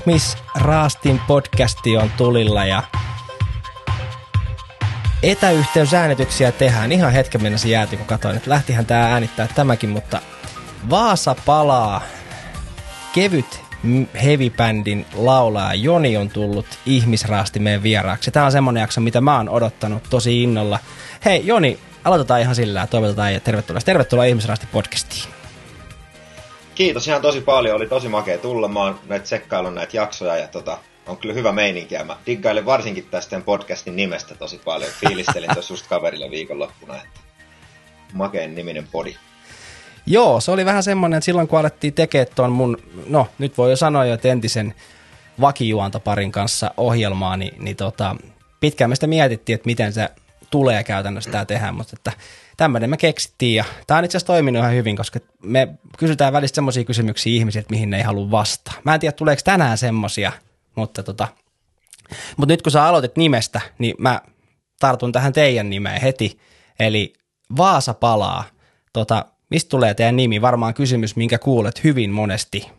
Ihmisraastin podcasti on tulilla ja etäyhteysäänityksiä tehdään. Ihan hetken mennessä jääti, kun katsoin, että lähtihän tää äänittää tämäkin, mutta Vaasa palaa. Kevyt heavy-bändin laulaja Joni on tullut ihmisraastimeen vieraaksi. Tämä on semmonen jakso, mitä mä oon odottanut tosi innolla. Hei Joni, aloitetaan ihan sillä ja toivotetaan ja tervetuloa. Tervetuloa ihmisraasti podcastiin. Kiitos ihan tosi paljon, oli tosi makea tulla. Mä oon näitä tsekkaillut näitä jaksoja ja tota, on kyllä hyvä meininki ja mä diggailen varsinkin tästä podcastin nimestä tosi paljon. Fiilistelin tuossa just kaverille viikonloppuna, että makeen niminen podi. Joo, se oli vähän semmoinen, että silloin kun alettiin tekemään tuon mun, no nyt voi jo sanoa jo, että entisen vakijuontaparin kanssa ohjelmaa, niin, niin tota, pitkään me sitä mietittiin, että miten se tulee käytännössä tämä tehdä, mutta että tämmöinen me keksittiin ja tämä on itse asiassa toiminut ihan hyvin, koska me kysytään välistä semmoisia kysymyksiä ihmisiltä, mihin ne ei halua vastata. Mä en tiedä, tuleeko tänään semmoisia, mutta tota, mutta nyt kun sä aloitit nimestä, niin mä tartun tähän teidän nimeen heti, eli Vaasa palaa. Tota, mistä tulee teidän nimi? Varmaan kysymys, minkä kuulet hyvin monesti.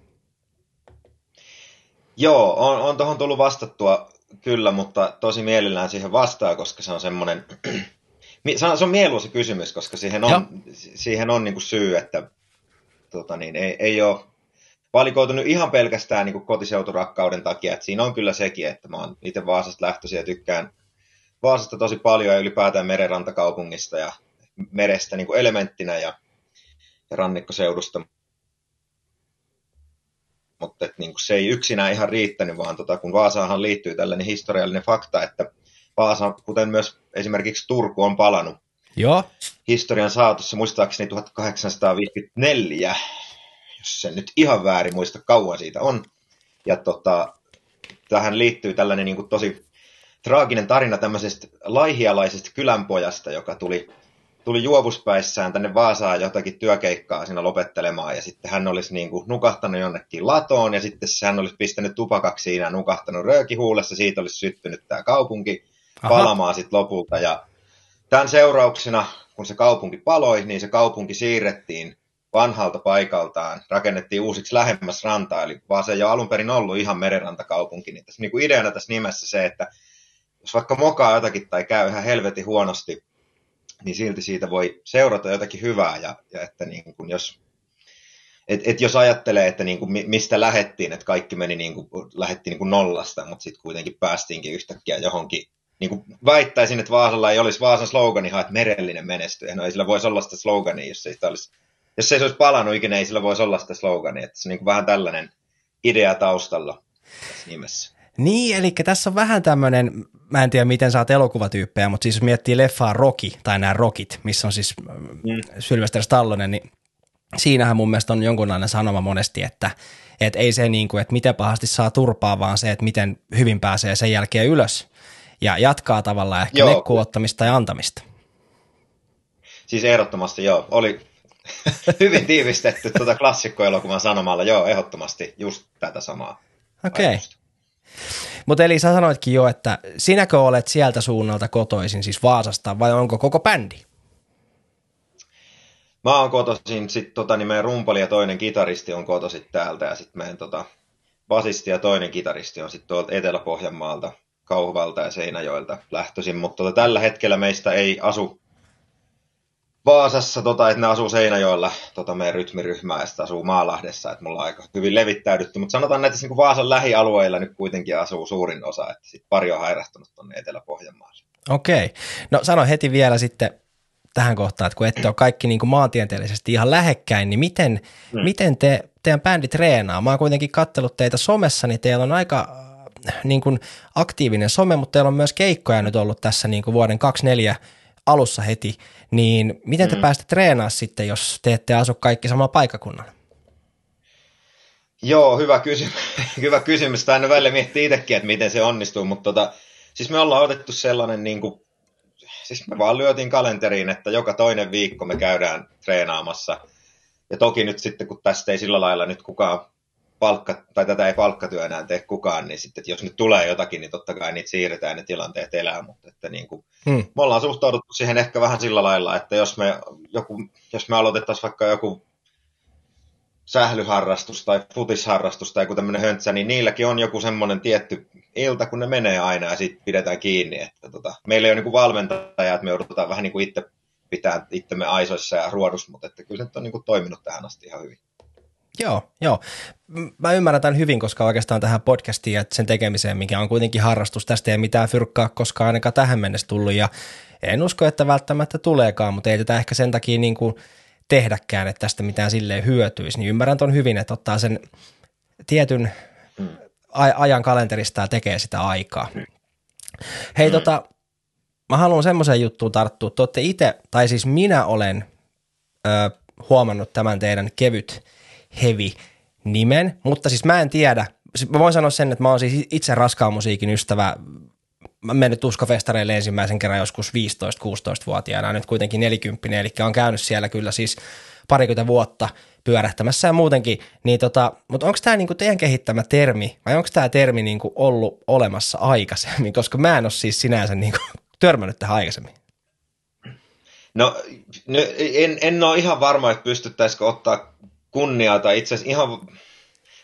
Joo, on, on tuohon tullut vastattua kyllä, mutta tosi mielellään siihen vastaa, koska se on semmoinen, se on, mieluisa kysymys, koska siihen on, siihen on niin kuin syy, että tota niin, ei, ei ole valikoitunut ihan pelkästään niin kuin kotiseuturakkauden takia, että siinä on kyllä sekin, että mä oon itse Vaasasta lähtöisin ja tykkään Vaasasta tosi paljon ja ylipäätään merenrantakaupungista ja merestä niin kuin elementtinä ja, ja rannikkoseudusta. Mutta et, niin se ei yksinään ihan riittänyt, vaan tota, kun Vaasaahan liittyy tällainen historiallinen fakta, että Vaasa, kuten myös esimerkiksi Turku, on palannut Joo. historian saatossa muistaakseni 1854, jos se nyt ihan väärin muista, kauan siitä on. Ja tota, tähän liittyy tällainen niin kuin tosi traaginen tarina tämmöisestä laihialaisesta kylänpojasta, joka tuli, tuli juovuspäissään tänne Vaasaan jotakin työkeikkaa siinä lopettelemaan, ja sitten hän olisi niin kuin nukahtanut jonnekin latoon, ja sitten hän olisi pistänyt tupakaksi siinä, nukahtanut röökihuulessa, siitä olisi syttynyt tämä kaupunki palamaan sitten lopulta, ja tämän seurauksena, kun se kaupunki paloi, niin se kaupunki siirrettiin vanhalta paikaltaan rakennettiin uusiksi lähemmäs rantaa, eli vaan se ei ole alun perin ollut ihan merenrantakaupunki. Niin tässä niin kuin ideana tässä nimessä se, että jos vaikka mokaa jotakin tai käy ihan helvetin huonosti, niin silti siitä voi seurata jotakin hyvää, ja, ja että niin kuin jos, et, et jos ajattelee, että niin kuin mistä lähettiin, että kaikki meni niin kuin, lähettiin niin kuin nollasta, mutta sitten kuitenkin päästiinkin yhtäkkiä johonkin niin kuin väittäisin, että Vaasalla ei olisi Vaasan slogani, että merellinen menestyjä. No ei sillä voisi olla sitä slogania, jos ei sitä olisi jos se ei olisi palannut ikinä, ei sillä voisi olla sitä slogania. Että se on niin vähän tällainen idea taustalla tässä nimessä. Niin, eli tässä on vähän tämmöinen, mä en tiedä miten saat elokuvatyyppejä, mutta siis jos miettii leffaa Rocky, tai nämä Rockit, missä on siis mm. Sylvester Stallone, niin siinähän mun mielestä on jonkunlainen sanoma monesti, että, että ei se niin kuin, että miten pahasti saa turpaa, vaan se, että miten hyvin pääsee sen jälkeen ylös ja jatkaa tavallaan ehkä lekkuottamista ja antamista. Siis ehdottomasti joo, oli Hyvin tiivistetty tuota klassikkoelokuvan sanomalla. Joo, ehdottomasti just tätä samaa. Okei. Okay. Mutta eli sä sanoitkin jo, että sinäkö olet sieltä suunnalta kotoisin, siis Vaasasta, vai onko koko bändi? Mä oon kotoisin, sitten tota, niin meidän rumpali ja toinen kitaristi on kotoisin täältä, ja sitten meidän tota, basisti ja toinen kitaristi on sitten tuolta Etelä-Pohjanmaalta, Kauhavalta ja Seinäjoelta lähtöisin, mutta tota, tällä hetkellä meistä ei asu Vaasassa, tota, että ne asuu Seinäjoella, tota meidän rytmiryhmää, ja sitten asuu Maalahdessa, että mulla on aika hyvin levittäydytty, mutta sanotaan, että niin Vaasan lähialueilla nyt kuitenkin asuu suurin osa, että sit pari on hairahtunut tuonne Etelä-Pohjanmaalle. Okei, no sano heti vielä sitten tähän kohtaan, että kun ette ole kaikki niin kuin maantieteellisesti ihan lähekkäin, niin miten, hmm. miten te, teidän bändi treenaa? Mä oon kuitenkin kattellut teitä somessa, niin teillä on aika niin kuin aktiivinen some, mutta teillä on myös keikkoja nyt ollut tässä niin kuin vuoden 24 alussa heti, niin miten te mm. pääsette treenaamaan sitten, jos te ette asu kaikki samalla paikakunnalla? Joo, hyvä kysymys. hyvä kysymys. Tai välillä miettii itsekin, että miten se onnistuu, mutta tota, siis me ollaan otettu sellainen, niin kuin, siis me vaan lyötiin kalenteriin, että joka toinen viikko me käydään treenaamassa. Ja toki nyt sitten, kun tästä ei sillä lailla nyt kukaan palkka, tai tätä ei palkkatyönään tee kukaan, niin sitten, että jos nyt tulee jotakin, niin totta kai niitä siirretään ne tilanteet elää, mutta että niin kuin, hmm. me ollaan suhtauduttu siihen ehkä vähän sillä lailla, että jos me, joku, jos me aloitettaisiin vaikka joku sählyharrastus tai futisharrastus tai joku tämmöinen höntsä, niin niilläkin on joku semmoinen tietty ilta, kun ne menee aina ja sitten pidetään kiinni. Että tota, meillä ei ole niin valmentajia, että me joudutaan vähän niin kuin itse pitää itsemme aisoissa ja ruodussa, mutta että kyllä se on niin kuin toiminut tähän asti ihan hyvin. Joo, joo. Mä ymmärrän tämän hyvin, koska oikeastaan tähän podcastiin ja sen tekemiseen, mikä on kuitenkin harrastus, tästä ei mitään fyrkkaa koskaan ainakaan tähän mennessä tullut ja en usko, että välttämättä tuleekaan, mutta ei tätä ehkä sen takia niin kuin tehdäkään, että tästä mitään silleen hyötyisi, niin ymmärrän ton hyvin, että ottaa sen tietyn ajan kalenterista ja tekee sitä aikaa. Hei mm. tota, mä haluan semmoisen juttuun tarttua, te olette itse, tai siis minä olen ö, huomannut tämän teidän kevyt heavy nimen, mutta siis mä en tiedä, mä voin sanoa sen, että mä oon siis itse raskaan musiikin ystävä, mä mennyt tuskafestareille ensimmäisen kerran joskus 15-16-vuotiaana, nyt kuitenkin 40, eli on käynyt siellä kyllä siis parikymmentä vuotta pyörähtämässä ja muutenkin, niin tota, mutta onko tämä niinku teidän kehittämä termi, vai onko tämä termi niinku ollut olemassa aikaisemmin, koska mä en ole siis sinänsä niinku törmännyt tähän aikaisemmin? No, en, en ole ihan varma, että pystyttäisikö ottaa kunniaa, tai itse asiassa ihan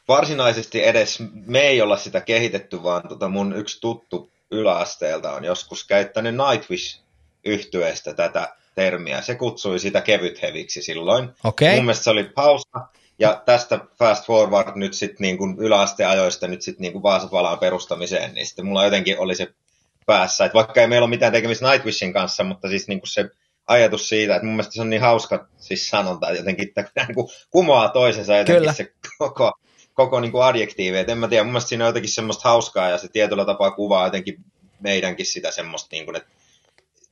varsinaisesti edes me ei olla sitä kehitetty, vaan tota mun yksi tuttu yläasteelta on joskus käyttänyt Nightwish yhtyeestä tätä termiä. Se kutsui sitä kevytheviksi silloin. Okay. Mun mielestä se oli hauska. Ja tästä fast forward nyt sitten niin kuin yläasteajoista nyt sitten niin kuin Vaasapalaan perustamiseen, niin sitten mulla jotenkin oli se päässä, että vaikka ei meillä ole mitään tekemistä Nightwishin kanssa, mutta siis niin kuin se ajatus siitä, että mun mielestä se on niin hauska siis sanonta jotenkin, että niin kuin kumoaa toisensa jotenkin Kyllä. se koko, koko niin kuin adjektiivi. Et en mä tiedä, mun mielestä siinä on jotenkin semmoista hauskaa ja se tietyllä tapaa kuvaa jotenkin meidänkin sitä semmoista, niin kuin, että,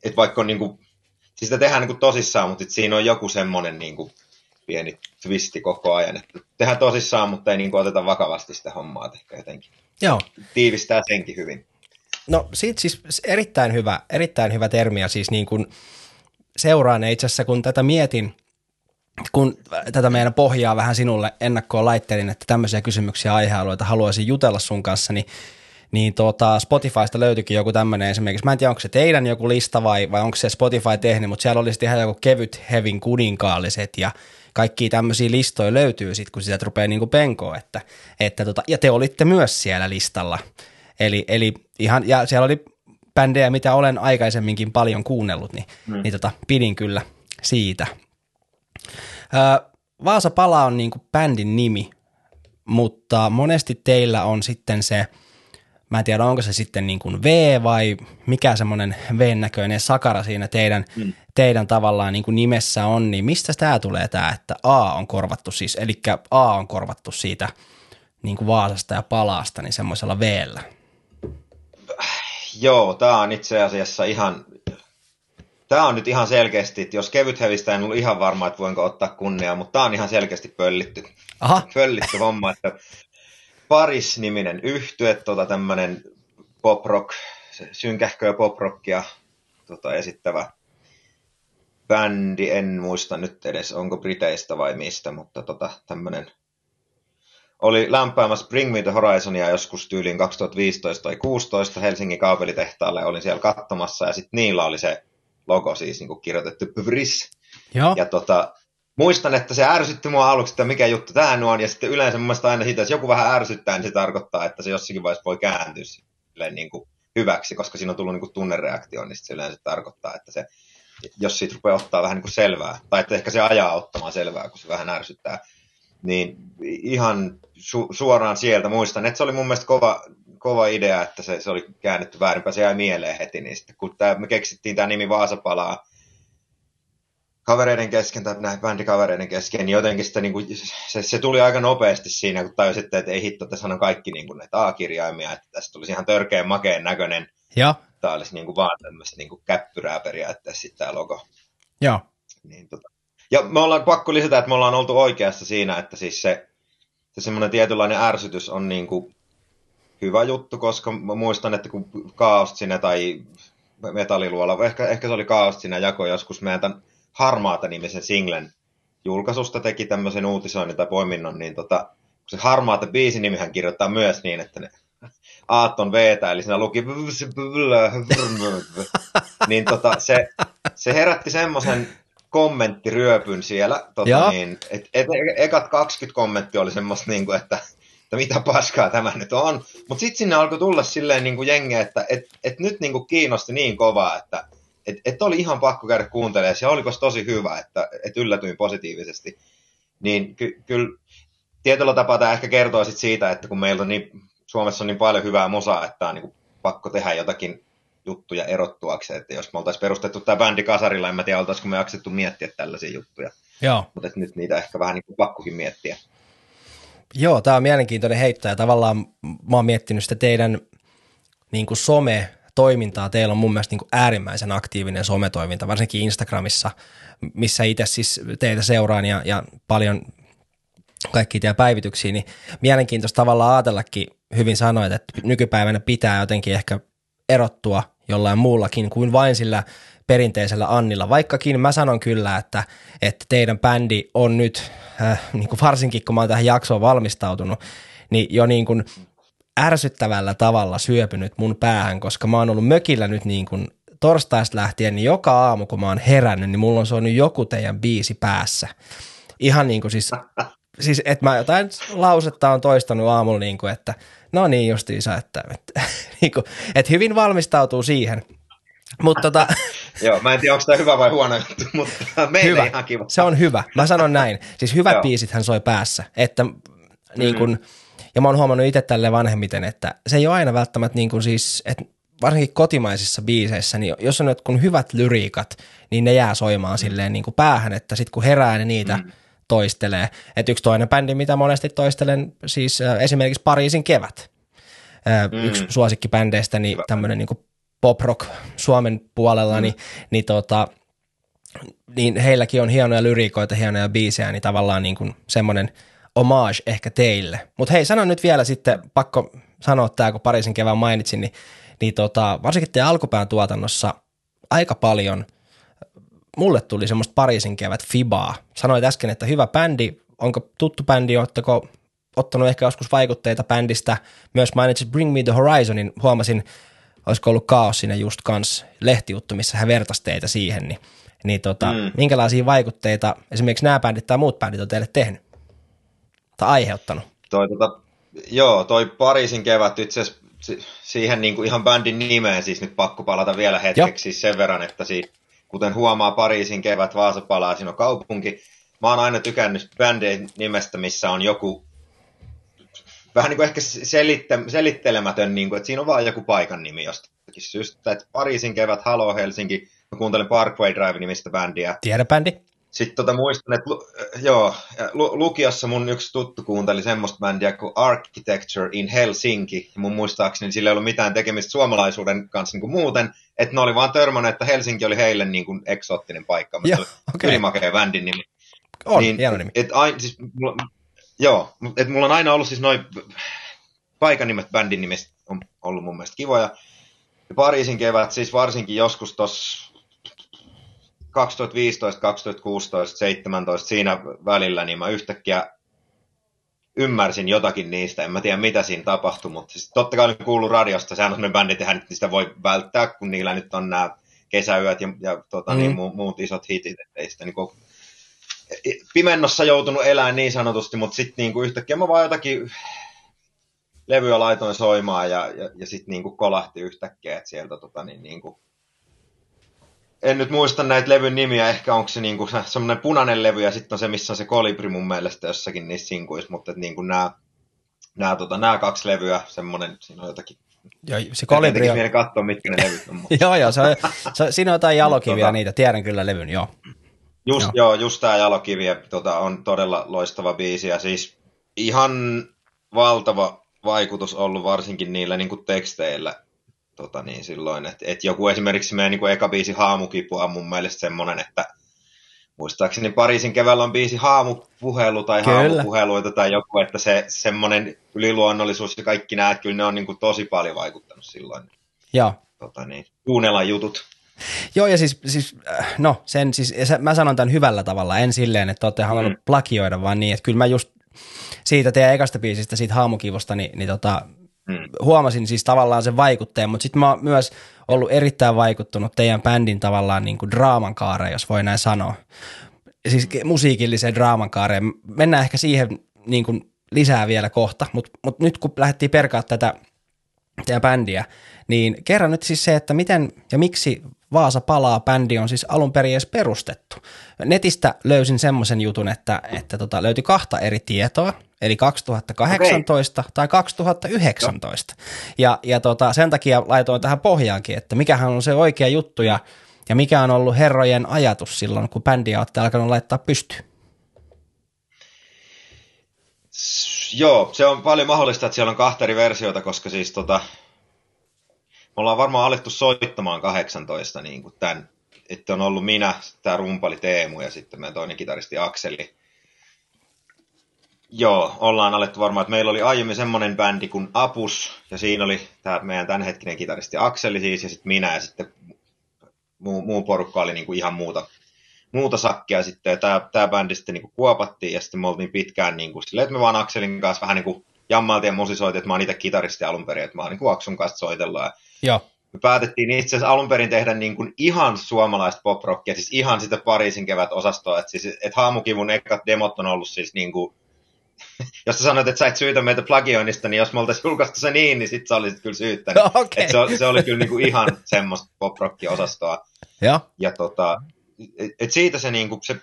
että vaikka on niin kuin, siis sitä tehdään niin kuin tosissaan, mutta siinä on joku semmoinen niin kuin, pieni twisti koko ajan, että tehdään tosissaan, mutta ei niin kuin, oteta vakavasti sitä hommaa ehkä jotenkin. Joo. Tiivistää senkin hyvin. No siitä siis erittäin hyvä, erittäin hyvä termi ja siis niin kuin seuraan itse asiassa, kun tätä mietin, kun tätä meidän pohjaa vähän sinulle ennakkoon laittelin, että tämmöisiä kysymyksiä aihealueita haluaisin jutella sun kanssa, niin niin tuota, Spotifysta löytyikin joku tämmöinen esimerkiksi, mä en tiedä onko se teidän joku lista vai, vai onko se Spotify tehnyt, mutta siellä olisi ihan joku kevyt hevin kuninkaalliset ja kaikki tämmöisiä listoja löytyy sitten, kun sitä rupeaa niinku penkoa, että, että tota, ja te olitte myös siellä listalla. Eli, eli ihan, ja siellä oli bändejä, mitä olen aikaisemminkin paljon kuunnellut, niin, mm. niin tota, pidin kyllä siitä. Öö, Vaasa Pala on niin kuin bändin nimi, mutta monesti teillä on sitten se, mä en tiedä onko se sitten niin kuin V vai mikä semmoinen V-näköinen sakara siinä teidän, mm. teidän tavallaan niin kuin nimessä on, niin mistä tämä tulee tämä, että A on korvattu siis, eli A on korvattu siitä niin kuin Vaasasta ja Palaasta, niin semmoisella V-llä? Joo, tämä on itse asiassa ihan, tämä on nyt ihan selkeästi, että jos kevythevistä en ollut ihan varma, että voinko ottaa kunniaa, mutta tämä on ihan selkeästi pöllitty, Aha. pöllitty homma, että Paris-niminen yhtye, tota tämmöinen pop-rock, synkähköä pop-rockia tota, esittävä bändi, en muista nyt edes, onko Briteistä vai mistä, mutta tota, tämmöinen oli lämpäämässä Bring Me The Horizonia joskus tyyliin 2015 tai 2016 Helsingin kaapelitehtaalle, olin siellä katsomassa ja sitten niillä oli se logo siis niin kuin kirjoitettu Bris. Joo. Ja tota, muistan, että se ärsytti mua aluksi, että mikä juttu tämä on, ja sitten yleensä mun aina siitä, että jos joku vähän ärsyttää, niin se tarkoittaa, että se jossakin vaiheessa voi kääntyä niin kuin hyväksi, koska siinä on tullut niin kuin tunnereaktio, niin se yleensä tarkoittaa, että se, jos siitä rupeaa ottaa vähän niin kuin selvää, tai että ehkä se ajaa ottamaan selvää, kun se vähän ärsyttää, niin ihan su- suoraan sieltä muistan, että se oli mun mielestä kova, kova idea, että se, se oli käännetty väärinpäin, se jäi mieleen heti, niin sitten kun tää, me keksittiin tämä nimi Vaasapalaa kavereiden kesken tai näin bändikavereiden kesken, niin jotenkin sitä, niin kuin, se, se, tuli aika nopeasti siinä, kun tajusitte, että ei hitto, tässä on kaikki niin kuin näitä A-kirjaimia, että tästä tulisi ihan törkeän makeen näköinen. Ja. Tämä olisi niin kuin vaan tämmöistä niin kuin käppyrää periaatteessa sitten tämä logo. Joo. Niin, tota, ja me ollaan pakko lisätä, että me ollaan oltu oikeassa siinä, että siis se, se semmoinen tietynlainen ärsytys on niin kuin hyvä juttu, koska mä muistan, että kun Kaost sinne tai Metalliluola, ehkä, ehkä se oli Kaost sinne jako joskus meidän tämän Harmaata nimisen singlen julkaisusta teki tämmöisen uutisoinnin tai poiminnon, niin tota, se Harmaata biisin nimihän kirjoittaa myös niin, että ne Aatton veetä, eli siinä luki niin tota, se, se herätti semmoisen kommenttiryöpyn siellä. Tota, niin, et, et, ekat 20 kommenttia oli semmoista, niin kuin, että, että mitä paskaa tämä nyt on. Mutta sitten sinne alkoi tulla silleen niin kuin jengi, että et, et nyt niin kuin kiinnosti niin kovaa, että et, et oli ihan pakko käydä kuuntelemaan. Se oliko tosi hyvä, että et yllätyin positiivisesti. Niin ky, kyllä tietyllä tapaa tämä ehkä kertoo sit siitä, että kun meillä on niin, Suomessa on niin paljon hyvää musaa, että on niin kuin pakko tehdä jotakin juttuja erottuakseen. Että jos me oltaisiin perustettu tämä bändi kasarilla, en mä tiedä, oltaisiko me jaksettu miettiä tällaisia juttuja. Joo. Mutta nyt niitä ehkä vähän niin kuin pakkokin miettiä. Joo, tämä on mielenkiintoinen heitto ja tavallaan mä oon miettinyt sitä teidän niin kuin some toimintaa. Teillä on mun mielestä niin kuin äärimmäisen aktiivinen sometoiminta, varsinkin Instagramissa, missä itse siis teitä seuraan ja, ja paljon kaikki teidän päivityksiä, niin mielenkiintoista tavallaan ajatellakin hyvin sanoit, että nykypäivänä pitää jotenkin ehkä erottua jollain muullakin kuin vain sillä perinteisellä Annilla, vaikkakin mä sanon kyllä, että, että teidän bändi on nyt, äh, niin kuin varsinkin kun mä oon tähän jaksoon valmistautunut, niin jo niin kuin ärsyttävällä tavalla syöpynyt mun päähän, koska mä oon ollut mökillä nyt niin kuin torstaista lähtien, niin joka aamu kun mä oon herännyt, niin mulla on soinut joku teidän biisi päässä. Ihan niin kuin siis, siis että mä jotain lausetta on toistanut aamulla niin kuin, että no niin justiinsa, että, että, niin kuin, että hyvin valmistautuu siihen. Mutta tota, Joo, mä en tiedä, onko tämä hyvä vai huono juttu, mutta meille hyvä. ihan kiva. Se on hyvä. Mä sanon näin. Siis hyvät biisit hän soi päässä. Että, niin kun, ja mä oon huomannut itse tälle vanhemmiten, että se ei ole aina välttämättä niin kuin siis, että varsinkin kotimaisissa biiseissä, niin jos on jotkut hyvät lyriikat, niin ne jää soimaan silleen niin kuin päähän, että sitten kun herää, niin niitä mm. Toistelee. Että yksi toinen bändi, mitä monesti toistelen, siis äh, esimerkiksi Pariisin kevät. Äh, Mm. Yksi suosikkibändeistä, niin tämmöinen niin pop rock Suomen puolella, mm. niin, niin tota, niin heilläkin on hienoja lyriikoita, hienoja biisejä, niin tavallaan niin kuin semmoinen homage ehkä teille. Mutta hei, sano nyt vielä sitten, pakko sanoa tämä, kun Pariisin kevään mainitsin, niin, niin tota, varsinkin teidän alkupään tuotannossa aika paljon mulle tuli semmoista Pariisin kevät fibaa. Sanoit äsken, että hyvä bändi, onko tuttu bändi, ootteko ottanut ehkä joskus vaikutteita bändistä. Myös mainitsit Bring Me The Horizonin, huomasin, olisiko ollut Kaos siinä just kans lehtijuttu, missä hän vertasi teitä siihen, niin, niin tota, mm. Minkälaisia vaikutteita esimerkiksi nämä bändit tai muut bändit on teille tehnyt tai aiheuttanut? Toi, tota, joo, toi Pariisin kevät itse asiassa si- siihen niin kuin ihan bändin nimeen siis nyt pakko palata vielä hetkeksi siis sen verran, että siis, kuten huomaa Pariisin kevät, Vaasa palaa, siinä on kaupunki. Mä oon aina tykännyt bändin nimestä, missä on joku vähän niin kuin ehkä selittä, selittelemätön, niin kuin, että siinä on vaan joku paikan nimi jostakin syystä. Että Pariisin kevät, Halo Helsinki, mä kuuntelen Parkway Drive-nimistä bändiä. Tiedebändi? Sitten tota muistan, että äh, joo, lu, lukiossa mun yksi tuttu kuunteli semmoista bändiä kuin Architecture in Helsinki. Ja mun muistaakseni sillä ei ollut mitään tekemistä suomalaisuuden kanssa niin kuin muuten, että ne oli vaan törmännyt, että Helsinki oli heille niin kuin eksoottinen paikka. Mutta okei. Ylimakea bändin nimi. On, niin, hieno nimi. Et, ai, siis, mulla, joo, mut- et mulla on aina ollut siis noin paikan nimet bändin nimistä on ollut mun mielestä kivoja. Ja Pariisin kevät, siis varsinkin joskus tuossa 2015, 2016, 2017 siinä välillä, niin mä yhtäkkiä ymmärsin jotakin niistä. En mä tiedä, mitä siinä tapahtui, mutta siis totta kai olin kuullut radiosta. Sehän on sellainen bändi, tehdä nyt sitä voi välttää, kun niillä nyt on nämä kesäyöt ja, ja tota, Mm. mm. niin, mu, muut isot hitit, ettei sitä niin pimennossa joutunut elämään niin sanotusti, mutta sitten niinku yhtäkkiä mä vaan jotakin levyä laitoin soimaan ja, ja, ja sitten niinku kolahti yhtäkkiä, että sieltä tota, niin, niinku, en nyt muista näitä levyn nimiä, ehkä onko se niinku se- semmoinen punainen levy ja sitten on se, missä on se kolibri mun mielestä jossakin niissä sinkuissa, mutta et niinku nämä nämä tota, nää kaksi levyä, semmoinen, siinä on jotakin, Joo, se kolibri on, katsoa, mitkä ne levyt on. mutta- joo, joo, se on, se, siinä on jotain jalokiviä Tota- niitä, tiedän kyllä levyn, joo. Just, Joo. joo. just tämä Jalokivi ja, tota, on todella loistava biisi ja siis ihan valtava vaikutus ollut varsinkin niillä niin teksteillä tota, niin silloin, että et joku esimerkiksi meidän niin eka biisi Haamukipu on mun mielestä semmoinen, että muistaakseni Pariisin keväällä on biisi Haamupuhelu tai Kyllä. Haamupuheluita tai joku, että se semmoinen yliluonnollisuus ja kaikki nämä, kyllä ne on niin kuin tosi paljon vaikuttanut silloin. Joo. Tota, niin, kuunnella jutut. Joo, ja siis, siis äh, no, sen siis, se, mä sanon tämän hyvällä tavalla, en silleen, että olette halunnut Mm. plagioida, vaan niin, että kyllä mä just siitä teidän ekasta biisistä, siitä haamukivosta, niin, niin tota, mm. huomasin siis tavallaan sen vaikutteen, mutta sitten mä oon myös ollut erittäin vaikuttunut teidän bändin tavallaan niin kuin draaman kaareen, jos voi näin sanoa. Siis musiikilliseen draaman kaareen. Mennään ehkä siihen niin kuin lisää vielä kohta, mutta mut nyt kun lähdettiin perkaa tätä teidän bändiä, niin kerran nyt siis se, että miten ja miksi Vaasa palaa bändi on siis alun perin edes perustettu. Netistä löysin semmoisen jutun, että, että tota, löytyi kahta eri tietoa, eli 2018 okay. tai 2019. No. Ja, ja tota, sen takia laitoin tähän pohjaankin, että mikähän on se oikea juttu ja, ja mikä on ollut herrojen ajatus silloin, kun bändiä olette alkanut laittaa pystyyn. Joo, se on paljon mahdollista, että siellä on kahta eri versiota, koska siis tota, me ollaan varmaan alettu soittamaan 18 niin kuin tämän, että on ollut minä, tämä rumpali Teemu ja sitten meidän toinen kitaristi Akseli. Joo, ollaan alettu varmaan, että meillä oli aiemmin semmoinen bändi kuin Apus, ja siinä oli tämä meidän tämänhetkinen kitaristi Akseli siis, ja sitten minä, ja sitten muu, muu porukka oli niin kuin ihan muuta, muuta sakkia sitten, ja tämä, tämä bändi sitten niin kuin kuopattiin, ja sitten me oltiin pitkään niin kuin silleen, että me vaan Akselin kanssa vähän niin kuin jammaltiin ja musisoitiin, että mä oon itse kitaristi alun perin, että mä oon niin kuin Aksun kanssa soitellaan, Joo. Me päätettiin itse asiassa alun perin tehdä niin kuin ihan suomalaista poprockia, siis ihan sitä Pariisin kevät osastoa, että siis, et Haamukivun ekat demot on ollut siis niin kuin, jos sä sanoit, että sä et syytä meitä plagioinnista, niin jos me oltaisiin julkaistu se niin, niin sit sä olisit kyllä syyttänyt. No, okay. Et se, se, oli kyllä niin kuin ihan semmoista poprockia-osastoa. Ja, ja tota, et, et siitä se, niin kuin, se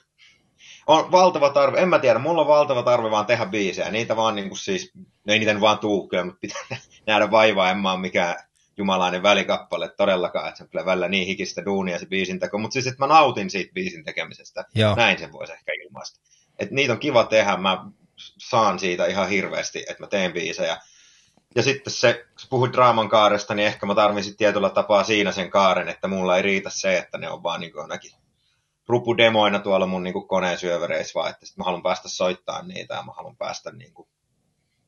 on valtava tarve, en mä tiedä, mulla on valtava tarve vaan tehdä biisejä, niitä vaan niin kuin siis, ei niitä vaan tuu kyllä, mutta pitää nähdä vaivaa, en mä ole mikään jumalainen välikappale todellakaan, että se on kyllä välillä niin hikistä duunia se biisin teko, mutta siis, että mä nautin siitä biisin tekemisestä, Joo. näin sen voisi ehkä ilmaista. Että niitä on kiva tehdä, mä saan siitä ihan hirveästi, että mä teen biisejä. Ja sitten se, kun puhuit draaman kaaresta, niin ehkä mä tarvitsin tietyllä tapaa siinä sen kaaren, että mulla ei riitä se, että ne on vaan niin kuin rupudemoina tuolla mun niin kuin koneen syövereissä, vaan että mä haluan päästä soittamaan niitä ja mä haluan päästä niin kuin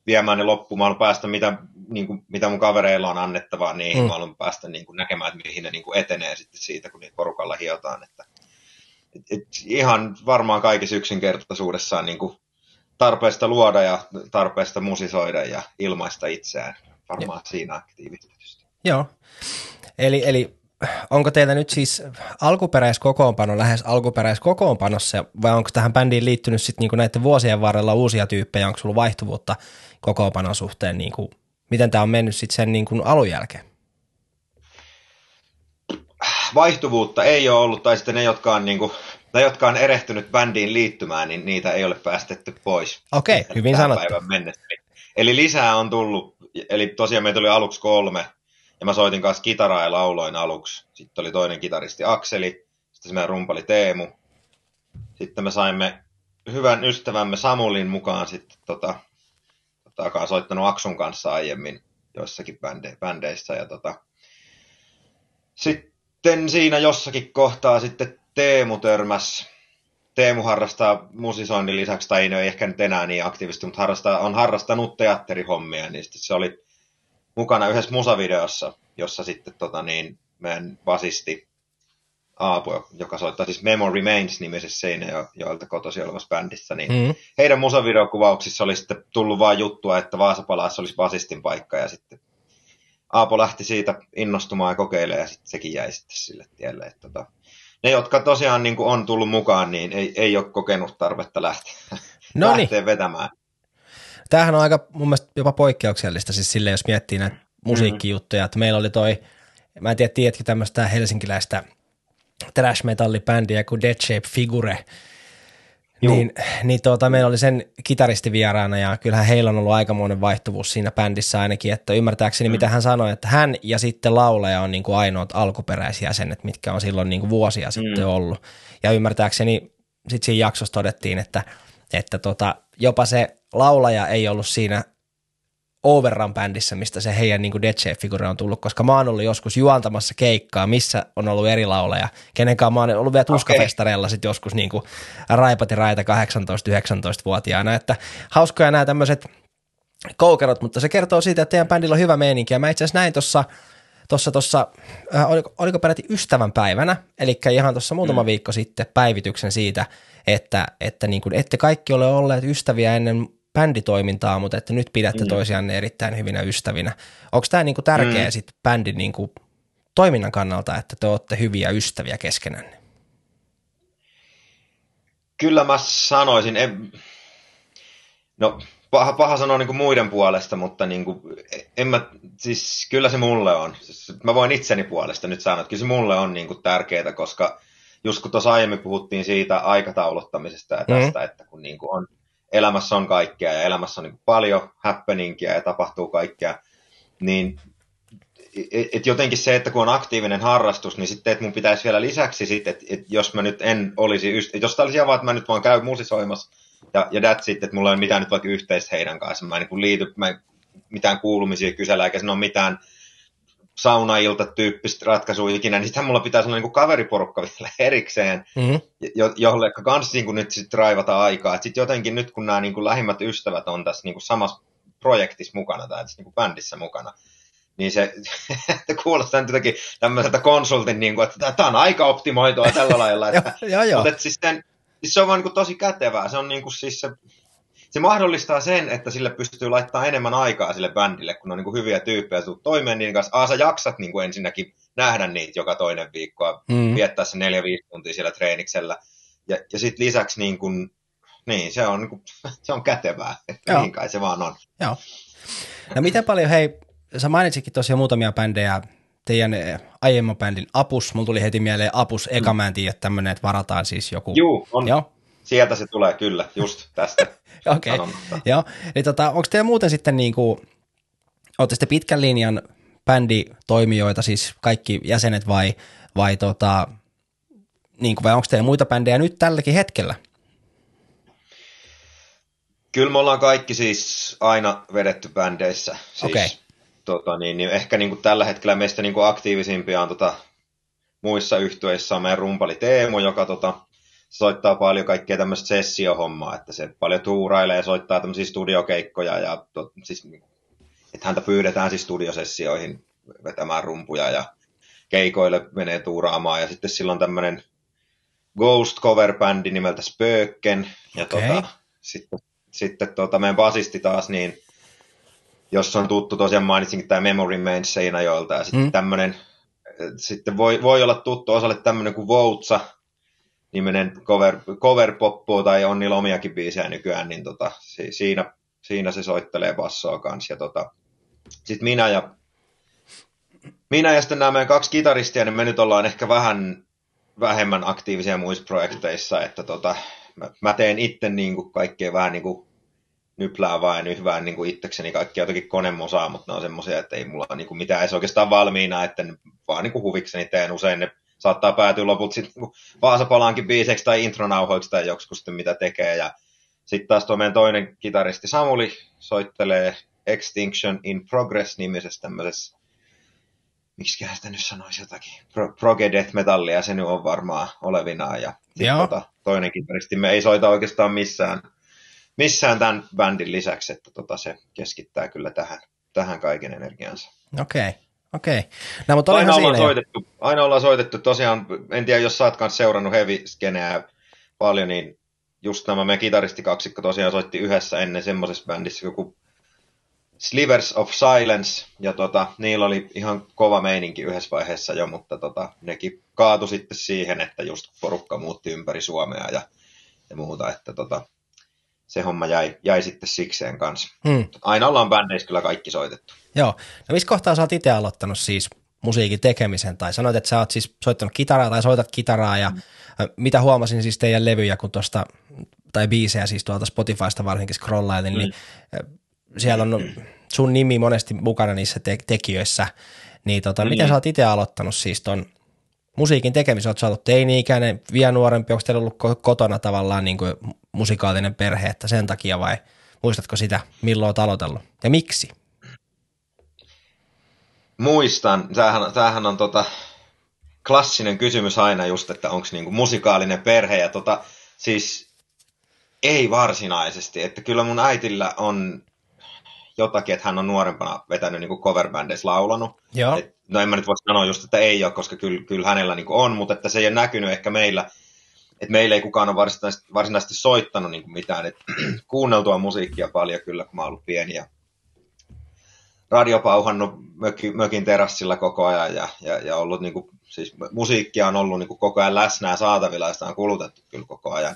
viemään ne loppuun. Mä haluan päästä, mitä, niin kuin, mitä mun kavereilla on annettavaa niihin. Mm. Mä haluan päästä niin kuin, näkemään, että mihin ne niin kuin, etenee sitten siitä, kun niitä porukalla hiotaan. Että, et, et, ihan varmaan kaikissa yksinkertaisuudessaan niin kuin, tarpeesta luoda ja tarpeesta musisoida ja ilmaista itseään. Varmaan ja. siinä aktiivisesti. Joo. Eli, eli onko teillä nyt siis alkuperäiskokoonpano lähes alkuperäiskokoonpanossa vai onko tähän bändiin liittynyt sitten niinku näiden vuosien varrella uusia tyyppejä, onko sulla vaihtuvuutta kokoonpanon suhteen, niinku, miten tämä on mennyt sitten sen niinku alun jälkeen? Vaihtuvuutta ei ole ollut, tai sitten ne, jotka on, niinku, ne, jotka on erehtynyt bändiin liittymään, niin niitä ei ole päästetty pois. Okei, okay, hyvin sanottu. Mennessä. Eli lisää on tullut, eli tosiaan meitä oli aluksi kolme, ja mä soitin kanssa kitaraa ja lauloin aluksi. Sitten oli toinen kitaristi Akseli, sitten se meidän rumpali Teemu. Sitten me saimme hyvän ystävämme Samulin mukaan sitten tota, tota, joka on soittanut Aksun kanssa aiemmin joissakin bände, bändeissä. Ja tota, sitten siinä jossakin kohtaa sitten Teemu törmäs. Teemu harrastaa musisoinnin lisäksi, tai ei ehkä nyt enää niin aktiivisesti, mutta harrastaa, on harrastanut teatterihommia, niin sitten se oli mukana yhdessä musavideossa, jossa sitten tota, niin, meidän basisti Aapo, joka soittaa siis Memory Remains nimisessä Seinäjo, joilta kotosi olevassa bändissä, niin mm. heidän musavideokuvauksissa oli sitten tullut vain juttua, että Vaasapalassa olisi basistin paikka, ja sitten Aapo lähti siitä innostumaan ja kokeilemaan, ja sitten sekin jäi sitten sille tielle. Että tota, ne, jotka tosiaan niin kuin on tullut mukaan, niin ei, ei ole kokenut tarvetta lähteä, no lähteä vetämään. Tämähän on aika mun mielestä jopa poikkeuksellista, siis sille jos miettii näitä musiikkijuttuja, että meillä oli toi, mä en tiedä, tiedätkö tämmöistä helsinkiläistä trash metallibändiä kuin Dead Shape Figure, Juu. niin, niin tuota, meillä oli sen kitaristi vieraana ja kyllähän heillä on ollut aikamoinen vaihtuvuus siinä bändissä ainakin, että ymmärtääkseni mm. mitä hän sanoi, että hän ja sitten laulaja on niin kuin ainoat alkuperäisjäsenet, mitkä on silloin niin kuin vuosia mm. sitten ollut. Ja ymmärtääkseni sitten siinä jaksossa todettiin, että, että tota, jopa se laulaja ei ollut siinä Overrun bändissä, mistä se heidän niin Dead on tullut, koska mä oon ollut joskus juontamassa keikkaa, missä on ollut eri lauleja, kenenkaan mä oon ollut vielä tuskafestareilla okay. joskus niin kuin raipati raita 18-19-vuotiaana, että hauskoja nämä tämmöiset koukerot, mutta se kertoo siitä, että teidän bändillä on hyvä meininki, ja mä itse asiassa näin tuossa tuossa, tuossa äh, oliko, oliko peräti ystävän päivänä, eli ihan tuossa muutama mm. viikko sitten päivityksen siitä, että, että niin kuin ette kaikki ole olleet ystäviä ennen bänditoimintaa, mutta että nyt pidätte mm. toisianne erittäin hyvinä ystävinä. Onko tämä niinku tärkeä mm. sit bändin niinku toiminnan kannalta, että te olette hyviä ystäviä keskenänne? Kyllä mä sanoisin, en, no paha, paha sanoa niin kuin muiden puolesta, mutta niin kuin, en mä, siis kyllä se mulle on. Siis mä voin itseni puolesta nyt sanoa, että kyllä se mulle on niin kuin tärkeää, koska just kun tuossa aiemmin puhuttiin siitä aikatauluttamisesta ja tästä, mm. että kun niin kuin on, elämässä on kaikkea ja elämässä on niin paljon happeningia ja tapahtuu kaikkea, niin et, et jotenkin se, että kun on aktiivinen harrastus, niin sitten, että mun pitäisi vielä lisäksi sitten, että, että jos mä nyt en olisi, yst- jos tämä olisi vaan, että mä nyt vaan käyn musisoimassa, ja, ja that's it, että mulla ei ole mitään nyt vaikka yhteistä heidän kanssaan, mä en niin liity, mä en, mitään kuulumisia kysellä, eikä siinä ole mitään saunailta tyyppistä ratkaisua ikinä, niin sitten mulla pitäisi olla niin kaveriporukka vielä erikseen, mm-hmm. jo, jolle kanssa niin kuin nyt sitten raivata aikaa. Sitten jotenkin nyt, kun nämä niin kuin lähimmät ystävät on tässä niin kuin samassa projektissa mukana tai tässä niin kuin bändissä mukana, niin se kuulostaa nyt jotenkin tämmöiseltä konsultin, niin kuin, että tämä on aika optimoitua tällä lailla. Että, joo, joo. Mutta siis, sen, siis se on vaan niin kuin tosi kätevää. Se on niin kuin siis se, se mahdollistaa sen, että sille pystyy laittamaan enemmän aikaa sille bändille, kun on niin kuin hyviä tyyppejä, tulet toimeen niin kanssa. Aa, sä jaksat niin kuin ensinnäkin nähdä niitä joka toinen viikko, mm. viettää se neljä viisi tuntia siellä treeniksellä. Ja, ja sitten lisäksi niin kuin, niin, se on, niin kuin, se on kätevää, että niin kai se vaan on. Joo. No miten paljon, hei, sä mainitsikin tosiaan muutamia bändejä, teidän eh, aiemman bändin Apus, mulla tuli heti mieleen Apus, eka mm. mä en tiedä tämmöinen, että varataan siis joku. Juu, on. Joo. Sieltä se tulee kyllä, just tästä. Okei, okay. joo. Eli tota, onko teillä muuten sitten niin kuin, olette sitten pitkän linjan bänditoimijoita, siis kaikki jäsenet vai, vai, tota, niin kuin, vai onko teillä muita bändejä nyt tälläkin hetkellä? Kyllä me ollaan kaikki siis aina vedetty bändeissä. Siis okay tota, niin, niin ehkä niin kuin tällä hetkellä meistä niin kuin aktiivisimpia on tota, muissa yhtyeissä on meidän rumpali Teemu, joka tota, soittaa paljon kaikkea tämmöistä sessiohommaa, että se paljon tuurailee ja soittaa tämmöisiä studiokeikkoja ja to, siis, että häntä pyydetään siis studiosessioihin vetämään rumpuja ja keikoille menee tuuraamaan ja sitten silloin tämmöinen Ghost cover-bändi nimeltä Spöken ja okay. tota, sitten, sitten tota, meidän basisti taas niin jos on tuttu, tosiaan mainitsinkin tämä Memory Man Seinäjoelta, ja sitten mm. tämmöinen, sitten voi, voi olla tuttu osalle tämmöinen kuin Voutsa, nimenen cover, cover poppo tai on niillä omiakin biisejä nykyään, niin tota, siinä, siinä se soittelee bassoa kanssa. Ja tota, sitten minä ja, minä ja sitten nämä meidän kaksi kitaristia, niin me nyt ollaan ehkä vähän vähemmän aktiivisia muissa projekteissa, että tota, mä, mä teen itse niin kuin kaikkea vähän niin kuin nyplää ja nyhvään niin kuin itsekseni kaikki jotakin konemusaa, mutta ne on semmoisia, että ei mulla niin kuin mitään edes oikeastaan valmiina, että vaan niin kuin huvikseni teen usein ne saattaa päätyä loput sitten Vaasapalaankin biiseksi tai intronauhoiksi tai joksikin sitten mitä tekee. Ja sitten taas tuo meidän toinen kitaristi Samuli soittelee Extinction in Progress nimisessä tämmöisessä miksi sitä nyt sanoisi jotakin, Pro, proge death metallia se nyt on varmaan olevinaan. Ja tota, toinen kitaristi me ei soita oikeastaan missään missään tämän bändin lisäksi, että tota, se keskittää kyllä tähän, tähän kaiken energiansa. Okei. Okay. Okei. No, mutta aina, ollaan soitettu, aina ollaan soitettu, tosiaan, en tiedä, jos sä oot kanssa seurannut heavy-skeneä paljon, niin just nämä me kitaristikaksikko tosiaan soitti yhdessä ennen semmoisessa bändissä joku Slivers of Silence, ja tota, niillä oli ihan kova meininki yhdessä vaiheessa jo, mutta tota, nekin kaatu sitten siihen, että just porukka muutti ympäri Suomea ja, ja muuta, että tota, se homma jäi, jäi sitten sikseen kanssa. Hmm. Aina ollaan bändeissä kyllä kaikki soitettu. Joo. No missä kohtaa sä oot itse aloittanut siis musiikin tekemisen, tai sanoit, että sä oot siis soittanut kitaraa tai soitat kitaraa, ja hmm. mitä huomasin siis teidän levyjä, kun tuosta, tai biisejä siis tuolta Spotifysta varsinkin scrollailin, niin hmm. niin siellä on sun nimi monesti mukana niissä te- tekijöissä, niin tota, hmm. miten sä oot itse aloittanut siis ton musiikin tekemisen, oot sä ollut teini-ikäinen, vielä nuorempi, onko teillä ollut kotona tavallaan niin kuin musikaalinen perhe, että sen takia vai muistatko sitä, milloin olet aloitellut ja miksi? Muistan. Tämähän, tämähän on tota, klassinen kysymys aina just, että onko niinku musikaalinen perhe ja tota, siis ei varsinaisesti, että kyllä mun äitillä on jotakin, että hän on nuorempana vetänyt niin cover laulanut. Joo. Et, no en mä nyt voi sanoa just, että ei ole, koska kyllä, kyllä hänellä niin on, mutta että se ei ole näkynyt ehkä meillä et meillä ei kukaan ole varsinaisesti, varsinaisesti soittanut niin mitään, et kuunneltua musiikkia paljon kyllä, kun mä oon ollut pieni ja radiopauhannut mökin, mökin terassilla koko ajan ja, ja, ja ollut niin kuin, siis musiikkia on ollut niin kuin koko ajan läsnä ja saatavilla ja sitä on kulutettu kyllä koko ajan.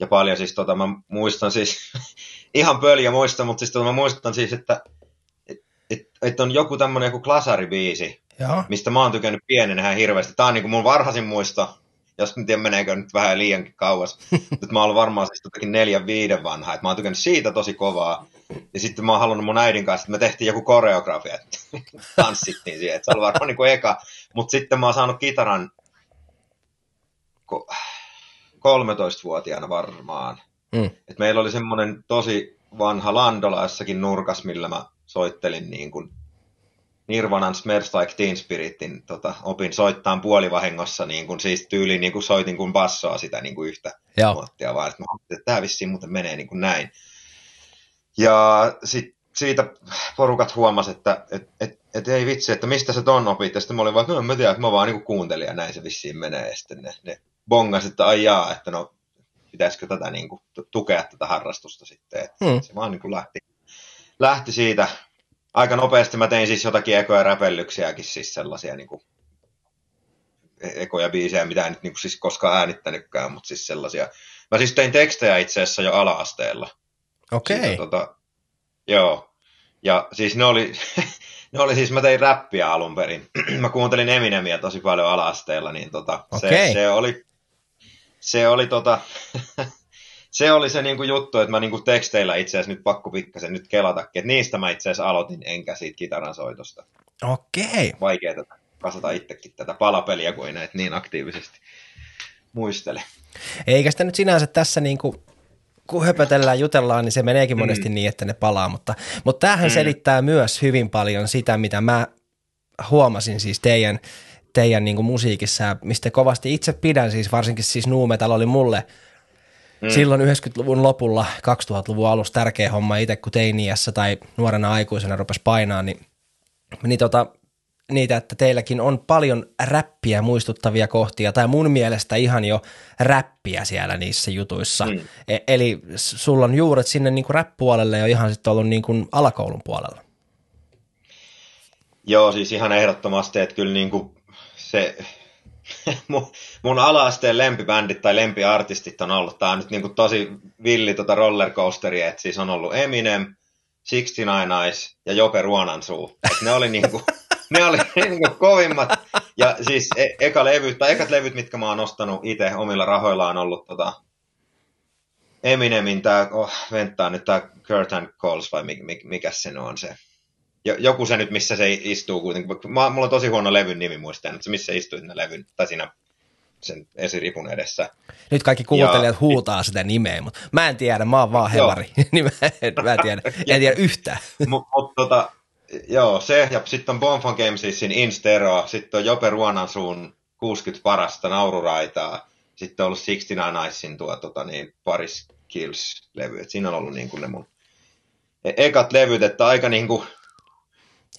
Ja paljon siis tota, mä muistan siis, ihan pöliä muista, mutta siis tota, mä muistan siis, että et, et, et on joku tämmönen joku klasaribiisi, Joo. mistä mä oon tykännyt pienenä ihan hirveästi. Tää on niin kuin mun varhaisin muisto, jos en tiedä meneekö nyt vähän liiankin kauas. Nyt mä oon ollut varmaan siis totakin neljän viiden vanha, että mä oon tykännyt siitä tosi kovaa. Ja sitten mä oon halunnut mun äidin kanssa, että me tehtiin joku koreografia, että tanssittiin siihen, että se oli varmaan niin kuin eka. Mutta sitten mä oon saanut kitaran 13-vuotiaana varmaan. Mm. Et meillä oli semmoinen tosi vanha Landola jossakin nurkas, millä mä soittelin niin kuin Nirvanan Smells Like Teen Spiritin tota, opin soittaa puolivahingossa, niin kuin, siis tyyliin niin kuin soitin kuin bassoa sitä niin kuin yhtä muottia, vaan että että tämä vissiin muuten menee niin kuin näin. Ja sit, siitä porukat huomas, että et, et, et ei vitsi, että mistä se ton opit. Ja sitten mä olin vaan, että mä tiedän, että mä vaan niin kuin kuuntelin ja näin se vissiin menee. Ja sitten ne, ne bongas, että ai jaa, että no pitäisikö tätä niin kuin, tukea tätä harrastusta sitten. Että hmm. Se vaan niin kuin lähti, lähti siitä aika nopeasti mä tein siis jotakin ekoja räpellyksiäkin, siis sellaisia niin kuin, ekoja biisejä, mitä en nyt niin kuin, siis koskaan äänittänytkään, mutta siis sellaisia. Mä siis tein tekstejä itse asiassa jo ala-asteella. Okei. Okay. Tota, joo. Ja siis ne oli, ne oli siis, mä tein räppiä alun perin. mä kuuntelin Eminemiä tosi paljon ala-asteella, niin tota, okay. se, se, oli, se oli tota, se oli se niinku juttu, että mä niinku teksteillä itse asiassa nyt pakko pikkasen nyt kelatakin, että niistä mä itse asiassa aloitin, enkä siitä kitaran soitosta. Okei. Vaikea tätä kasata itsekin tätä palapeliä, kun ei näitä niin aktiivisesti muistele. Eikä sitä nyt sinänsä tässä niinku kun höpötellään, jutellaan, niin se meneekin monesti mm. niin, että ne palaa, mutta, mutta tämähän mm. selittää myös hyvin paljon sitä, mitä mä huomasin siis teidän, teidän niin musiikissa, mistä kovasti itse pidän, siis varsinkin siis nu metal oli mulle Mm. Silloin 90-luvun lopulla, 2000-luvun alussa tärkeä homma itse, kun teiniässä tai nuorena aikuisena rupesi painaa, niin, niin tota, niitä, että teilläkin on paljon räppiä muistuttavia kohtia, tai mun mielestä ihan jo räppiä siellä niissä jutuissa. Mm. E- eli sulla on juuret sinne niin kuin rap-puolelle jo ihan sitten ollut niin kuin alakoulun puolella. Joo, siis ihan ehdottomasti, että kyllä niin kuin se mun, ala-asteen lempibändit tai lempiartistit on ollut, tää on nyt niinku tosi villi tota rollercoasteri, että siis on ollut Eminem, 69 Eyes ja Jope Ruonansuu. Et ne oli niinku, ne oli niinku kovimmat. Ja siis e- eka levy, tai ekat levyt, mitkä mä oon ostanut itse omilla rahoillaan on ollut tota, Eminemin tää, oh, venttaa nyt tää Curtain Calls vai mikä, mikä se on se joku se nyt, missä se istuu kuitenkin. Mä, mulla on tosi huono levyn nimi muistan, että se missä istuu siinä levyn, tai siinä sen esiripun edessä. Nyt kaikki kuuntelijat ja, huutaa sitä nimeä, mutta mä en tiedä, mä oon vaan helari, niin mä en, mä en tiedä, en tiedä yhtään. Mutta mut, tota, joo, se, ja sitten on Bonfon Gamesin Instero, sitten on Jope Ruonansuun 60 parasta naururaitaa, sitten on ollut 69 Icein tuo tota, niin, Paris Kills-levy, et siinä on ollut niin kuin ne mun e- ekat levyt, että aika niin kuin,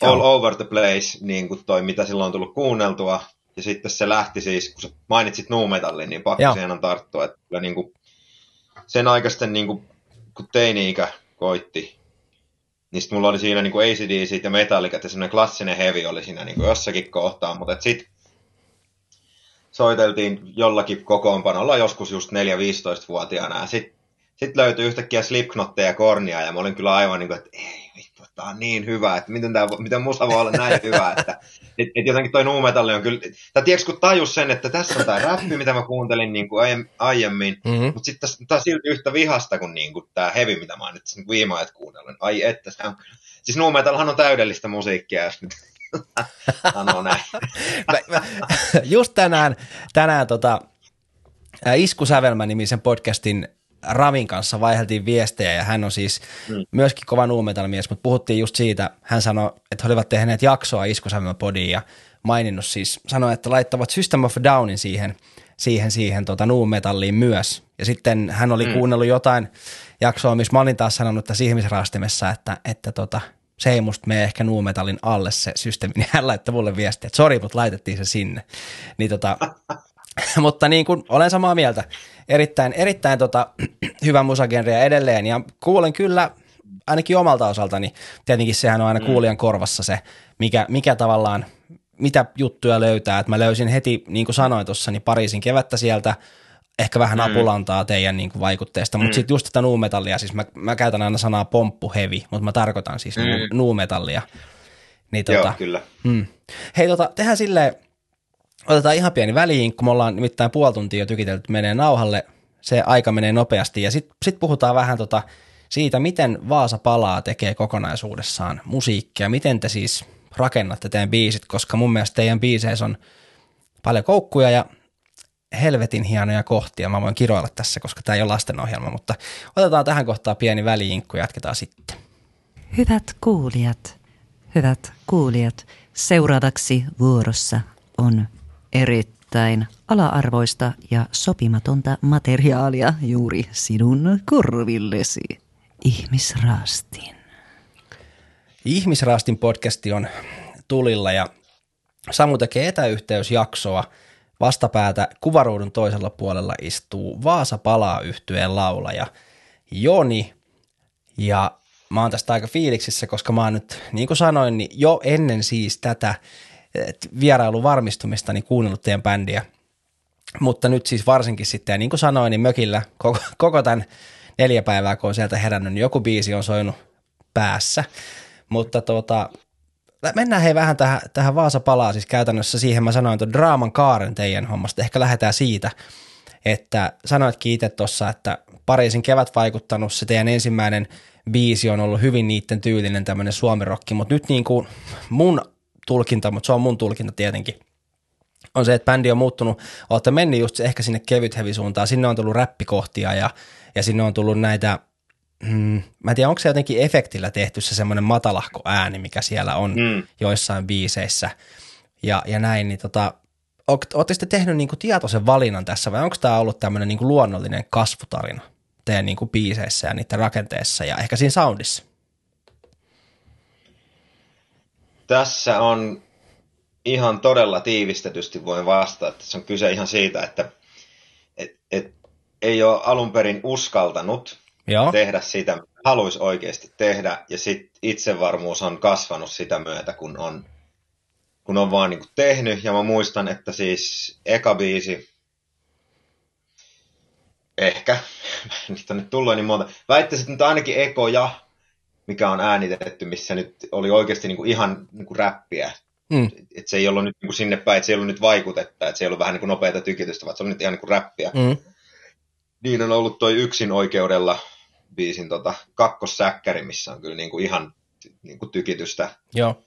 all Joo. over the place, niin kuin toi, mitä silloin on tullut kuunneltua. Ja sitten se lähti siis, kun sä mainitsit nu metallin, niin pakko siihen on tarttua. Että kyllä niin kuin sen aikaisten, niin kuin, kun teini-ikä koitti, niin sitten mulla oli siinä niin kuin ACDC ja Metallicat ja semmoinen klassinen heavy oli siinä niin kuin jossakin kohtaa, mutta sitten soiteltiin jollakin kokoonpanolla joskus just 4-15-vuotiaana ja sitten sit löytyi yhtäkkiä Slipknotteja ja Kornia ja mä olin kyllä aivan niin kuin, että ei tämä on niin hyvä, että miten, tämä, miten musa voi olla näin hyvä, että et, et jotenkin toi nuumetalli on kyllä, tai tiedätkö kun tajus sen, että tässä on tämä räppi, mitä mä kuuntelin niin kuin aiemmin, mm-hmm. mutta sitten tämä on silti yhtä vihasta kuin, niin kuin tämä heavy, mitä mä oon nyt niin viime ajat kuunnellut. Ai että, se on, siis nuumetalhan on täydellistä musiikkia, jos nyt sanoo näin. just tänään, tänään tota, Iskusävelmä nimisen podcastin Ravin kanssa vaiheltiin viestejä ja hän on siis mm. myöskin kova nuumetalmies, mutta puhuttiin just siitä, hän sanoi, että he olivat tehneet jaksoa Iskusävelmä podiin ja maininnut siis, sanoi, että laittavat System of Downin siihen, siihen, siihen tota, nuumetalliin myös. Ja sitten hän oli mm. kuunnellut jotain jaksoa, missä mä olin taas sanonut tässä ihmisraastimessa, että, että tota, se ei musta mene ehkä nuumetallin alle se systeemi, niin hän laittoi mulle viestiä, että sori, mutta laitettiin se sinne. Niin tota, Mutta niin kuin, olen samaa mieltä. Erittäin, erittäin tota, hyvä musagenre edelleen ja kuulen kyllä ainakin omalta osaltani. Tietenkin sehän on aina mm. kuulijan korvassa se, mikä, mikä tavallaan, mitä juttuja löytää. Et mä löysin heti, niin kuin sanoin tuossa, niin Pariisin kevättä sieltä, ehkä vähän mm. apulantaa teidän niin kuin, vaikutteesta, mutta mm. sitten just tätä nuumetallia, siis mä, mä käytän aina sanaa pomppuhevi, mutta mä tarkoitan siis mm. nuumetallia. Niin, tota, Joo, kyllä. Mm. Hei, tota, tehdään silleen, otetaan ihan pieni väliin, kun me ollaan nimittäin puoli tuntia jo tykitelty menee nauhalle, se aika menee nopeasti. Ja sitten sit puhutaan vähän tota siitä, miten Vaasa palaa tekee kokonaisuudessaan musiikkia, miten te siis rakennatte teidän biisit, koska mun mielestä teidän biiseissä on paljon koukkuja ja helvetin hienoja kohtia. Mä voin kiroilla tässä, koska tämä ei ole lastenohjelma, mutta otetaan tähän kohtaan pieni väliinkku ja jatketaan sitten. Hyvät kuulijat, hyvät kuulijat, seuraavaksi vuorossa on erittäin ala-arvoista ja sopimatonta materiaalia juuri sinun korvillesi. Ihmisraastin. Ihmisraastin podcasti on tulilla ja Samu tekee etäyhteysjaksoa. Vastapäätä kuvaruudun toisella puolella istuu Vaasa palaa yhtyeen laulaja Joni. Ja mä oon tästä aika fiiliksissä, koska mä oon nyt, niin kuin sanoin, niin jo ennen siis tätä vierailun varmistumista niin kuunnellut teidän bändiä. Mutta nyt siis varsinkin sitten, ja niin kuin sanoin, niin mökillä koko, koko tämän neljä päivää, kun on sieltä herännyt, niin joku biisi on soinut päässä. Mutta tuota, mennään hei vähän tähän, tähän Vaasa palaa, siis käytännössä siihen mä sanoin tuon draaman kaaren teidän hommasta. Ehkä lähdetään siitä, että sanoitkin itse tuossa, että Pariisin kevät vaikuttanut, se teidän ensimmäinen biisi on ollut hyvin niiden tyylinen tämmöinen suomirokki, mutta nyt niin kuin mun tulkinta, mutta se on mun tulkinta tietenkin, on se, että bändi on muuttunut, olette mennyt just ehkä sinne kevyt suuntaan, sinne on tullut räppikohtia ja, ja sinne on tullut näitä, mm, mä en tiedä, onko se jotenkin efektillä tehty se semmoinen matalahko ääni, mikä siellä on mm. joissain biiseissä ja, ja näin, niin tota, Oletteko te tehnyt niinku tietoisen valinnan tässä vai onko tämä ollut tämmöinen niinku luonnollinen kasvutarina teidän niinku biiseissä ja niiden rakenteessa ja ehkä siinä soundissa? Tässä on ihan todella tiivistetysti voin vastata, että se on kyse ihan siitä, että et, et, ei ole alun perin uskaltanut Joo. tehdä sitä, mitä haluaisi oikeasti tehdä, ja sitten itsevarmuus on kasvanut sitä myötä, kun on, kun on vaan niin tehnyt, ja mä muistan, että siis eka biisi, ehkä, niitä on nyt tullut niin monta, väittäisin, että ainakin Eko ja mikä on äänitetty, missä nyt oli oikeasti niin kuin ihan niin kuin räppiä. Mm. Et se ei ollut nyt niin kuin sinne päin, että se ei ollut nyt vaikutetta, että se ei ollut vähän niin kuin nopeata tykitystä, vaan se oli nyt ihan niin kuin räppiä. Mm. Niin on ollut toi yksin oikeudella biisin tota, kakkossäkkäri, missä on kyllä niin kuin ihan niin kuin tykitystä. Joo.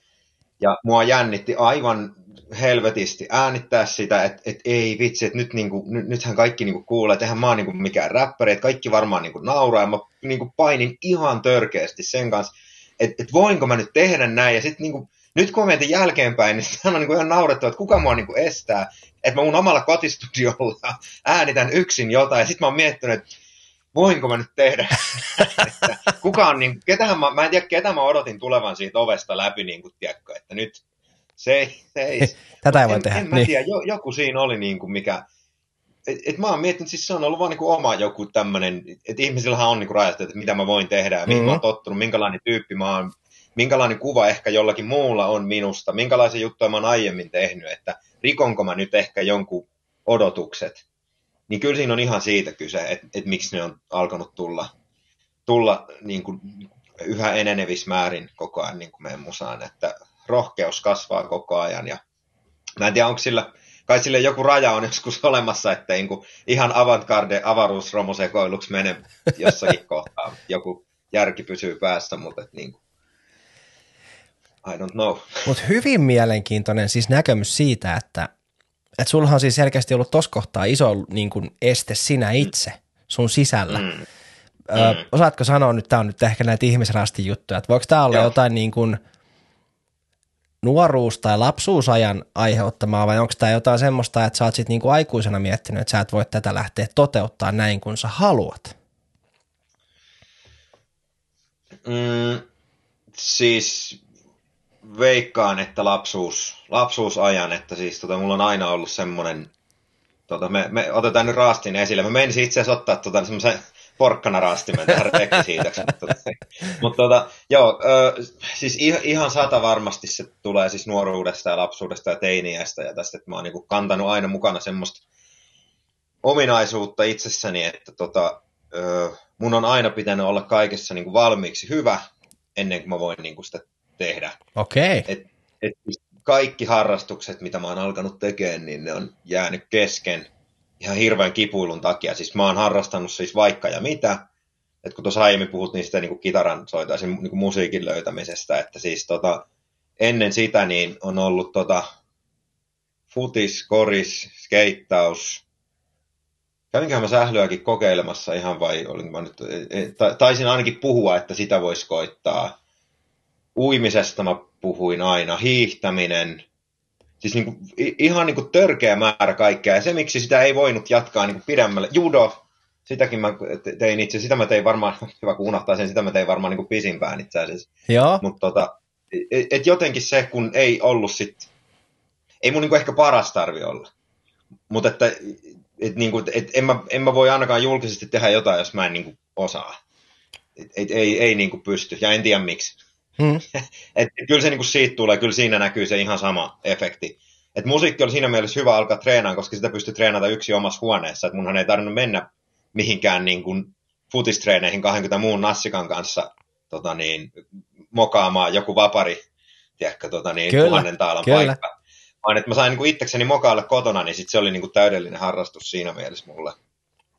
Ja mua jännitti aivan helvetisti äänittää sitä, että et ei vitsi, että nyt niinku, nyt, nythän kaikki niinku kuulee, että eihän mä oon niinku mikään räppäri, että kaikki varmaan niinku nauraa, ja mä niinku painin ihan törkeästi sen kanssa, että et voinko mä nyt tehdä näin, ja sitten niinku, nyt kun mä mietin jälkeenpäin, niin se on niinku ihan naurettava, että kuka mua niinku estää, että mä mun omalla kotistudiolla äänitän yksin jotain, ja sitten mä oon miettinyt, että voinko mä nyt tehdä? kuka on, niin, ketähän mä, mä en tiedä, ketä mä odotin tulevan siitä ovesta läpi, niin kuin, tiedätkö, että nyt se ei, se ei. Tätä ei voi en, tehdä. En mä niin. tiedä, joku siinä oli niin kuin mikä, et, et mä oon miettinyt, siis se on ollut vaan niin kuin oma joku tämmöinen, että ihmisillähän on niin kuin rajat, että mitä mä voin tehdä ja mihin mm-hmm. mä oon mm-hmm. tottunut, minkälainen tyyppi mä oon, minkälainen kuva ehkä jollakin muulla on minusta, minkälaisia juttuja mä oon aiemmin tehnyt, että rikonko mä nyt ehkä jonkun odotukset. Niin kyllä siinä on ihan siitä kyse, että, että miksi ne on alkanut tulla, tulla niin kuin yhä enenevissä määrin koko ajan niin kuin meidän musaan, että rohkeus kasvaa koko ajan ja mä en tiedä, onko sillä, kai sille joku raja on joskus olemassa, että niin kuin ihan avantgarde avaruusromosekoiluksi mene jossakin kohtaa. Joku järki pysyy päässä, mutta et niin kuin, I don't know. Mutta hyvin mielenkiintoinen siis näkemys siitä, että et sulla on siis selkeästi ollut tuossa kohtaa iso niin kuin este sinä itse sun sisällä. Mm. Ö, mm. Osaatko sanoa nyt, tämä on nyt ehkä näitä ihmisrastin juttuja, että voiko tämä olla Joo. jotain niin kuin – nuoruus- tai lapsuusajan aiheuttamaa vai onko tämä jotain semmoista, että sä oot sitten niinku aikuisena miettinyt, että sä et voi tätä lähteä toteuttaa näin kuin sä haluat? Mm, siis veikkaan, että lapsuus, lapsuusajan, että siis tota, mulla on aina ollut semmoinen tota, me, me, otetaan nyt raastin esille. Mä menisin itse asiassa ottaa tota, semmoisen porkkanaraastimen tähän rekvisiitoksi. Mutta tota, joo, ö, siis ihan sata varmasti se tulee siis nuoruudesta ja lapsuudesta ja teiniästä ja tästä, että mä oon niinku kantanut aina mukana semmoista ominaisuutta itsessäni, että tota, ö, mun on aina pitänyt olla kaikessa niinku valmiiksi hyvä ennen kuin mä voin niinku sitä tehdä. Okei. Okay. Et, et siis kaikki harrastukset, mitä mä oon alkanut tekemään, niin ne on jäänyt kesken ihan hirveän kipuilun takia. Siis mä oon harrastanut siis vaikka ja mitä. Et kun tuossa aiemmin puhuttiin sitä niin kuin kitaran soitaisin niin kuin musiikin löytämisestä, että siis tota, ennen sitä niin on ollut tota, futis, koris, skeittaus. Kävinköhän mä sählyäkin kokeilemassa ihan vai olin mä nyt, e, e, taisin ainakin puhua, että sitä voisi koittaa. Uimisesta mä puhuin aina, hiihtäminen, Siis niin kuin, ihan niin kuin törkeä määrä kaikkea. Ja se, miksi sitä ei voinut jatkaa niin kuin pidemmälle. Judo, sitäkin mä tein itse, sitä mä tein varmaan, hyvä kun unohtaa sen, sitä mä tein varmaan niin kuin pisimpään itse asiassa. Joo. Mutta tota, et, et jotenkin se, kun ei ollut sit, ei mun niin kuin ehkä paras tarvi olla. Mutta että et, niin kuin, et en, mä, en mä voi ainakaan julkisesti tehdä jotain, jos mä en niin kuin osaa. Et, et, ei ei niin kuin pysty, ja en tiedä miksi. Hmm. et, kyllä se niin kuin siitä tulee, kyllä siinä näkyy se ihan sama efekti. Et musiikki oli siinä mielessä hyvä alkaa treenaamaan, koska sitä pystyy treenata yksi omassa huoneessa. Et munhan ei tarvinnut mennä mihinkään niin kuin futistreeneihin 20 muun nassikan kanssa tota niin, mokaamaan joku vapari, tiedätkö, tota niin, kyllä, tuhannen taalan kyllä. paikka. Vaan että mä sain niin kuin itsekseni mokailla kotona, niin sit se oli niin kuin täydellinen harrastus siinä mielessä mulle.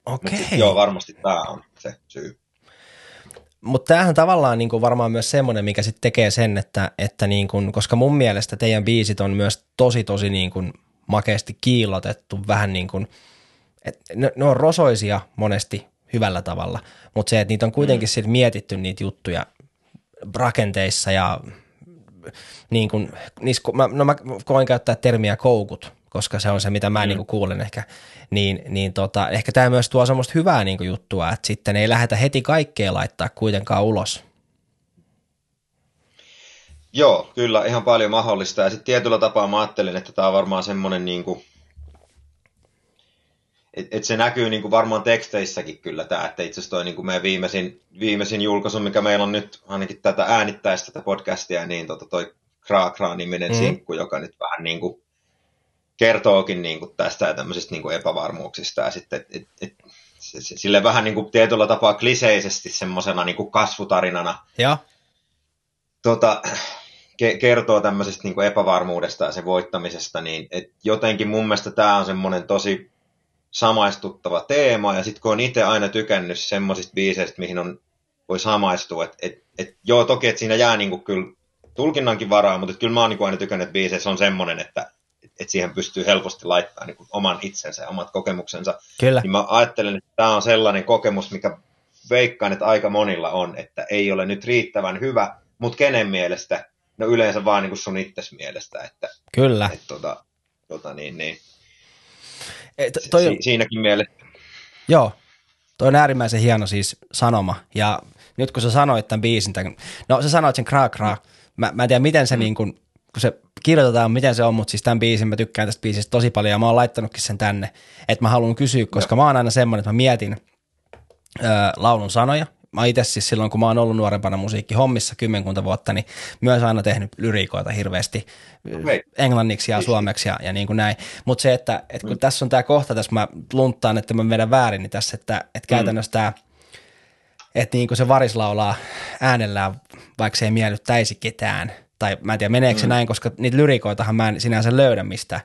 Okei. Okay. Joo, varmasti tämä on se syy. Mutta tämähän tavallaan niin kuin varmaan myös semmoinen, mikä sitten tekee sen, että, että niin kuin, koska mun mielestä teidän biisit on myös tosi tosi niin kuin makeasti kiillotettu, vähän niin kuin, että ne, ne on rosoisia monesti hyvällä tavalla, mutta se, että niitä on kuitenkin mm. mietitty niitä juttuja rakenteissa ja niin kuin, niissä, mä, no mä koin käyttää termiä koukut, koska se on se, mitä mä mm. niin kuin kuulen ehkä, niin, niin tota, ehkä tämä myös tuo semmoista hyvää niin kuin juttua, että sitten ei lähdetä heti kaikkea laittaa kuitenkaan ulos. Joo, kyllä, ihan paljon mahdollista. Ja sitten tietyllä tapaa mä ajattelin, että tämä on varmaan semmoinen, niin kuin, että et se näkyy niin kuin varmaan teksteissäkin kyllä tämä, että itse asiassa toi niin kuin meidän viimeisin, viimeisin julkaisu, mikä meillä on nyt ainakin tätä äänittäistä tätä podcastia, niin tota toi Kraa Kraa-niminen mm. sinkku, joka nyt vähän niin kuin kertookin niin kuin tästä ja tämmöisistä niin kuin epävarmuuksista ja sitten et, et, et, se, se, sille vähän niin kuin tietyllä tapaa kliseisesti semmoisena niin kuin kasvutarinana ja. Tota, ke, kertoo tämmöisestä niin kuin epävarmuudesta ja sen voittamisesta, niin et jotenkin mun mielestä tämä on semmoinen tosi samaistuttava teema ja sitten kun on itse aina tykännyt semmoisista biiseistä, mihin on, voi samaistua, että et, et, joo toki, että siinä jää niin kuin kyllä tulkinnankin varaa, mutta kyllä mä oon niin aina tykännyt, että biiseissä on semmoinen, että että siihen pystyy helposti laittamaan niin oman itsensä ja omat kokemuksensa. Kyllä. Niin mä ajattelen, että tämä on sellainen kokemus, mikä veikkaan, että aika monilla on, että ei ole nyt riittävän hyvä, mutta kenen mielestä? No yleensä vaan niin kuin sun itses mielestä. Että, Kyllä. Että, tota, tota niin, niin. E, toi... si- siinäkin mielessä. Joo, toi on äärimmäisen hieno siis sanoma. Ja nyt kun sä sanoit tämän biisin, tämän, no sä sanoit sen kraa kraa, mä, mä en tiedä miten se mm. niin kuin, kun se kirjoitetaan, miten se on, mutta siis tämän biisin, mä tykkään tästä biisistä tosi paljon ja mä oon laittanutkin sen tänne, että mä haluan kysyä, koska no. mä oon aina semmoinen, että mä mietin ö, laulun sanoja, mä itse siis silloin, kun mä oon ollut nuorempana musiikkihommissa kymmenkunta vuotta, niin myös aina tehnyt lyriikoita hirveästi okay. englanniksi ja suomeksi ja, ja niin kuin näin. Mutta se, että, että kun mm. tässä on tämä kohta, tässä mä lunttaan, että mä vedän väärin, niin tässä, että, että mm. käytännössä tämä, että niin kuin se varis laulaa äänellään, vaikka se ei miellyttäisi ketään – tai mä en tiedä meneekö mm. se näin, koska niitä lyrikoitahan mä en sinänsä löydä mistään.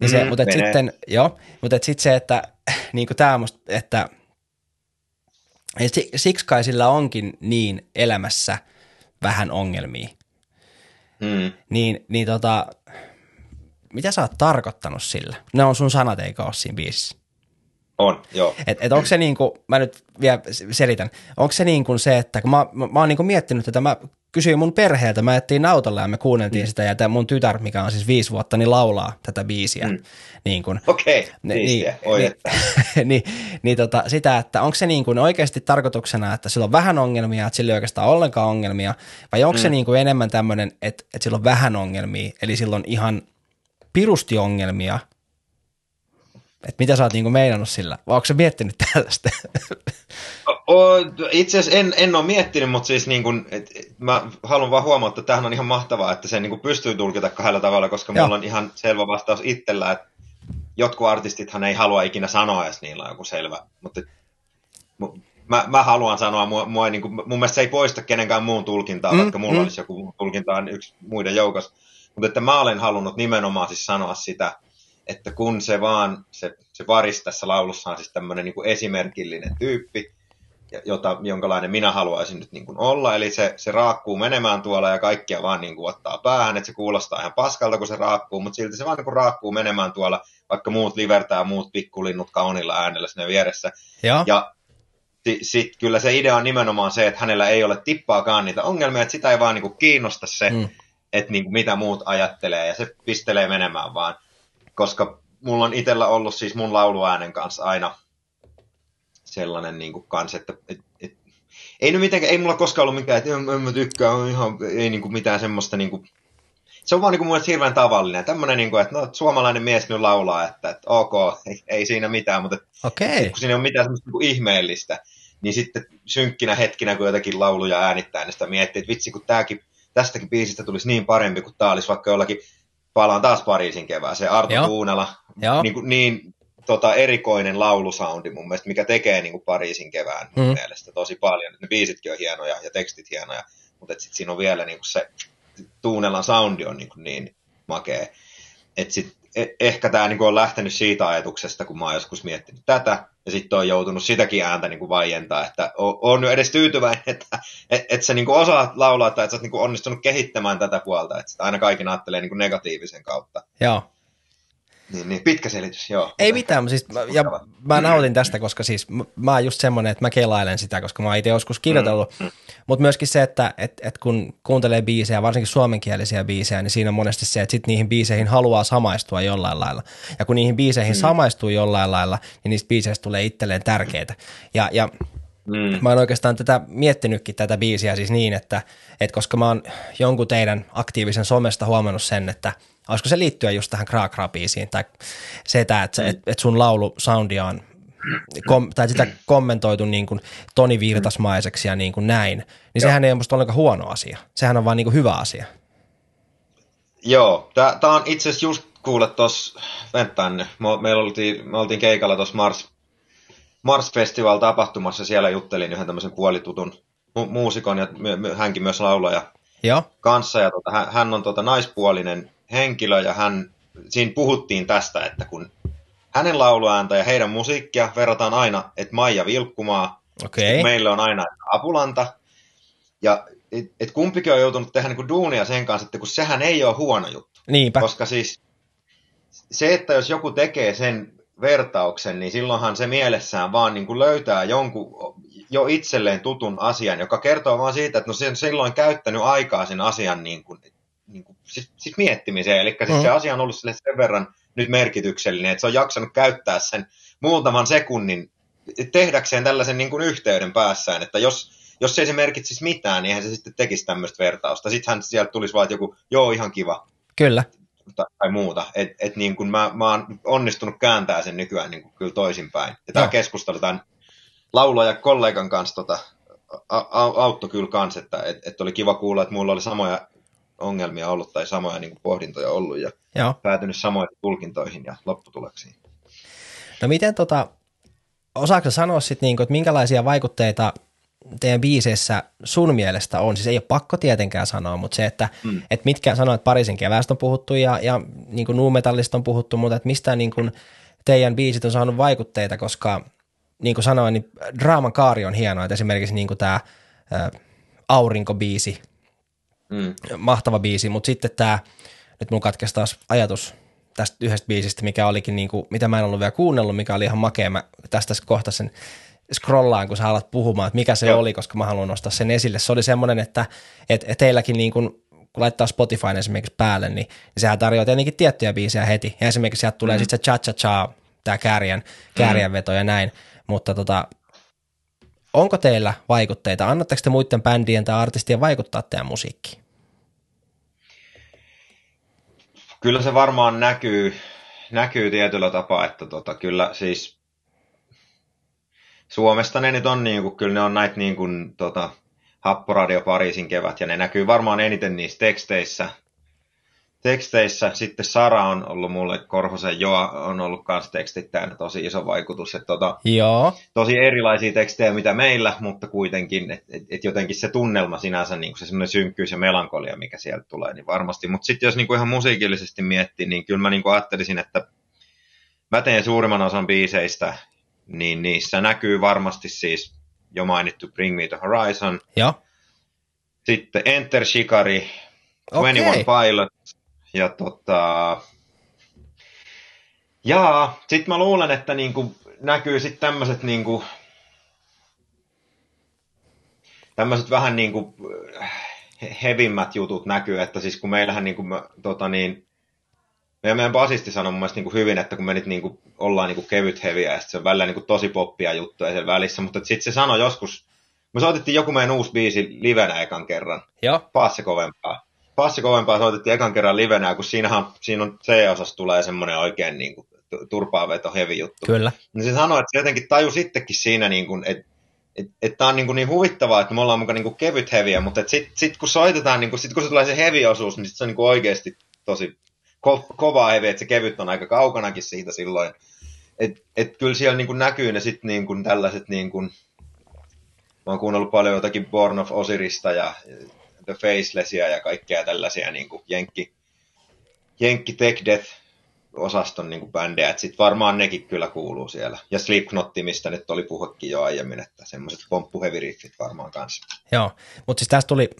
Niin se, mm, mutta sitten, joo, mutta sitten se, että niin kuin tämä musta, että siksi kai sillä onkin niin elämässä vähän ongelmia. Mm. Niin, niin tota, mitä sä oot tarkoittanut sillä? Ne on sun sanat, eikä ole siinä biisissä. On, joo. Et, et onko se niin kuin, mä nyt vielä selitän, onko se niin kuin se, että kun mä, mä, mä oon niin kuin miettinyt tätä, mä kysyin mun perheeltä, mä jättiin autolla ja me kuunneltiin mm. sitä ja tämä mun tytär, mikä on siis viisi vuotta, niin laulaa tätä biisiä. Mm. Niin Okei, okay, niin, niin, niin, niin, niin tota, sitä, että onko se niin kuin oikeasti tarkoituksena, että sillä on vähän ongelmia, että sillä ei oikeastaan ollenkaan ongelmia, vai onko mm. se niin kuin enemmän tämmöinen, että, että sillä on vähän ongelmia, eli sillä on ihan pirusti ongelmia, Että mitä sä oot niinku meinannut sillä? Vai onko se miettinyt tällaista? Itse asiassa en, en ole miettinyt, mutta siis niin kun, et, et, mä haluan vaan huomauttaa, että tämähän on ihan mahtavaa, että se niin kun pystyy tulkita kahdella tavalla, koska Joo. mulla on ihan selvä vastaus itsellä, että jotkut artistithan ei halua ikinä sanoa edes niillä on joku selvä, mutta mä, mä haluan sanoa, mua, mua niin kuin, mun mielestä se ei poista kenenkään muun tulkintaa, mm, vaikka mulla mm. olisi joku tulkinta yksi muiden joukossa, mutta että mä olen halunnut nimenomaan siis sanoa sitä, että kun se vaan, se, se varis tässä laulussa on siis tämmöinen niin kuin esimerkillinen tyyppi, jota, jonkalainen minä haluaisin nyt niin kuin olla, eli se, se raakkuu menemään tuolla ja kaikkia vaan niin kuin ottaa päähän, että se kuulostaa ihan paskalta, kun se raakkuu, mutta silti se vaan niin kuin raakkuu menemään tuolla, vaikka muut livertää muut pikkulinnut kaunilla äänellä sinne vieressä. Ja, ja sitten sit kyllä se idea on nimenomaan se, että hänellä ei ole tippaakaan niitä ongelmia, että sitä ei vaan niin kuin kiinnosta se, mm. että niin kuin mitä muut ajattelee, ja se pistelee menemään vaan. Koska mulla on itsellä ollut siis mun lauluäänen kanssa aina sellainen niin kuin kans, että et, et, ei nyt mitenkään, ei mulla koskaan ollut mikään, että en, en mä tykkää, on ihan, ei niin kuin mitään semmoista niin kuin, se on vaan niin kuin mun hirveän tavallinen. Tämmöinen, niin kuin, että no, suomalainen mies nyt laulaa, että, että ok, ei, ei siinä mitään, mutta okay. kun siinä on mitään semmoista niin kuin ihmeellistä, niin sitten synkkinä hetkinä, kun jotakin lauluja äänittää, niin sitä miettii, että vitsi, kun tääkin, tästäkin biisistä tulisi niin parempi, kuin tää olisi vaikka jollakin, palaan taas Pariisin kevään, se Arto Joo. Joo. niin, niin tota, erikoinen laulusoundi mun mielestä, mikä tekee niin kuin Pariisin kevään mun mm. mielestä tosi paljon. Ne biisitkin on hienoja ja tekstit hienoja, mutta sitten siinä on vielä niin kuin se Tuunelan soundi on niin, kuin niin makea. Et sit, e- ehkä tämä niin on lähtenyt siitä ajatuksesta, kun mä oon joskus miettinyt tätä, ja sitten on joutunut sitäkin ääntä niin kuin vaientaa, että on, nyt edes tyytyväinen, että et, et sä niin kuin osaat laulaa, tai että sä oot niin onnistunut kehittämään tätä puolta, että aina kaikki ajattelee niin kuin negatiivisen kautta. Joo. Niin, niin, pitkä selitys, joo. Ei mitään, siis, ja mä nautin tästä, koska siis mä oon just semmoinen, että mä kelailen sitä, koska mä oon itse joskus kirjoitellut, mm. mutta myöskin se, että et, et kun kuuntelee biisejä, varsinkin suomenkielisiä biisejä, niin siinä on monesti se, että sit niihin biiseihin haluaa samaistua jollain lailla. Ja kun niihin biiseihin mm. samaistuu jollain lailla, niin niistä biiseistä tulee itselleen tärkeitä. Ja, ja Mm. Mä oon oikeastaan tätä miettinytkin tätä biisiä siis niin, että, että koska mä oon jonkun teidän aktiivisen somesta huomannut sen, että – olisiko se liittyä just tähän Kraa-Kraa-biisiin, tai se, että, että, mm. että sun laulu soundia on, kom, tai sitä kommentoitu niin kuin Toni Virtasmaiseksi ja niin kuin näin, niin Joo. sehän ei ole musta ollenkaan huono asia. Sehän on vaan niin kuin hyvä asia. Joo, tämä on itse asiassa just kuule tuossa, venttäin, me, oltiin, me oltiin keikalla tuossa Mars, Mars Festival tapahtumassa, siellä juttelin yhden tämmöisen puolitutun mu- muusikon ja my, my, hänkin myös laulaja Joo. kanssa, ja tota, hän, hän on tota, naispuolinen henkilö ja hän, siinä puhuttiin tästä, että kun hänen lauluääntä ja heidän musiikkia verrataan aina, että Maija Vilkkumaa, okay. meillä on aina Apulanta, ja et, et kumpikin on joutunut tehdä niinku duunia sen kanssa, että kun sehän ei ole huono juttu. Niinpä. Koska siis se, että jos joku tekee sen vertauksen, niin silloinhan se mielessään vaan niin kuin löytää jonkun jo itselleen tutun asian, joka kertoo vaan siitä, että no se on silloin käyttänyt aikaa sen asian niin kuin, niin kuin, siis, siis miettimiseen. Eli siis mm. se asia on ollut sille sen verran nyt merkityksellinen, että se on jaksanut käyttää sen muutaman sekunnin tehdäkseen tällaisen niin kuin yhteyden päässään, että jos, jos se ei se merkitsisi mitään, niin eihän se sitten tekisi tämmöistä vertausta. Sittenhän sieltä tulisi vaan joku, joo, ihan kiva. Kyllä. Tai muuta. Et, et niin kuin mä, mä oon onnistunut kääntää sen nykyään niin kuin kyllä toisinpäin. Ja tämä keskustelu tämän laulaja kollegan kanssa tota, auttoi kyllä kanssa, että et, et oli kiva kuulla, että mulla oli samoja ongelmia ollut tai samoja niin kuin pohdintoja ollut ja Joo. päätynyt samoihin tulkintoihin ja lopputuloksiin. No miten tota, osaako sanoa sitten, niin kuin, että minkälaisia vaikutteita teidän biiseissä sun mielestä on? Siis ei ole pakko tietenkään sanoa, mutta se, että mm. et mitkä sanoit Pariisin keväästä on puhuttu ja, ja niin kuin nuumetallista on puhuttu, mutta että mistä niin kuin teidän biisit on saanut vaikutteita, koska niin kuin sanoin, niin draaman kaari on hienoa, että esimerkiksi niin kuin tämä ä, aurinkobiisi, Mm. Mahtava biisi, mutta sitten tämä, nyt mun katkesi taas ajatus tästä yhdestä biisistä, mikä olikin, niin kuin, mitä mä en ollut vielä kuunnellut, mikä oli ihan makea. Mä tästä kohta sen scrollaan, kun sä alat puhumaan, että mikä se Joo. oli, koska mä haluan nostaa sen esille. Se oli semmoinen, että et, et teilläkin niin kuin, kun laittaa Spotify esimerkiksi päälle, niin, niin sehän tarjoaa tietenkin tiettyjä biisejä heti. Ja esimerkiksi sieltä tulee mm. sitten se cha-cha-cha, tämä kärjen, kärjenveto mm. ja näin. Mutta tota, Onko teillä vaikutteita? Annatteko te muiden bändien tai artistien vaikuttaa teidän musiikkiin? Kyllä se varmaan näkyy, näkyy tietyllä tapaa, että tota, kyllä siis Suomesta ne nyt on, niin kuin, kyllä ne on näitä niin kuin, tota, Happoradio Pariisin kevät, ja ne näkyy varmaan eniten niissä teksteissä, teksteissä. Sitten Sara on ollut mulle, Korhosen Joa on ollut kanssa tekstittäjänä tosi iso vaikutus. Että tota, Joo. Tosi erilaisia tekstejä mitä meillä, mutta kuitenkin, että et, et jotenkin se tunnelma sinänsä, niin se semmoinen synkkyys ja melankolia, mikä sieltä tulee, niin varmasti. Mutta sitten jos niin kuin ihan musiikillisesti miettii, niin kyllä mä niin kuin ajattelisin, että mä teen suurimman osan biiseistä, niin niissä näkyy varmasti siis jo mainittu Bring Me The Horizon. Joo. Sitten Enter Shikari, okay. 21 Pilot, ja tota... Ja sit mä luulen, että niinku näkyy sitten tämmöiset niinku, tämmöiset vähän niinku hevimmät jutut näkyy, että siis kun meillähän niinku, tota niin, meidän, meidän basisti sanoi mun mielestä niinku hyvin, että kun me nyt niinku ollaan niinku kevyt heviä ja se on välillä niinku tosi poppia juttuja siellä välissä, mutta sitten se sanoi joskus, me soitettiin joku meidän uusi biisi livenä ekan kerran. Joo. Paas se kovempaa passi kovempaa soitettiin ekan kerran livenä, kun siinähän, siinä on C-osassa tulee semmoinen oikein niin kuin, turpaaveto heavy juttu. Kyllä. Niin se sanoi, että se jotenkin taju sittenkin siinä, niin kuin, että että et tämä on niin, kuin niin huvittavaa, että me ollaan mukaan niin kevyt heviä, mutta sitten sit, kun soitetaan, niin kuin, sit kun se tulee se heavy-osuus, niin sit se on niin kuin oikeasti tosi ko- kovaa heviä, että se kevyt on aika kaukanakin siitä silloin. Että et kyllä siellä niin kuin näkyy ne sitten niin kuin tällaiset, niin kuin, mä oon kuunnellut paljon jotakin Born of Osirista ja The Facelessia ja kaikkea tällaisia niin kuin Jenkki, Jenkki Tech Death osaston niin kuin bändejä, että sitten varmaan nekin kyllä kuuluu siellä. Ja Slipknotti, mistä nyt oli puhekin jo aiemmin, että semmoiset pomppuheavy varmaan kanssa. Joo, mutta siis tästä tuli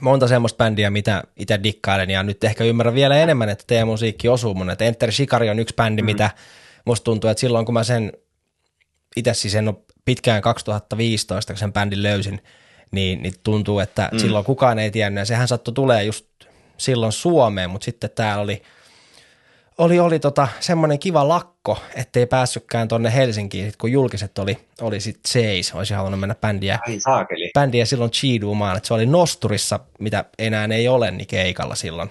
monta semmoista bändiä, mitä itse dikkailen, ja nyt ehkä ymmärrän vielä enemmän, että teidän musiikki osuu mun. Että Enter Shikari on yksi bändi, mm. mitä musta tuntuu, että silloin kun mä sen, itse siis en ole pitkään 2015, kun sen bändin löysin, niin, niin tuntuu, että mm. silloin kukaan ei tiennyt, ja sehän sattui tulee just silloin Suomeen, mutta sitten täällä oli, oli, oli tota semmoinen kiva lakko, ettei päässytkään tuonne Helsinkiin, sit kun julkiset oli, oli sitten seis, olisi halunnut mennä bändiä, bändiä silloin chiidumaan, että se oli Nosturissa, mitä enää ei ole, niin keikalla silloin,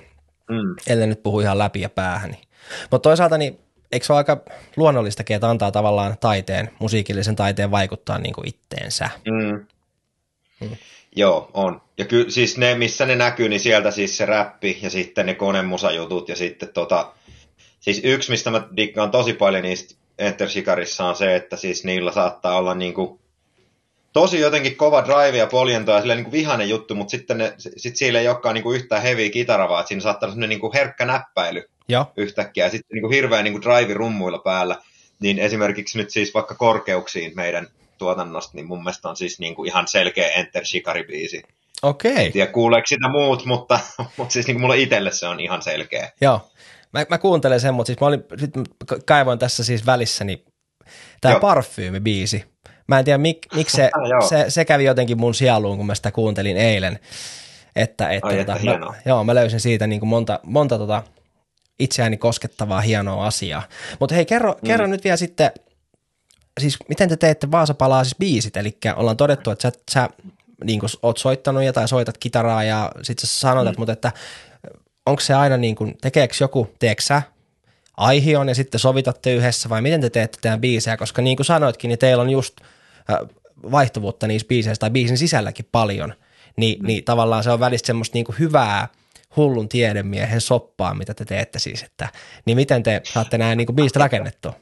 mm. ellei nyt puhu ihan läpi ja päähän. Niin. Mutta toisaalta niin eikö se ole aika luonnollistakin, että antaa tavallaan taiteen, musiikillisen taiteen vaikuttaa niin kuin itteensä? Mm. Mm. Joo, on. Ja ky, siis ne, missä ne näkyy, niin sieltä siis se räppi ja sitten ne konemusajutut ja sitten tota, siis yksi, mistä mä dikkaan tosi paljon niistä Enter Shikarissa on se, että siis niillä saattaa olla niinku tosi jotenkin kova drive ja poljento ja niinku vihainen juttu, mutta sitten ne, sit siellä ei olekaan niinku yhtään heavy kitara, vaan siinä saattaa olla niinku herkkä näppäily Joo. yhtäkkiä ja sitten niinku hirveä niinku drive rummuilla päällä. Niin esimerkiksi nyt siis vaikka korkeuksiin meidän tuotannosta, niin mun mielestä on siis niin kuin ihan selkeä Enter Shikari-biisi. Okei. Okay. En tiedä kuuleeko sitä muut, mutta, mutta siis niin kuin mulle itselle se on ihan selkeä. Joo. Mä, mä kuuntelen sen, mutta siis mä olin, sit kaivoin tässä siis välissä, niin tämä parfyymi-biisi. Mä en tiedä, mik, miksi se, ah, se, se, kävi jotenkin mun sieluun, kun mä sitä kuuntelin eilen. Että, että, Ai, tota, että mä, joo, mä löysin siitä niin kuin monta, monta tota, itseäni koskettavaa hienoa asiaa. Mutta hei, kerro, mm. kerro nyt vielä sitten, siis miten te teette Vaasapalaa siis biisit, eli ollaan todettu, että sä, sä niin kuin, oot soittanut ja tai soitat kitaraa ja sitten sä sanotat, mm. mutta että onko se aina niin kuin, tekeekö joku, teekö sä aihion ja sitten sovitatte yhdessä vai miten te teette teidän biisejä, koska niin kuin sanoitkin, niin teillä on just vaihtuvuutta niissä biiseissä tai biisin sisälläkin paljon, niin, mm. niin tavallaan se on välistä semmoista niin kuin hyvää hullun tiedemiehen soppaa, mitä te teette siis, että niin miten te saatte nämä niin kuin biisit rakennettua?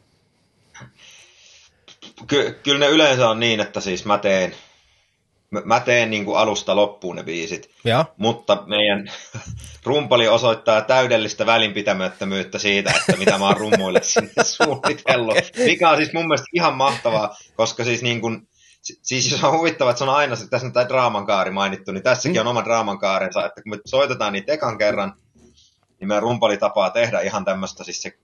Ky- kyllä ne yleensä on niin, että siis mä teen, mä teen niin kuin alusta loppuun ne biisit, ja. mutta meidän rumpali osoittaa täydellistä välinpitämättömyyttä siitä, että mitä mä oon rummuille sinne suunnitellut, mikä on siis mun mielestä ihan mahtavaa, koska siis niin kuin, Siis jos on huvittavaa, että se on aina, tässä on tämä draaman kaari mainittu, niin tässäkin mm. on oma draaman kaarensa, että kun me soitetaan niitä ekan kerran, niin meidän rumpali tapaa tehdä ihan tämmöistä, siis se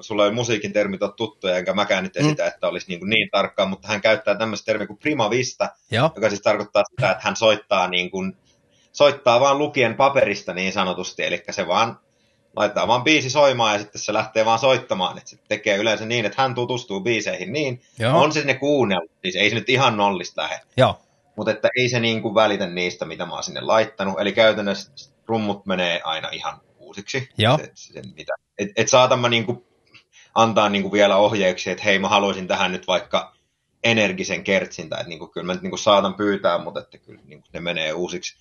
sulla ei musiikin termit ole tuttuja, enkä mäkään nyt esitä, mm. että olisi niin, kuin niin tarkkaa, mutta hän käyttää tämmöistä termiä kuin prima vista, Joo. joka siis tarkoittaa sitä, että hän soittaa, niin kuin, soittaa vaan lukien paperista niin sanotusti, eli se vaan laittaa vaan biisi soimaan ja sitten se lähtee vaan soittamaan, että se tekee yleensä niin, että hän tutustuu biiseihin niin, Joo. on se sinne kuunnellut, siis ei se nyt ihan nollista lähde. Joo. Mutta että ei se niin kuin välitä niistä, mitä mä oon sinne laittanut, eli käytännössä rummut menee aina ihan uusiksi. Joo. Se, se, mitä. Et, et saatan mä niinku antaa niinku vielä ohjeeksi, että hei mä haluaisin tähän nyt vaikka energisen kertsin, tai niinku, kyllä mä nyt niinku saatan pyytää, mutta että kyllä niinku ne menee uusiksi.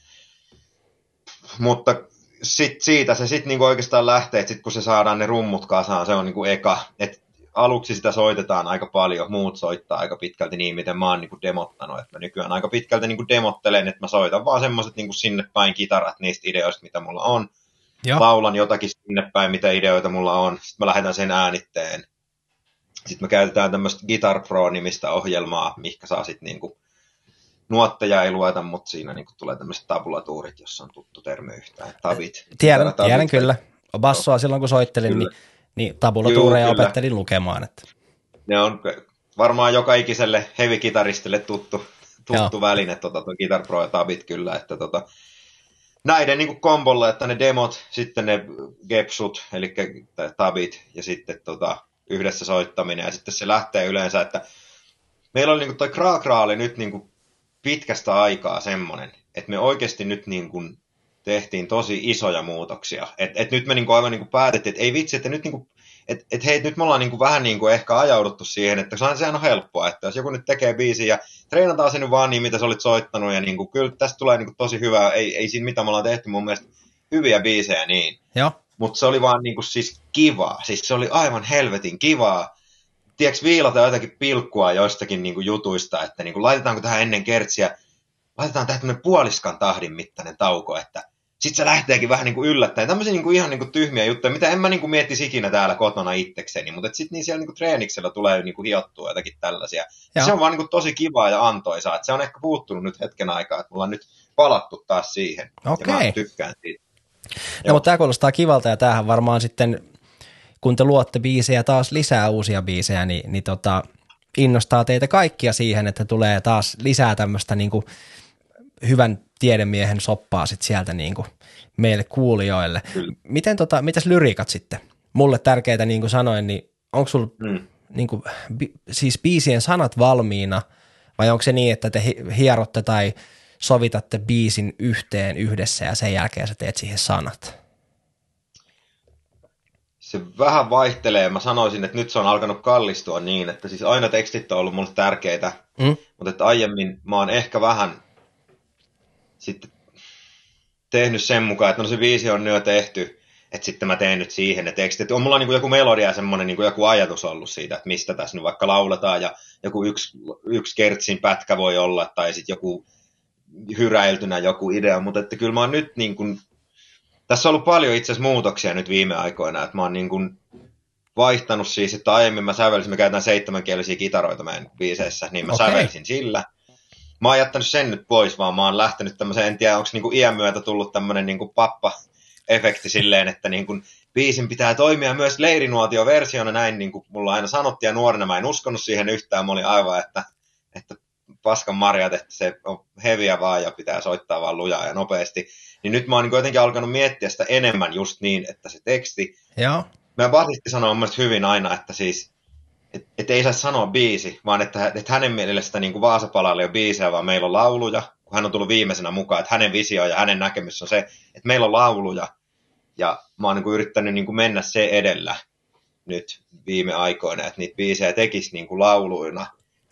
Mutta sit siitä se sitten niinku oikeastaan lähtee, että kun se saadaan ne rummut kasaan, se on niinku eka. Et aluksi sitä soitetaan aika paljon, muut soittaa aika pitkälti niin, miten mä oon niinku demottanut. Et mä nykyään aika pitkälti niinku demottelen, että mä soitan vaan semmoiset niinku sinne päin kitarat niistä ideoista, mitä mulla on. Joo. Laulan jotakin sinne päin, mitä ideoita mulla on. Sitten mä lähetän sen äänitteen. Sitten me käytetään tämmöistä Guitar Pro-nimistä ohjelmaa, mikä saa sitten niinku nuotteja ei lueta, mutta siinä niinku tulee tämmöiset tabulatuurit, jossa on tuttu termi yhtään. Tabit. Tiedän, Tabit. tiedän kyllä. Bassoa silloin kun soittelin, Kyllä. niin, niin tabulatuureja Juu, kyllä. opettelin lukemaan. Että. Ne on varmaan joka ikiselle heavy-kitaristille tuttu, tuttu Joo. väline, tota, tuo Guitar Pro ja Tabit kyllä, että tota, näiden niin kombolla, että ne demot, sitten ne gepsut, eli tabit, ja sitten tota, yhdessä soittaminen, ja sitten se lähtee yleensä, että meillä oli niin toi Krakra oli nyt niin kuin pitkästä aikaa semmoinen, että me oikeasti nyt niin kuin tehtiin tosi isoja muutoksia. Et, et nyt me niin kuin aivan niin kuin päätettiin, että ei vitsi, että nyt niin kuin et, et hei, nyt me ollaan niinku vähän niinku ehkä ajauduttu siihen, että sehän, on helppoa, että jos joku nyt tekee biisin ja treenataan se nyt vaan niin, mitä sä olit soittanut, ja niinku, kyllä tästä tulee niinku tosi hyvää, ei, ei siinä mitä me ollaan tehty mun mielestä hyviä biisejä niin, Joo, mutta se oli vaan niinku siis kivaa, siis se oli aivan helvetin kivaa, tiedätkö viilata jotakin pilkkua joistakin niinku jutuista, että niinku, laitetaanko tähän ennen kertsiä, laitetaan tähän puoliskan tahdin mittainen tauko, että sitten se lähteekin vähän niin kuin yllättäen. Tämmöisiä niin kuin ihan niin kuin tyhmiä juttuja, mitä en mä niin kuin miettisi ikinä täällä kotona itsekseni, mutta sitten niin siellä niin kuin treeniksellä tulee niin kuin hiottua jotakin tällaisia. Joo. Ja se on vaan niin kuin tosi kivaa ja antoisaa. että se on ehkä puuttunut nyt hetken aikaa, että mulla on nyt palattu taas siihen. Ja Okei. mä tykkään siitä. no, Joo. mutta tämä kuulostaa kivalta ja tämähän varmaan sitten, kun te luotte biisejä taas lisää uusia biisejä, niin, niin tota, innostaa teitä kaikkia siihen, että tulee taas lisää tämmöistä niin kuin hyvän tiedemiehen soppaa sit sieltä niin kuin meille kuulijoille. Kyllä. Miten tota, mitäs lyriikat sitten? Mulle tärkeitä, niin kuin sanoin, niin onko sulla Mm. niin kuin, bi, siis biisien sanat valmiina, vai onko se niin, että te hi- hierotte tai sovitatte biisin yhteen yhdessä ja sen jälkeen sä teet siihen sanat? Se vähän vaihtelee. Mä sanoisin, että nyt se on alkanut kallistua niin, että siis aina tekstit on ollut mulle tärkeitä, Mm? mutta että aiemmin mä oon ehkä vähän sitten tehnyt sen mukaan, että no se viisi on nyt jo tehty, että sitten mä teen nyt siihen ne tekstit. On mulla niin kuin joku melodia ja semmoinen niin kuin joku ajatus ollut siitä, että mistä tässä nyt vaikka lauletaan ja joku yksi, yksi kertsin pätkä voi olla tai sitten joku hyräiltynä joku idea, mutta että kyllä mä oon nyt niin kuin, tässä on ollut paljon itse asiassa muutoksia nyt viime aikoina, että mä oon niin kuin vaihtanut siis, että aiemmin mä sävelsin, me käytetään seitsemänkielisiä kitaroita meidän biiseissä, niin mä okay. sävelsin sillä. Mä oon jättänyt sen nyt pois, vaan mä oon lähtenyt tämmöiseen, en tiedä onko niinku iän myötä tullut tämmöinen niinku pappa-efekti silleen, että niinku biisin pitää toimia myös leirinuotio-versiona, näin niin kuin mulla aina sanottiin, ja nuorena mä en uskonut siihen yhtään, mä olin aivan, että, että paskan marjat, että se on heviä vaan ja pitää soittaa vaan lujaa ja nopeasti. Niin nyt mä oon niin jotenkin alkanut miettiä sitä enemmän just niin, että se teksti, Joo, Meidän basisti sanoo mun hyvin aina, että siis, et, et ei saa sanoa biisi, vaan että, että hänen mielestä niin kuin Vaasapalalle ei ole biisejä, vaan meillä on lauluja, kun hän on tullut viimeisenä mukaan, että hänen visio ja hänen näkemys on se, että meillä on lauluja, ja mä oon niin kuin yrittänyt niin kuin mennä se edellä nyt viime aikoina, että niitä biisejä tekisi niin kuin lauluina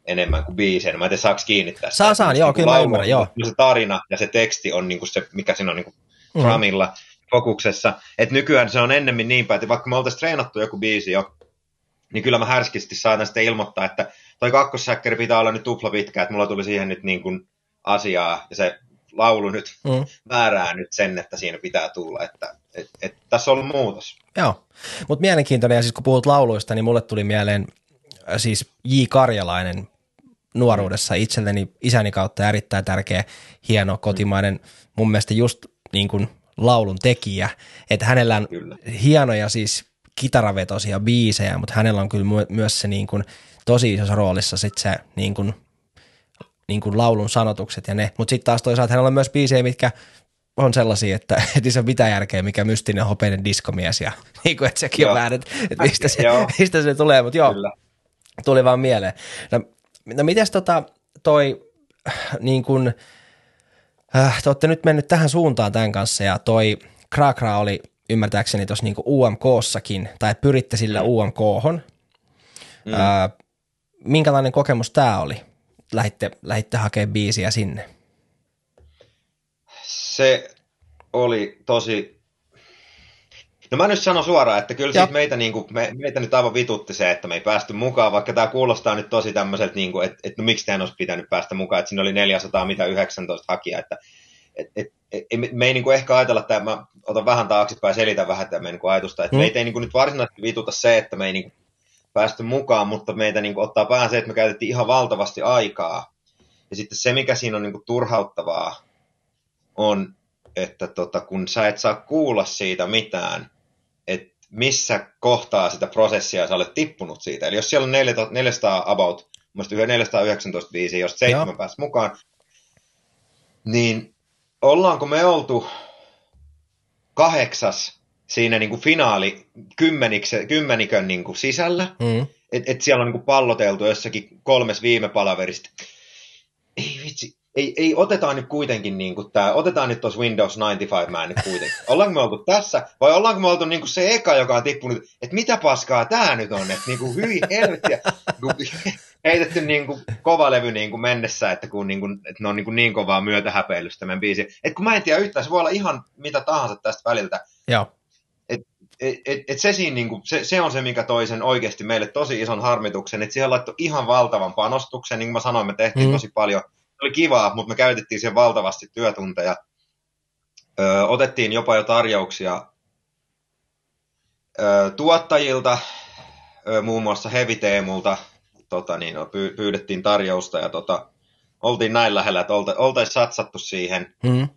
enemmän kuin biiseinä. Mä en tiedä, saako kiinni tästä. Saan, saan, joo, niin kyllä mä laulu ymmärrän, joo. Se tarina ja se teksti on niin kuin se, mikä siinä on niin kuin Mhm. dramilla fokuksessa. Että nykyään se on ennemmin niin päin, että vaikka me oltaisiin treenattu joku biisi jo, niin kyllä mä härskisti saatan sitten ilmoittaa, että toi kakkossäkkäri pitää olla nyt tupla pitkä, että mulla tuli siihen nyt niin kuin asiaa, ja se laulu nyt mm. määrää nyt sen, että siinä pitää tulla, että et, et, tässä on muutos. Joo, mutta mielenkiintoinen, ja siis kun puhut lauluista, niin mulle tuli mieleen äh, siis J. Karjalainen nuoruudessa itselleni isäni kautta erittäin tärkeä, hieno kotimainen, mun mielestä just niin kuin laulun tekijä, että hänellä on Kyllä. hienoja siis kitaravetosia biisejä, mutta hänellä on kyllä my- myös se niin kuin tosi isossa roolissa sit se niin kuin, niin kuin laulun sanotukset ja ne, mutta sitten taas toisaalta hänellä on myös biisejä, mitkä on sellaisia, että et ei se mitään järkeä, mikä mystinen hopeinen diskomies ja niin kuin, että sekin on Joo. vähän, että, että mistä, se, Joo. mistä se tulee, mutta joo, Kyllä. tuli vaan mieleen. No, no mites tota toi niin kuin, äh, te olette nyt mennyt tähän suuntaan tämän kanssa ja toi Krakra oli ymmärtääkseni tuossa niinku UMKssakin, tai pyritte sillä mm. UMKhon. Mm. Ää, minkälainen kokemus tämä oli? Lähitte, lähitte hakemaan biisiä sinne. Se oli tosi... No mä nyt sanon suoraan, että kyllä siis meitä, niin kuin, me, meitä nyt aivan vitutti se, että me ei päästy mukaan, vaikka tämä kuulostaa nyt tosi tämmöiseltä, niin että, että no miksi teidän olisi pitänyt päästä mukaan, että siinä oli 400 mitä 19 hakijaa, että et, et, et, me, me ei niin kuin ehkä ajatella, että mä otan vähän taaksepäin ja selitän vähän tätä meidän niin ajatusta, että mm. meitä ei niin kuin nyt varsinaisesti vituta se, että me ei niin kuin päästy mukaan, mutta meitä niin kuin ottaa päähän se, että me käytettiin ihan valtavasti aikaa. Ja sitten se, mikä siinä on niin kuin turhauttavaa, on, että tota, kun sä et saa kuulla siitä mitään, että missä kohtaa sitä prosessia sä olet tippunut siitä. Eli jos siellä on 400 about, muista 419 biisiä, jos seitsemän pääsi mukaan, niin ollaanko me oltu kahdeksas siinä niin kuin finaali kymmenikön niin kuin sisällä, mm. että et siellä on niin kuin palloteltu jossakin kolmes viime palaverista. Ei vitsi, ei, ei otetaan nyt kuitenkin niin kuin tämä, otetaan nyt tuossa Windows 95 mä nyt kuitenkin. Ollaanko me oltu tässä, vai ollaanko me oltu niin kuin se eka, joka on tippunut, että mitä paskaa tämä nyt on, että niin kuin hyi helvettiä, heitetty niin kuin kova levy niin kuin mennessä, että, kun niin kuin, että ne on niin, kuin niin kovaa myötähäpeilystä meidän biisi. Että kun mä en tiedä yhtään, se voi olla ihan mitä tahansa tästä väliltä. Joo. Et, et, et, et se, siinä, niin kuin, se, se, on se, mikä toi sen oikeasti meille tosi ison harmituksen, että siihen laittoi ihan valtavan panostuksen, niin kuin mä sanoin, me tehtiin mm. tosi paljon, oli kivaa, mutta me käytettiin siihen valtavasti työtunteja. Ö, otettiin jopa jo tarjouksia ö, tuottajilta, ö, muun muassa Heavy Teemulta, tota, niin, no, pyydettiin tarjousta ja tota, oltiin näin lähellä, että oltaisiin satsattu siihen, mm.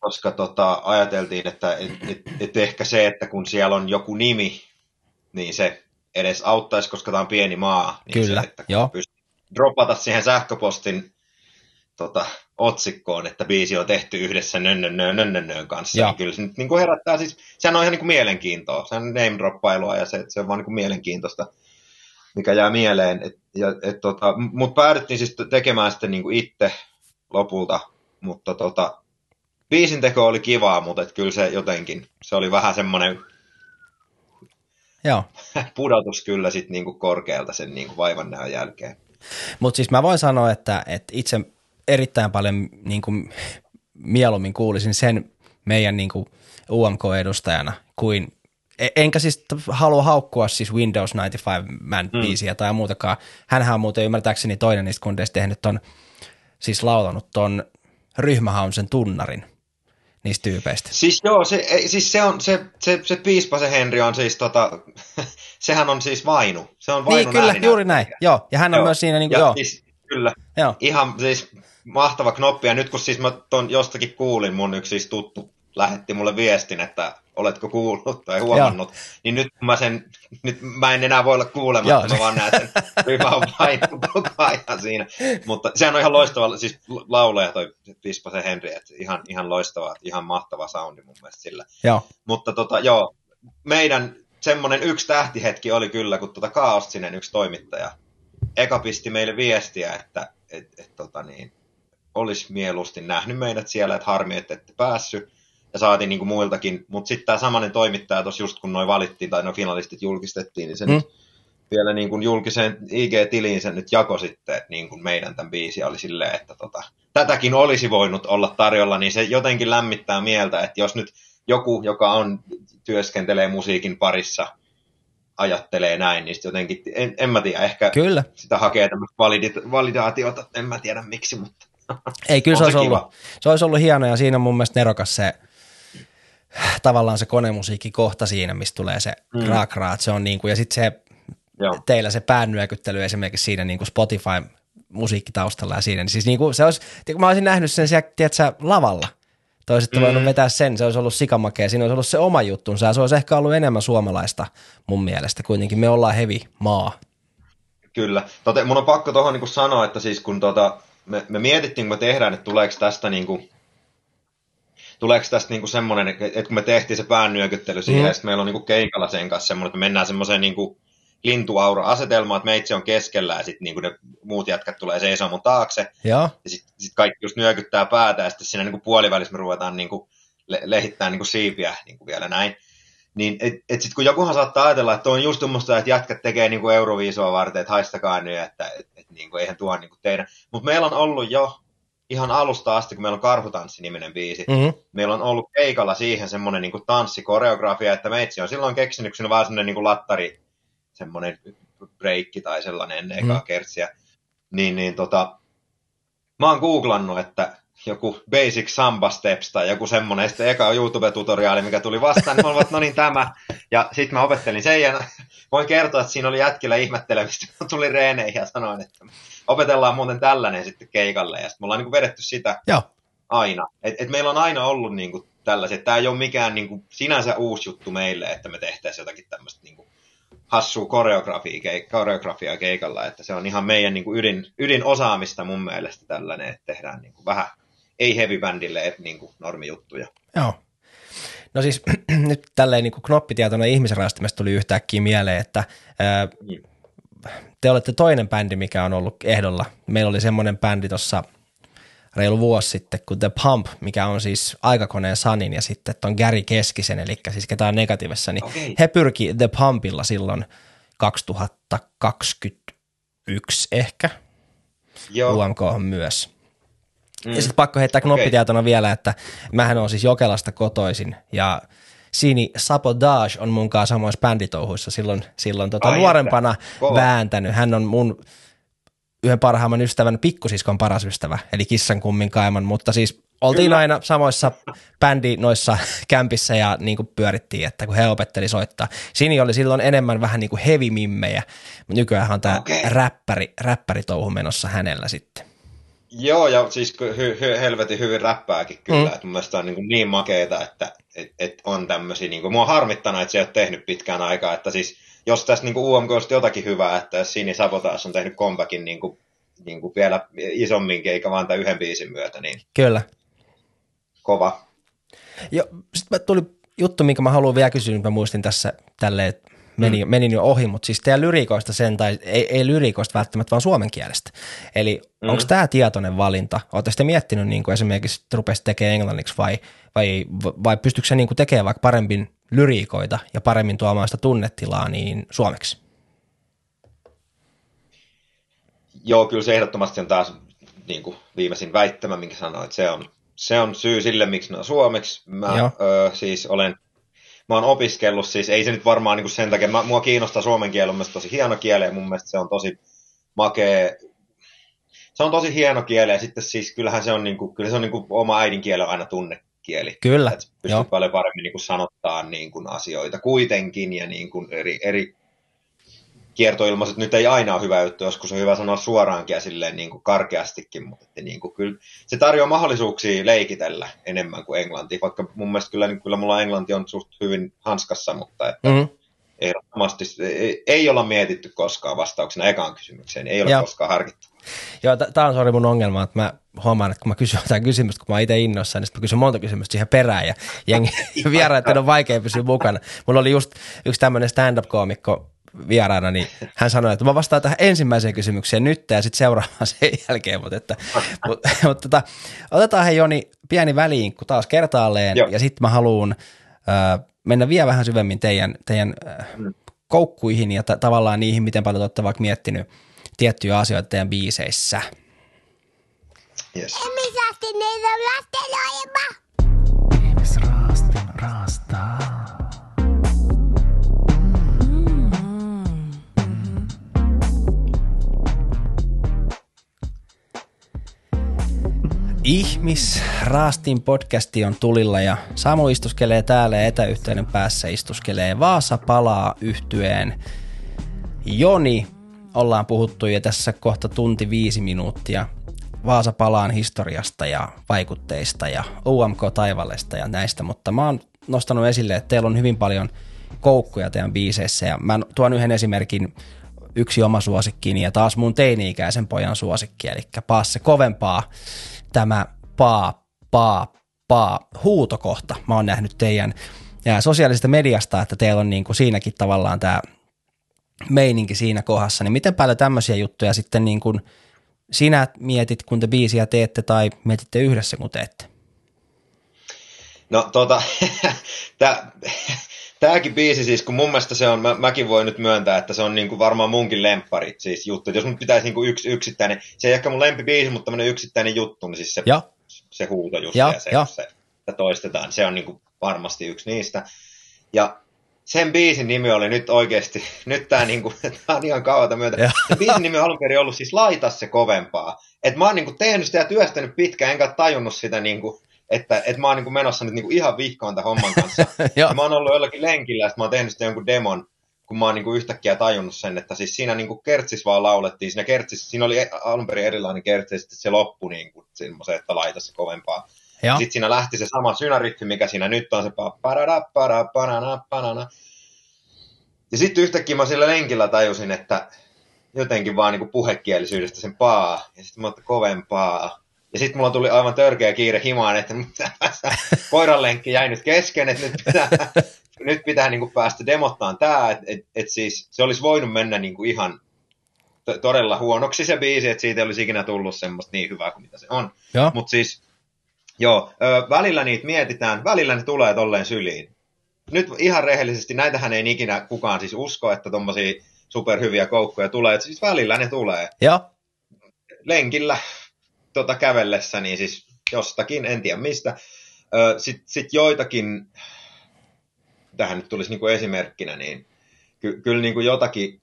koska tota, ajateltiin, että et, et, et ehkä se, että kun siellä on joku nimi, niin se edes auttaisi, koska tämä on pieni maa. Niin Kyllä, se, että joo. dropata siihen sähköpostin tota, otsikkoon, että biisi on tehty yhdessä nönnön kanssa. Niin kyllä se nyt niin kuin herättää, siis sehän on ihan niin kuin mielenkiintoa, se on name droppailua ja se, se on vaan niin kuin mielenkiintoista mikä jää mieleen. Et, ja, et, tota, Mutta päädyttiin siis tekemään sitten niinku itse lopulta, mutta tota, biisin teko oli kivaa, mutta et kyllä se jotenkin, se oli vähän semmoinen Joo. pudotus kyllä sitten niinku korkealta sen niinku vaivan näön jälkeen. Mutta siis mä voin sanoa, että, että itse erittäin paljon niinku mieluummin kuulisin sen meidän niinku UMK-edustajana kuin E, enkä siis halua haukkua siis Windows 95 Man mm. biisiä tai muutakaan. Hänhän on muuten ymmärtääkseni toinen niistä kundeista tehnyt ton, siis laulanut ton ryhmähaunsen tunnarin niistä tyypeistä. Siis joo, se, siis se on, se, se, se piispa se Henri on siis tota, sehän on siis vainu. Se on vainu Niin, kyllä, juuri näin, joo. Ja hän on joo. myös siinä, niin kuin, joo. Siis, kyllä, joo. ihan siis mahtava knoppi. Ja nyt kun siis mä ton jostakin kuulin, mun yksi siis tuttu lähetti mulle viestin, että oletko kuullut tai huomannut, Joo. niin nyt mä sen, nyt mä en enää voi olla kuulematta, Joo. mä vaan näen sen ryhmä on koko ajan siinä. Mutta sehän on ihan loistava, siis lauleja toi se Henri, että ihan, ihan loistava, ihan mahtava soundi mun mielestä sillä. Joo. Mutta tota, joo, meidän semmoinen yksi tähtihetki oli kyllä, kun tota Kaostinen yksi toimittaja eka pisti meille viestiä, että et, et, tota niin, olisi mieluusti nähnyt meidät siellä, että harmi, että ette päässyt. Ja saatiin niin kuin muiltakin, mutta sitten tämä samainen toimittaja tuossa just kun noin valittiin tai no finalistit julkistettiin, niin se mm. nyt vielä niin kuin julkiseen IG-tiliin sen nyt jako sitten, että niin kuin meidän tämän biisi oli silleen, että tota, tätäkin olisi voinut olla tarjolla, niin se jotenkin lämmittää mieltä, että jos nyt joku, joka on, työskentelee musiikin parissa, ajattelee näin, niin jotenkin, en, en mä tiedä, ehkä kyllä. sitä hakee tämmöistä validit- validaatiota, en mä tiedä miksi, mutta ei, kyllä se, olisi ollut, se olisi ollut hieno ja siinä on mun mielestä nerokas se, tavallaan se konemusiikki kohta siinä, mistä tulee se mm. raak se on niin kuin, ja sitten se Joo. teillä se päännyökyttely esimerkiksi siinä niin kuin Spotify musiikkitaustalla ja siinä, niin siis niin kuin se olisi, kun mä olisin nähnyt sen siellä, tiedätkö, lavalla, toiset mm. voinut vetää sen, se olisi ollut sikamakea, siinä olisi ollut se oma juttunsa ja se olisi ehkä ollut enemmän suomalaista mun mielestä, kuitenkin me ollaan hevi maa. Kyllä, Tote, mun on pakko tuohon niin sanoa, että siis kun tota, me, me mietittiin, kun me tehdään, että tuleeko tästä niin kuin, tuleeko tästä niinku semmoinen, että kun me tehtiin se päännyökyttely siihen, mm. ja sitten meillä on niinku keikalla sen kanssa semmoinen, että me mennään semmoiseen niinku lintuaura-asetelmaan, että meitsi on keskellä ja sitten niinku ne muut jätkät tulee seisoo mun taakse. Ja, ja sitten sit kaikki just nyökyttää päätä ja sitten siinä niinku puolivälissä me ruvetaan niinku le- lehittää niin kuin siipiä niin kuin vielä näin. Niin et, et sitten kun jokuhan saattaa ajatella, että on just tuommoista, että jätkät tekee niin kuin Euroviisua varten, että haistakaa nyt, että et, et, niin kuin, eihän tuo niin kuin teidän. Mutta meillä on ollut jo ihan alusta asti, kun meillä on Karhutanssi-niminen biisi, mm-hmm. meillä on ollut keikalla siihen semmoinen niin tanssikoreografia, että meitsi on silloin keksinyt, kun vaan semmoinen niin lattari, semmoinen breikki tai sellainen ennen mm-hmm. kertsiä. Niin, niin tota, mä oon googlannut, että joku Basic Samba Steps tai joku semmoinen, sitten eka YouTube-tutoriaali, mikä tuli vastaan, niin mä no niin tämä, ja sitten mä opettelin sen, ja voin kertoa, että siinä oli jätkillä ihmettelemistä, kun tuli reeneihin ja sanoin, että opetellaan muuten tällainen sitten keikalle, ja sitten me ollaan niin vedetty sitä Joo. aina. Et, et meillä on aina ollut niin kuin tällaiset, tämä ei ole mikään niin kuin sinänsä uusi juttu meille, että me tehtäisiin jotakin tämmöistä niin kuin hassua koreografiaa, koreografiaa keikalla, että se on ihan meidän niin kuin ydin, ydinosaamista mun mielestä tällainen, että tehdään niin kuin vähän ei heavy bandille niin kuin normijuttuja. Joo. No siis nyt tälleen niin kuin knoppitietona ihmisraastimesta tuli yhtäkkiä mieleen, että ää, niin. te olette toinen bändi, mikä on ollut ehdolla. Meillä oli semmoinen bändi tuossa reilu vuosi sitten kuin The Pump, mikä on siis aikakoneen Sanin ja sitten on Gary Keskisen, eli siis ketään negatiivissa, niin okay. he pyrki The Pumpilla silloin 2021 ehkä, Joo. UMK on myös. Mm. Ja sitten pakko heittää knoppitietona okay. vielä, että mähän on siis Jokelasta kotoisin ja Sini Sabotage on mun kanssa samoissa bänditouhuissa silloin, silloin tota nuorempana että. vääntänyt. Hän on mun yhden parhaimman ystävän pikkusiskon paras ystävä, eli kissan kummin kaiman, mutta siis oltiin Kyllä. aina samoissa bändi noissa kämpissä ja niin kuin pyörittiin, että kun he opetteli soittaa. Sini oli silloin enemmän vähän niin kuin heavy mimmejä, mutta nykyään on tämä okay. räppäri, räppäritouhu menossa hänellä sitten. Joo, ja siis hy, hy, helvetin hyvin räppääkin kyllä, mm. että mun mielestä on niin, niin makeeta, että et, et on tämmöisiä, niin kuin, mua on harmittanut, että se ei ole tehnyt pitkään aikaa, että siis jos tässä niin UMK on jotakin hyvää, että Sini Sabotaas on tehnyt comebackin niin kuin, niin kuin vielä isommin eikä vaan tämän yhden biisin myötä, niin Kyllä. Kova. Jo, sitten tuli juttu, minkä mä haluan vielä kysyä, mä muistin tässä tälleen, että meni, mm. menin jo ohi, mutta siis teidän lyrikoista sen, tai ei, ei lyrikoista välttämättä, vaan suomen kielestä. Eli mm. onko tämä tietoinen valinta? Oletteko te miettinyt niin kuin esimerkiksi, että rupesi tekemään englanniksi vai, vai, vai pystyykö se niin kuin tekemään vaikka paremmin lyriikoita ja paremmin tuomaan sitä tunnetilaa niin suomeksi? Joo, kyllä se ehdottomasti on taas niin kuin viimeisin väittämä, minkä sanoit. Se on, se on syy sille, miksi ne on suomeksi. Mä ö, siis olen mä oon opiskellut, siis ei se nyt varmaan niin kuin sen takia, mä, mua kiinnostaa suomen kieli, on myös tosi hieno kieli ja mun mielestä se on tosi makea, se on tosi hieno kieli ja sitten siis kyllähän se on, niin kuin, kyllä se on niin kuin oma äidinkieli aina tunnekieli. Kyllä. Että pystyy paljon paremmin niin kuin sanottaa niin kuin asioita kuitenkin ja niin kuin eri, eri kiertoilmaiset nyt ei aina ole hyvä juttu, joskus on hyvä sanoa suoraankin ja silleen niin kuin karkeastikin, mutta että niin kuin kyllä se tarjoaa mahdollisuuksia leikitellä enemmän kuin englanti, vaikka mun mielestä kyllä, niin kyllä mulla englanti on suht hyvin hanskassa, mutta että mm-hmm. ehdottomasti ei, ei olla mietitty koskaan vastauksena ekaan kysymykseen, ei ole Joo. koskaan harkittu. Joo, tämä on sori mun ongelma, että mä huomaan, että kun mä kysyn jotain kysymystä, kun mä itse innoissaan, niin mä kysyn monta kysymystä siihen perään ja jengi vieraiden on vaikea pysyä mukana. Mulla oli just yksi tämmöinen stand-up-koomikko vieraana, niin hän sanoi, että mä vastaan tähän ensimmäiseen kysymykseen nyt ja sitten seuraavaan sen jälkeen, mutta, että, mutta, mutta tota, otetaan he Joni pieni väliin, kun taas kertaalleen Joo. ja sitten mä haluan äh, mennä vielä vähän syvemmin teidän, teidän äh, koukkuihin ja t- tavallaan niihin, miten paljon olette vaikka miettinyt tiettyjä asioita teidän biiseissä. Yes. Ihmisraastin ei ole lasten ohjelma. Ihmisraastin raastaa. Ihmis Raastin podcasti on tulilla ja Samu istuskelee täällä ja etäyhteyden päässä istuskelee Vaasa palaa yhtyeen. Joni, ollaan puhuttu jo tässä kohta tunti viisi minuuttia Vaasa palaan historiasta ja vaikutteista ja UMK Taivallesta ja näistä, mutta mä oon nostanut esille, että teillä on hyvin paljon koukkuja teidän biiseissä ja mä tuon yhden esimerkin yksi oma suosikkini ja taas mun teini-ikäisen pojan suosikki, eli Paasse kovempaa tämä paa, paa, paa huutokohta. Mä oon nähnyt teidän ja sosiaalisesta mediasta, että teillä on niin kuin siinäkin tavallaan tämä meininki siinä kohdassa, niin miten paljon tämmöisiä juttuja sitten niin kuin sinä mietit, kun te biisiä teette tai mietitte yhdessä, kun teette? No tota, tää, tääkin biisi siis, kun mun mielestä se on, mä, mäkin voin nyt myöntää, että se on niinku varmaan munkin lemppari siis juttu. Jos mun pitäisi niinku yksi yksittäinen, se ei ehkä mun lempibiisi, mutta tämmönen yksittäinen juttu, niin siis se, Ja, se huuto just Ja, ja, se, ja. se, että toistetaan, se on niinku varmasti yksi niistä. Ja sen biisin nimi oli nyt oikeasti, nyt tää niinku, tää on ihan kauata myötä. Ja. Sen biisin nimi on alun perin ollut siis Laita se kovempaa. Et mä oon niinku tehnyt sitä ja työstänyt pitkään, enkä tajunnut sitä niinku, että et mä oon niinku menossa nyt niinku ihan vihkoon tämän homman kanssa. Ja mä oon ollut jollakin lenkillä sit mä oon tehnyt sitä jonkun demon, kun mä oon niinku yhtäkkiä tajunnut sen, että siis siinä niinku kertsis vaan laulettiin. Siinä, kertsis, siinä oli e- alun perin erilainen kertsi ja sitten se loppui niinku semmoisen, että laita se kovempaa. Ja, Sitten siinä lähti se sama synärytmi, mikä siinä nyt on se panana. Ja sitten yhtäkkiä mä sillä lenkillä tajusin, että jotenkin vaan niinku puhekielisyydestä sen paa. Ja sitten mä kovempaa. Ja sitten mulla tuli aivan törkeä kiire himaan, että koiran lenkki jäi nyt kesken, että nyt pitää, nyt pitää niinku päästä demottaan tää. Että et, et siis se olisi voinut mennä niinku ihan to- todella huonoksi se biisi, että siitä ei olisi ikinä tullut semmoista niin hyvää kuin mitä se on. Mutta siis, joo, ö, välillä niitä mietitään, välillä ne tulee tolleen syliin. Nyt ihan rehellisesti, näitähän ei ikinä kukaan siis usko, että tommosia superhyviä koukkuja tulee, että siis välillä ne tulee. ja, Lenkillä tota, kävellessä, niin siis jostakin, en tiedä mistä. Sitten sit joitakin, tähän nyt tulisi niinku esimerkkinä, niin ky- kyllä niinku jotakin,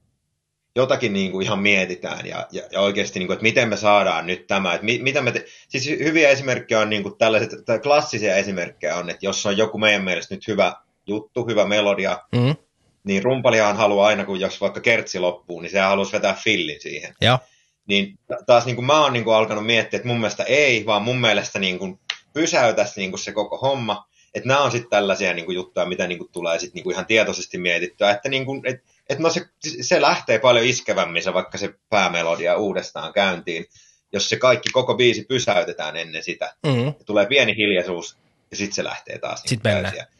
jotakin niinku ihan mietitään ja, ja, ja oikeasti, niinku, että miten me saadaan nyt tämä. Että mi, mitä me te, siis hyviä esimerkkejä on niinku tällaiset, tai klassisia esimerkkejä on, että jos on joku meidän mielestä nyt hyvä juttu, hyvä melodia, mm, niin rumpalihan haluaa aina, kun jos vaikka kertsi loppuu, niin se haluaisi vetää fillin siihen ja, niin taas niin kuin mä oon niin kuin alkanut miettiä, että mun mielestä ei, vaan mun mielestä niin kuin pysäytäisi niin kuin se koko homma. Että nämä on sitten tällaisia niin kuin juttuja, mitä niin kuin tulee sit niin kuin ihan tietoisesti mietittyä. Että niin kuin, et, et no se, se lähtee paljon iskevämmin se vaikka se päämelodia uudestaan käyntiin, jos se kaikki koko biisi pysäytetään ennen sitä. mm, Ja tulee pieni hiljaisuus ja sitten se lähtee taas. niin Sit kuin mennään. täysiä.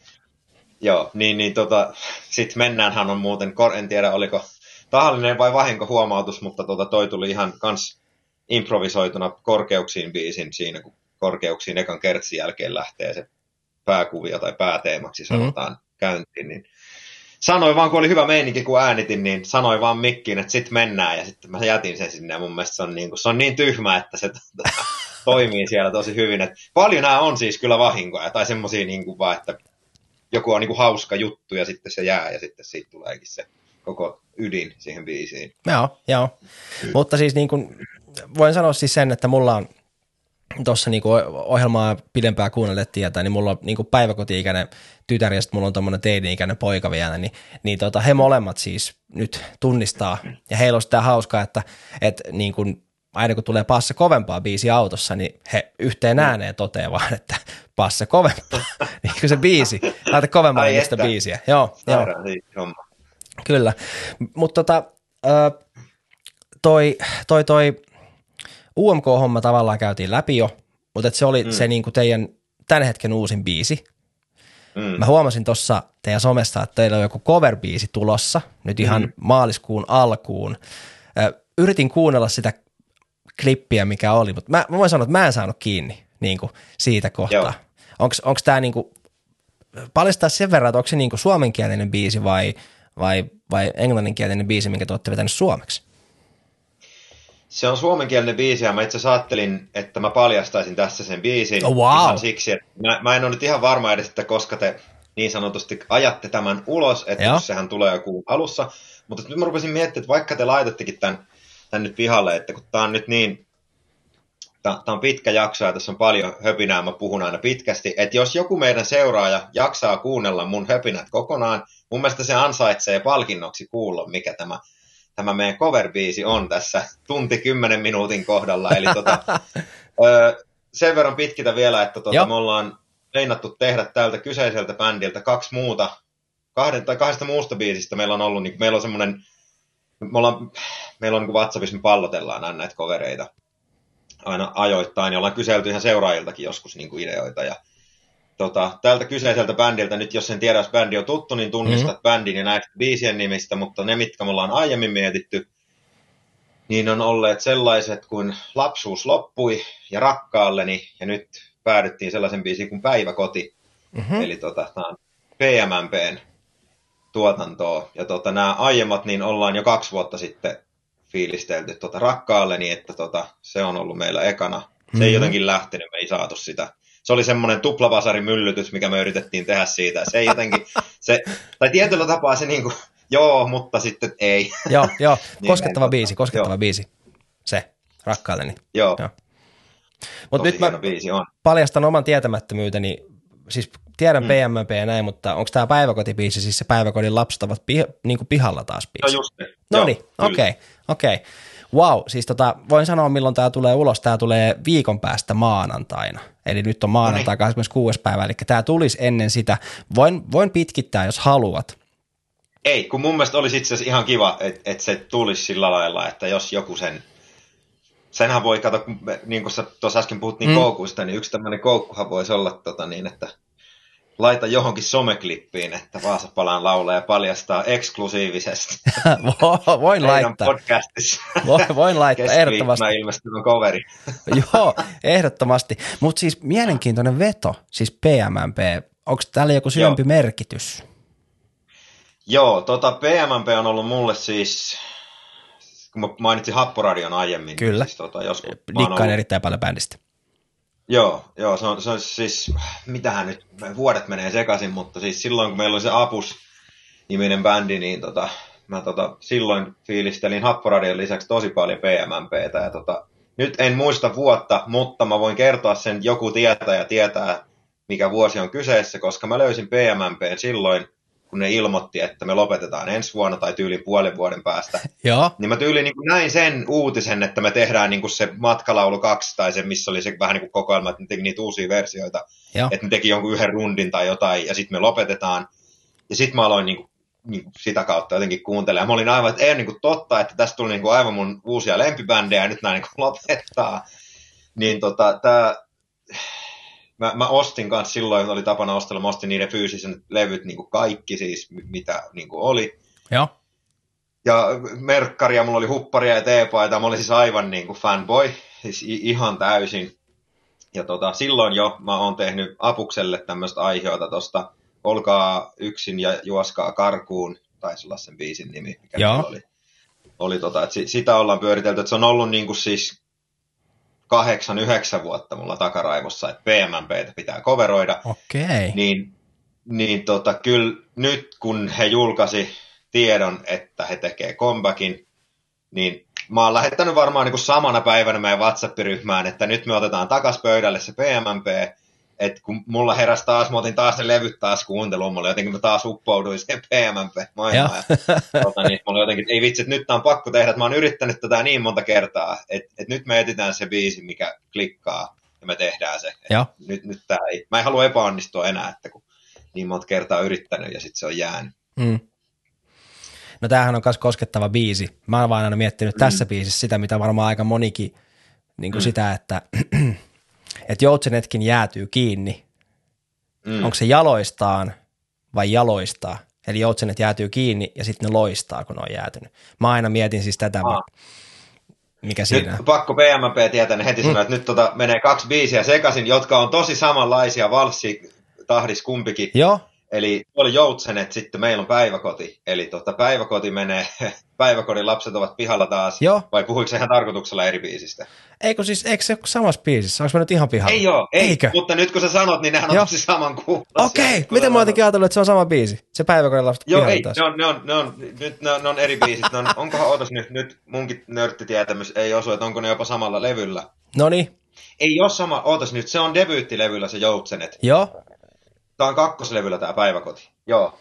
Joo, niin, niin tota, sitten mennäänhän on muuten, en tiedä oliko tahallinen vai vahinko huomautus, mutta tota, toi tuli ihan kans improvisoituna korkeuksiin biisin siinä, kun korkeuksiin ekan kertsin jälkeen lähtee se pääkuvio tai pääteemaksi sanotaan mm-hmm. käyntiin, niin sanoin vaan, kun oli hyvä meininki, kun äänitin, niin sanoin vaan mikkiin, että sit mennään, ja sitten mä jätin sen sinne, ja mun mielestä se on niin, kuin, se on niin tyhmä, että se toimii siellä tosi hyvin. Et paljon nämä on siis kyllä vahinkoja, tai semmoisia niin kuin vaan, että joku on niin kuin hauska juttu, ja sitten se jää, ja sitten siitä tuleekin se koko ydin siihen biisiin. joo, joo. Mutta siis niin kuin, voin sanoa siis sen, että mulla on tuossa niin ohjelmaa pidempään kuunnelleet tietää, niin mulla on niin kuin päiväkoti-ikäinen tytär ja sitten mulla on tommonen teini-ikäinen poika vielä, niin, niin tota, he molemmat siis nyt tunnistaa ja heillä on sitä hauskaa, että, että niin kuin, aina kun tulee passa kovempaa biisi autossa, niin he yhteen ääneen toteaa vaan, että passa kovempaa, niin kuin se biisi, laita kovemman Ai nimistä että. biisiä. Joo, joo. Sairaan homma. Kyllä, mutta tota, toi, toi, toi UMK-homma tavallaan käytiin läpi jo, mutta se oli mm. se niinku teidän tämän hetken uusin biisi. Mm. Mä huomasin tuossa teidän somesta, että teillä on joku cover-biisi tulossa nyt ihan mm. maaliskuun alkuun. Yritin kuunnella sitä klippiä, mikä oli, mutta mä, mä voin sanoa, että mä en saanut kiinni niin kuin siitä kohtaa. Onko tämä niin kuin, paljastaa sen verran, että onko se niin kuin suomenkielinen biisi vai, vai, vai englanninkielinen biisi, minkä te olette vetänyt suomeksi? Se on suomenkielinen biisi ja mä itse asiassa ajattelin, että mä paljastaisin tässä sen biisin. Oh, wow. Ihan siksi, että mä, mä en ole nyt ihan varma edes, että koska te niin sanotusti ajatte tämän ulos, että Joo. jos sehän tulee joku alussa. Mutta nyt mä rupesin miettimään, että vaikka te laitattekin tämän, tämän nyt pihalle, että kun tää on nyt niin, tää on pitkä jakso ja tässä on paljon höpinää, mä puhun aina pitkästi, että jos joku meidän seuraaja jaksaa kuunnella mun höpinät kokonaan, mun mielestä se ansaitsee palkinnoksi kuulla, mikä tämä tämä meidän cover-biisi on tässä tunti kymmenen minuutin kohdalla. Eli tota, ö, sen verran pitkitä vielä, että tota, Joo. me ollaan meinattu tehdä tältä kyseiseltä bändiltä kaksi muuta, kahden, tai kahdesta muusta biisistä meillä on ollut, niin meillä on semmoinen, me ollaan, meillä on niin WhatsAppissa, me pallotellaan aina näitä covereita aina ajoittain, ja ollaan kyselty ihan seuraajiltakin joskus niin kuin ideoita, ja tota, tältä kyseiseltä bändiltä, nyt jos en tiedä, jos bändi on tuttu, niin tunnistat Mhm. mm-hmm. bändin ja näistä biisien nimistä, mutta ne, mitkä me ollaan aiemmin mietitty, niin on olleet sellaiset kuin Lapsuus loppui ja Rakkaalleni, ja nyt päädyttiin sellaisen biisin kuin Päiväkoti. Mm-hmm. Eli tota, tämä on PMMPn tuotantoa. Ja tota, nämä aiemmat niin ollaan jo kaksi vuotta sitten fiilistelty tota, rakkaalleni, että tota, se on ollut meillä ekana. Se mm-hmm. ei jotenkin lähtenyt, me ei saatu sitä. Se oli semmoinen tuplavasarimyllytys, mikä me yritettiin tehdä siitä. Se ei jotenkin, se, tai tietyllä tapaa se niinku, joo, mutta sitten ei. Joo, joo. niin koskettava biisi, koskettava joo. biisi. Se, rakkaalleni. Joo. joo. Mutta nyt mä biisi on. paljastan oman tietämättömyyteni, siis tiedän mm. PMP ja näin, mutta onko tämä päiväkotibiisi, siis se päiväkodin lapset ovat pih- niin kuin pihalla taas biisi? No just niin. No niin, okei, okei. Okay. Wow, siis tota, voin sanoa milloin tämä tulee ulos. Tämä tulee viikon päästä maanantaina. Eli nyt on maanantai no niin. 26. päivä, eli tämä tulisi ennen sitä. Voin, voin pitkittää, jos haluat. Ei, kun mun mielestä olisi itse asiassa ihan kiva, että, että se tulisi sillä lailla, että jos joku sen senhän voi, kato, niin kuin sä tuossa äsken puhuttiin mm. koukuista, niin yksi tämmöinen koukkuhan voisi olla tota, niin, että laita johonkin someklippiin, että Vaasapalan laulaa ja paljastaa eksklusiivisesti. voin laittaa. podcastissa. Voin, voin laittaa, ehdottomasti. Mä ilmestynyt coveri. Joo, ehdottomasti. Mutta siis mielenkiintoinen veto, siis PMMP. Onko täällä joku syvempi Joo. merkitys? Joo, tota PMMP on ollut mulle siis kun mä mainitsin Happoradion aiemmin. Kyllä. Siis, tota, jos Dikkaan ollut... erittäin paljon bändistä. Joo, joo se, on, se on siis, mitähän nyt, vuodet menee sekaisin, mutta siis silloin kun meillä oli se Apus-niminen bändi, niin tota, mä tota, silloin fiilistelin Happoradion lisäksi tosi paljon PMMPtä ja tota, nyt en muista vuotta, mutta mä voin kertoa sen, joku tietää ja tietää, mikä vuosi on kyseessä, koska mä löysin PMMP silloin, kun ne ilmoitti, että me lopetetaan ensi vuonna tai tyyli puolen vuoden päästä. Joo. Niin mä tyyliin niin näin sen uutisen, että me tehdään niin kuin se matkalaulu 2 tai se, missä oli se vähän niin kuin kokoelma, että ne teki niitä uusia versioita. Joo. Että ne teki jonkun yhden rundin tai jotain ja sitten me lopetetaan. Ja sitten mä aloin niin kuin, niin kuin sitä kautta jotenkin kuuntelemaan. Mä olin aivan, että ei ole niin kuin totta, että tästä tuli niin kuin aivan mun uusia lempibändejä ja nyt nämä niin kuin lopettaa. Niin tota, tämä mä, mä ostin kanssa silloin, oli tapana ostella, mä ostin niiden fyysisen levyt niin kuin kaikki siis, mitä niin kuin oli. Joo. Ja merkkaria, mulla oli hupparia ja teepaita, mä olin siis aivan niin kuin fanboy, siis ihan täysin. Ja tota, silloin jo mä oon tehnyt Apukselle tämmöistä aiheota tosta Olkaa yksin ja juoskaa karkuun, taisi olla sen biisin nimi, mikä Joo. oli. oli tota, että sitä ollaan pyöritelty, että se on ollut niin kuin siis kahdeksan, yhdeksän vuotta mulla takaraivossa, että PMMPtä pitää coveroida. Okei. Niin, niin tota, kyllä nyt kun he julkaisi tiedon, että he tekee comebackin, niin mä oon lähettänyt varmaan niin kuin samana päivänä meidän WhatsApp-ryhmään, että nyt me otetaan takas pöydälle se PMMP, että kun mulla heräsi taas, mä otin taas ne levyt taas kuunteluun, mulla jotenkin mä taas uppouduin siihen PMMP maailmaan. Ja, tota, niin, mulla jotenkin, ei vitsi, että nyt tää on pakko tehdä, että mä oon yrittänyt tätä niin monta kertaa, että, että nyt me etitään se biisi, mikä klikkaa, ja me tehdään se. Nyt, nyt tää ei, mä en halua epäonnistua enää, että kun niin monta kertaa yrittänyt ja sitten se on jäänyt. Mm. No tämähän on myös koskettava biisi. Mä oon vaan aina miettinyt mm. tässä biisissä sitä, mitä varmaan aika monikin, niin kuin mm. sitä, että että joutsenetkin jäätyy kiinni. Mm. Onko se jaloistaan vai jaloistaa? Eli joutsenet jäätyy kiinni ja sitten ne loistaa, kun ne on jäätynyt. Mä aina mietin siis tätä, Aa. mikä siinä Nyt pakko PMP tietää, heti mm. sanoa, että nyt tota menee kaksi biisiä sekaisin, jotka on tosi samanlaisia valssi tahdis kumpikin. Joo. Eli oli joutsenet, sitten meillä on päiväkoti. Eli tota, päiväkoti menee, päiväkodin lapset ovat pihalla taas. Joo. Vai puhuiko se ihan tarkoituksella eri biisistä? Eikö siis, eikö se ole samassa biisissä? Onko mä nyt ihan pihalla? Ei joo, ei, Eikö? mutta nyt kun sä sanot, niin nehän on tosi saman kuulosia. Okei, okay. miten mä jotenkin ajatellut, että se on sama biisi? Se päiväkodin lapset Joo, ei, taas. ne on, ne on, ne on, nyt ne on, ne on eri biisit. Ne on, onkohan, ootas nyt, nyt munkin nörttitietämys ei osu, että onko ne jopa samalla levyllä. No niin. Ei ole sama, ootas nyt, se on debyyttilevyllä se Joutsenet. Joo. Tämä on kakkoslevyllä tämä päiväkoti. Joo.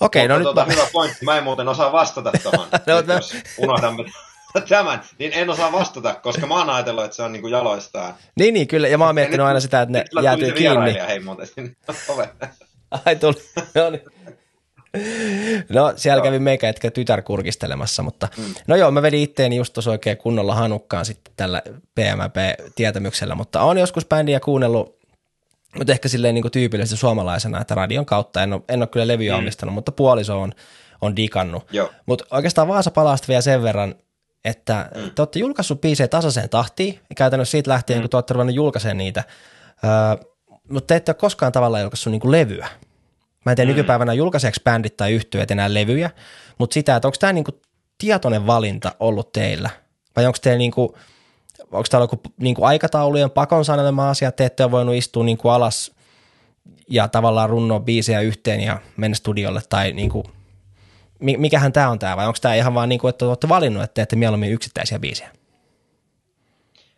Okei, okay, no tuota, nyt mä... Hyvä pointti. Mä en muuten osaa vastata tuohon. no, jos unohdamme tämän, niin en osaa vastata, koska mä oon ajatellut, että se on niinku jaloistaan. Niin, niin, kyllä. Ja mä oon miettinyt nyt, aina sitä, että ne jäätyy kiinni. hei muuten sinne Ai tuli. No, niin. no siellä kävi meikä etkä tytär kurkistelemassa, mutta mm. no joo, mä vedin itteeni just tuossa oikein kunnolla hanukkaan sitten tällä PMP-tietämyksellä, mutta on joskus bändiä kuunnellut mutta ehkä silleen niin kuin tyypillisesti suomalaisena, että radion kautta en ole, en ole kyllä levyä mm. omistanut, mutta puoliso on, on digannut. Mutta oikeastaan Vaasa palasta vielä sen verran, että mm. te olette julkaissut biisejä tasaiseen tahtiin, ja käytännössä siitä lähtien, mm. kun te olette ruvennut julkaisemaan niitä. Öö, mutta te ette ole koskaan tavallaan julkaissut niin kuin levyä. Mä en tiedä, Mm. nykypäivänä julkaiseeko bändit tai yhtyöt enää levyjä, mutta sitä, että onko tämä niin kuin tietoinen valinta ollut teillä? Vai onko teillä niin kuin, onko täällä joku niin kuin aikataulujen pakon sanelema asia, että te ette ole voinut istua niin kuin alas ja tavallaan runnoa biisejä yhteen ja mennä studiolle tai niin kuin, mi- mikähän tämä on tämä vai onko tämä ihan vaan niin kuin, että olette valinnut, että teette mieluummin yksittäisiä biisejä?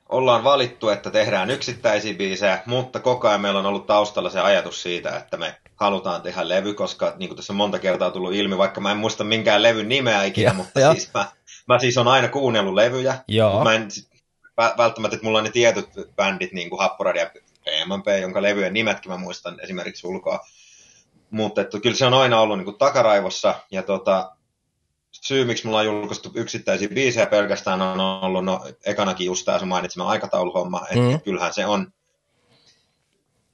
ollaan valittu, että tehdään yksittäisiä biisejä, mutta koko ajan meillä on ollut taustalla se ajatus siitä, että me halutaan tehdä levy, koska niin kuin tässä on monta kertaa tullut ilmi, vaikka mä en muista minkään levyn nimeä ikinä, Joo, mutta joo. siis mä, mä siis on aina kuunnellut levyjä, Joo. mutta mä en välttämättä, että mulla on ne tietyt bändit, niin kuin Happoradia ja PMP, jonka levyjen nimetkin mä muistan esimerkiksi ulkoa, mutta että kyllä se on aina ollut niin kuin takaraivossa, ja tota, syy, miksi mulla on julkaistu yksittäisiä biisejä pelkästään on ollut, no ekanakin just tämä sun mainitsema aikatauluhomma, että Mm. mm. kyllähän se on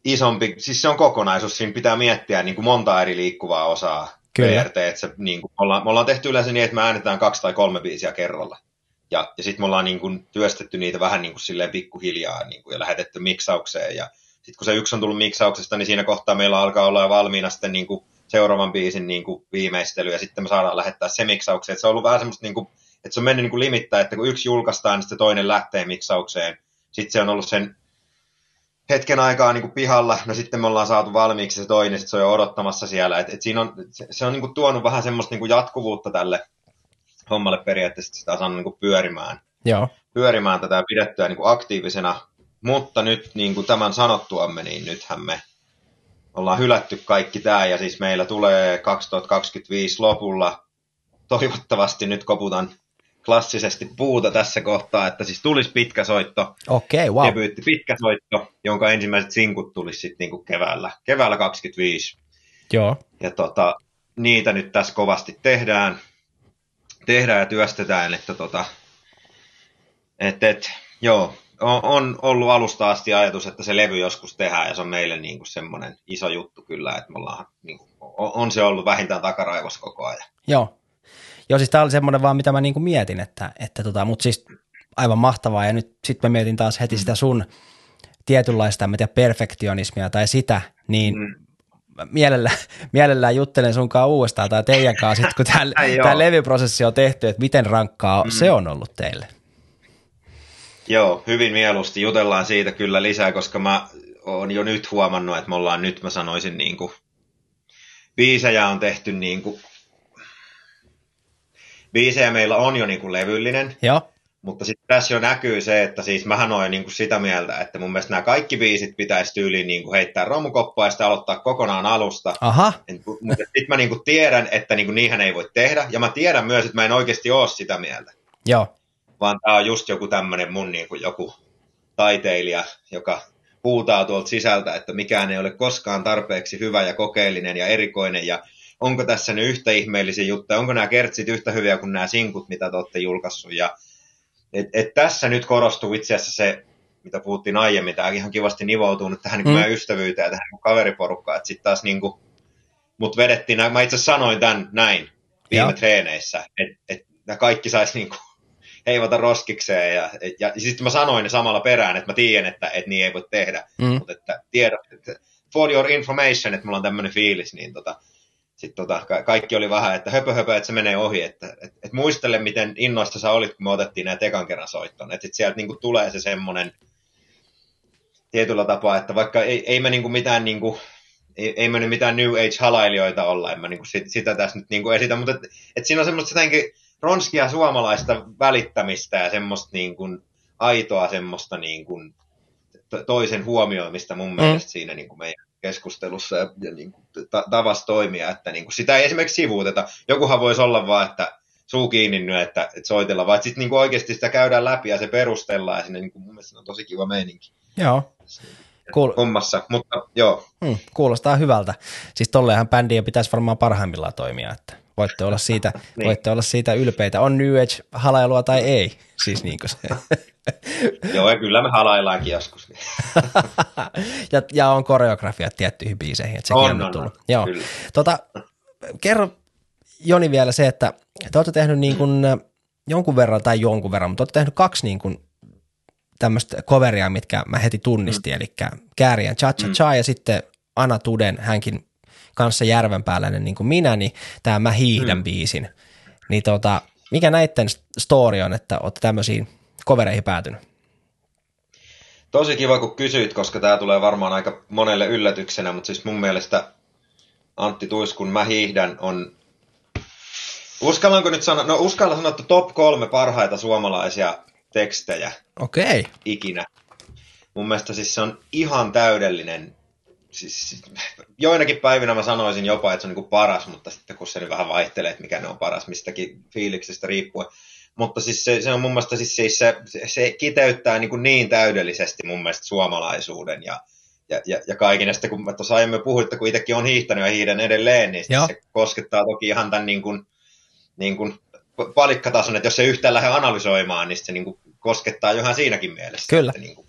isompi, siis se on kokonaisuus, siinä pitää miettiä niin kuin monta eri liikkuvaa osaa. Kyllä. PRT, että se, niin kuin, me, ollaan, me ollaan tehty yleensä niin, että me äänetään kaksi tai kolme biisiä kerralla. Ja, ja sitten me ollaan niin kuin, työstetty niitä vähän niin kuin, silleen pikkuhiljaa niin kuin, ja lähetetty miksaukseen. Ja sitten kun se yksi on tullut miksauksesta, niin siinä kohtaa meillä alkaa olla jo valmiina sitten niin kuin, seuraavan biisin niin kuin, viimeistely, ja sitten me saadaan lähettää se miksaukseen. Et se on ollut vähän semmoista, niin kuin, että se on mennyt niin kuin limittäin, että kun yksi julkaistaan, niin sitten toinen lähtee miksaukseen. Sitten se on ollut sen hetken aikaa niin kuin pihalla, no sitten me ollaan saatu valmiiksi se toinen, sitten se on jo odottamassa siellä. Et, et siinä on, se, se on niin kuin tuonut vähän semmoista niin kuin jatkuvuutta tälle hommalle periaatteessa, sitä saanut niin kuin pyörimään, Joo. pyörimään tätä pidettyä niin kuin aktiivisena. Mutta nyt niin kuin tämän sanottuamme, niin nythän me ollaan hylätty kaikki tämä ja siis meillä tulee 2025 lopulla, toivottavasti nyt koputan klassisesti puuta tässä kohtaa, että siis tulisi pitkä soitto, Okei, wow. debyytti pitkä soitto, jonka ensimmäiset sinkut tulisi sitten niinku keväällä, keväällä 25. Joo. Ja tota, niitä nyt tässä kovasti tehdään, tehdään ja työstetään, että tota, et, et, joo, on, on ollut alusta asti ajatus, että se levy joskus tehdään ja se on meille niinku semmoinen iso juttu kyllä, että me ollaan, niinku, on, on se ollut vähintään takaraivossa koko ajan. Joo. Joo, siis tämä oli semmoinen vaan, mitä mä niinku mietin, että, että tota, mutta siis aivan mahtavaa. Ja nyt sitten mä mietin taas heti sitä sun tietynlaista, en mä tiedä, perfektionismia tai sitä, niin Mm. Mielellään, mielellään juttelen sunkaan uudestaan tai teidän kanssa, sit, kun tämä levyprosessi on tehty, että miten rankkaa mm. se on ollut teille. Joo, hyvin mieluusti jutellaan siitä kyllä lisää, koska mä oon jo nyt huomannut, että me ollaan nyt, mä sanoisin, niin kuin, biisejä on tehty niin kuin, biisejä meillä on jo niin kuin levyllinen, Joo, mutta sitten tässä jo näkyy se, että siis mähän oon niin kuin sitä mieltä, että mun mielestä nämä kaikki biisit pitäisi tyyliin niin kuin heittää romukoppaan ja sitten aloittaa kokonaan alusta. aha, En- Mutta sitten mä niin kuin tiedän, että niin kuin niinhän ei voi tehdä, ja mä tiedän myös, että mä en oikeasti ole sitä mieltä. Joo, vaan tämä on just joku tämmöinen mun niin kuin joku taiteilija, joka huutaa tuolta sisältä, että mikään ei ole koskaan tarpeeksi hyvä ja kokeellinen ja erikoinen. Ja onko tässä nyt yhtä ihmeellisiä juttuja, onko nämä kertsit yhtä hyviä kuin nämä sinkut, mitä te olette julkaissut? Ja et, et tässä nyt korostuu itse asiassa se, mitä puhuttiin aiemmin, tämä ihan kivasti nivoutuu nyt tähän niin Mm. meidän ystävyyteen ja tähän niin kaveriporukkaan, että sitten taas niin kuin, mut vedettiin, mä itse sanoin tämän näin viime Joo. treeneissä, että et, kaikki saisi niin kuin heivata roskikseen. Ja, ja, ja sitten mä sanoin ne samalla perään, että mä tiedän, että, että niin ei voi tehdä. mm. Mutta että tiedot, että for your information, että mulla on tämmöinen fiilis, niin tota, sit tota, ka- kaikki oli vähän, että höpö höpö, että se menee ohi. Että et, et muistele, miten innoista sä olit, kun me otettiin näitä ekan kerran soittoon. Että sit sieltä niinku tulee se semmoinen tietyllä tapaa, että vaikka ei, ei me niinku mitään niinku, ei, ei me nyt mitään New Age-halailijoita olla, en mä niinku sit, sitä tässä nyt niinku esitä, mutta et, et siinä on semmoista jotenkin ronskia suomalaista välittämistä ja semmoista niin kuin aitoa semmoista niin kuin to- toisen huomioimista mun mielestä siinä niin kuin meidän keskustelussa ja, ja niin kuin ta- tavassa toimia, että niin kuin sitä ei esimerkiksi sivuuteta. Jokuhan voisi olla vaan, että suu kiinni nyt, että, että soitella, vaan sitten niin kuin oikeasti sitä käydään läpi ja se perustellaan ja sinne niin kuin mun mielestä on tosi kiva meininki joo. Cool. hommassa, mutta joo, Hmm, kuulostaa hyvältä. Siis tolleenhan bändiä pitäisi varmaan parhaimmillaan toimia, että voitte olla siitä, Niin. voitte olla siitä ylpeitä. On New Age halailua tai ei, siis niin kuin se. joo ja kyllä me halaillaankin joskus. ja, ja on koreografiat tiettyihin biiseihin, että sekin on, On, on, tullut. on, Joo. kyllä. Tota, kerro Joni vielä se, että te olette tehnyt niin kuin, jonkun verran tai jonkun verran, mutta olette tehnyt kaksi niin kuin tämmöistä coveria, mitkä mä heti tunnistin, mm. eli Kääriän Cha Cha Cha mm. ja sitten Ana Tuden, hänkin kanssa järvenpääläinen niin kuin minä, niin tämä Mä hiihdän mm. biisin. Niin tota, mikä näitten story on, että olette tämmöisiin kovereihin päätynyt? Tosi kiva, kun kysyit, koska tämä tulee varmaan aika monelle yllätyksenä, mutta siis mun mielestä Antti Tuiskun Mä hiihdän on Uskallanko nyt sanoa, no uskalla sanoa, että top kolme parhaita suomalaisia tekstejä Okei. Okay. ikinä. Mun mielestä siis se on ihan täydellinen. Siis, joinakin päivinä mä sanoisin jopa, että se on niin paras, mutta sitten kun se nyt vähän vaihtelee, että mikä ne on paras mistäkin fiiliksestä riippuen. Mutta siis se, se on mun mielestä siis, siis se, se kiteyttää niin, kuin niin täydellisesti mun mielestä suomalaisuuden ja, ja, ja, ja kaiken. Ja sitten kun mä tuossa aiemmin puhuin, että kun itsekin on hiihtänyt ja hiihdän edelleen, niin se koskettaa toki ihan tämän niin kuin, niin kuin palikkatason, että jos se yhtään lähde analysoimaan, niin se niin kuin koskettaa johan siinäkin mielessä. Kyllä. Että niin kuin,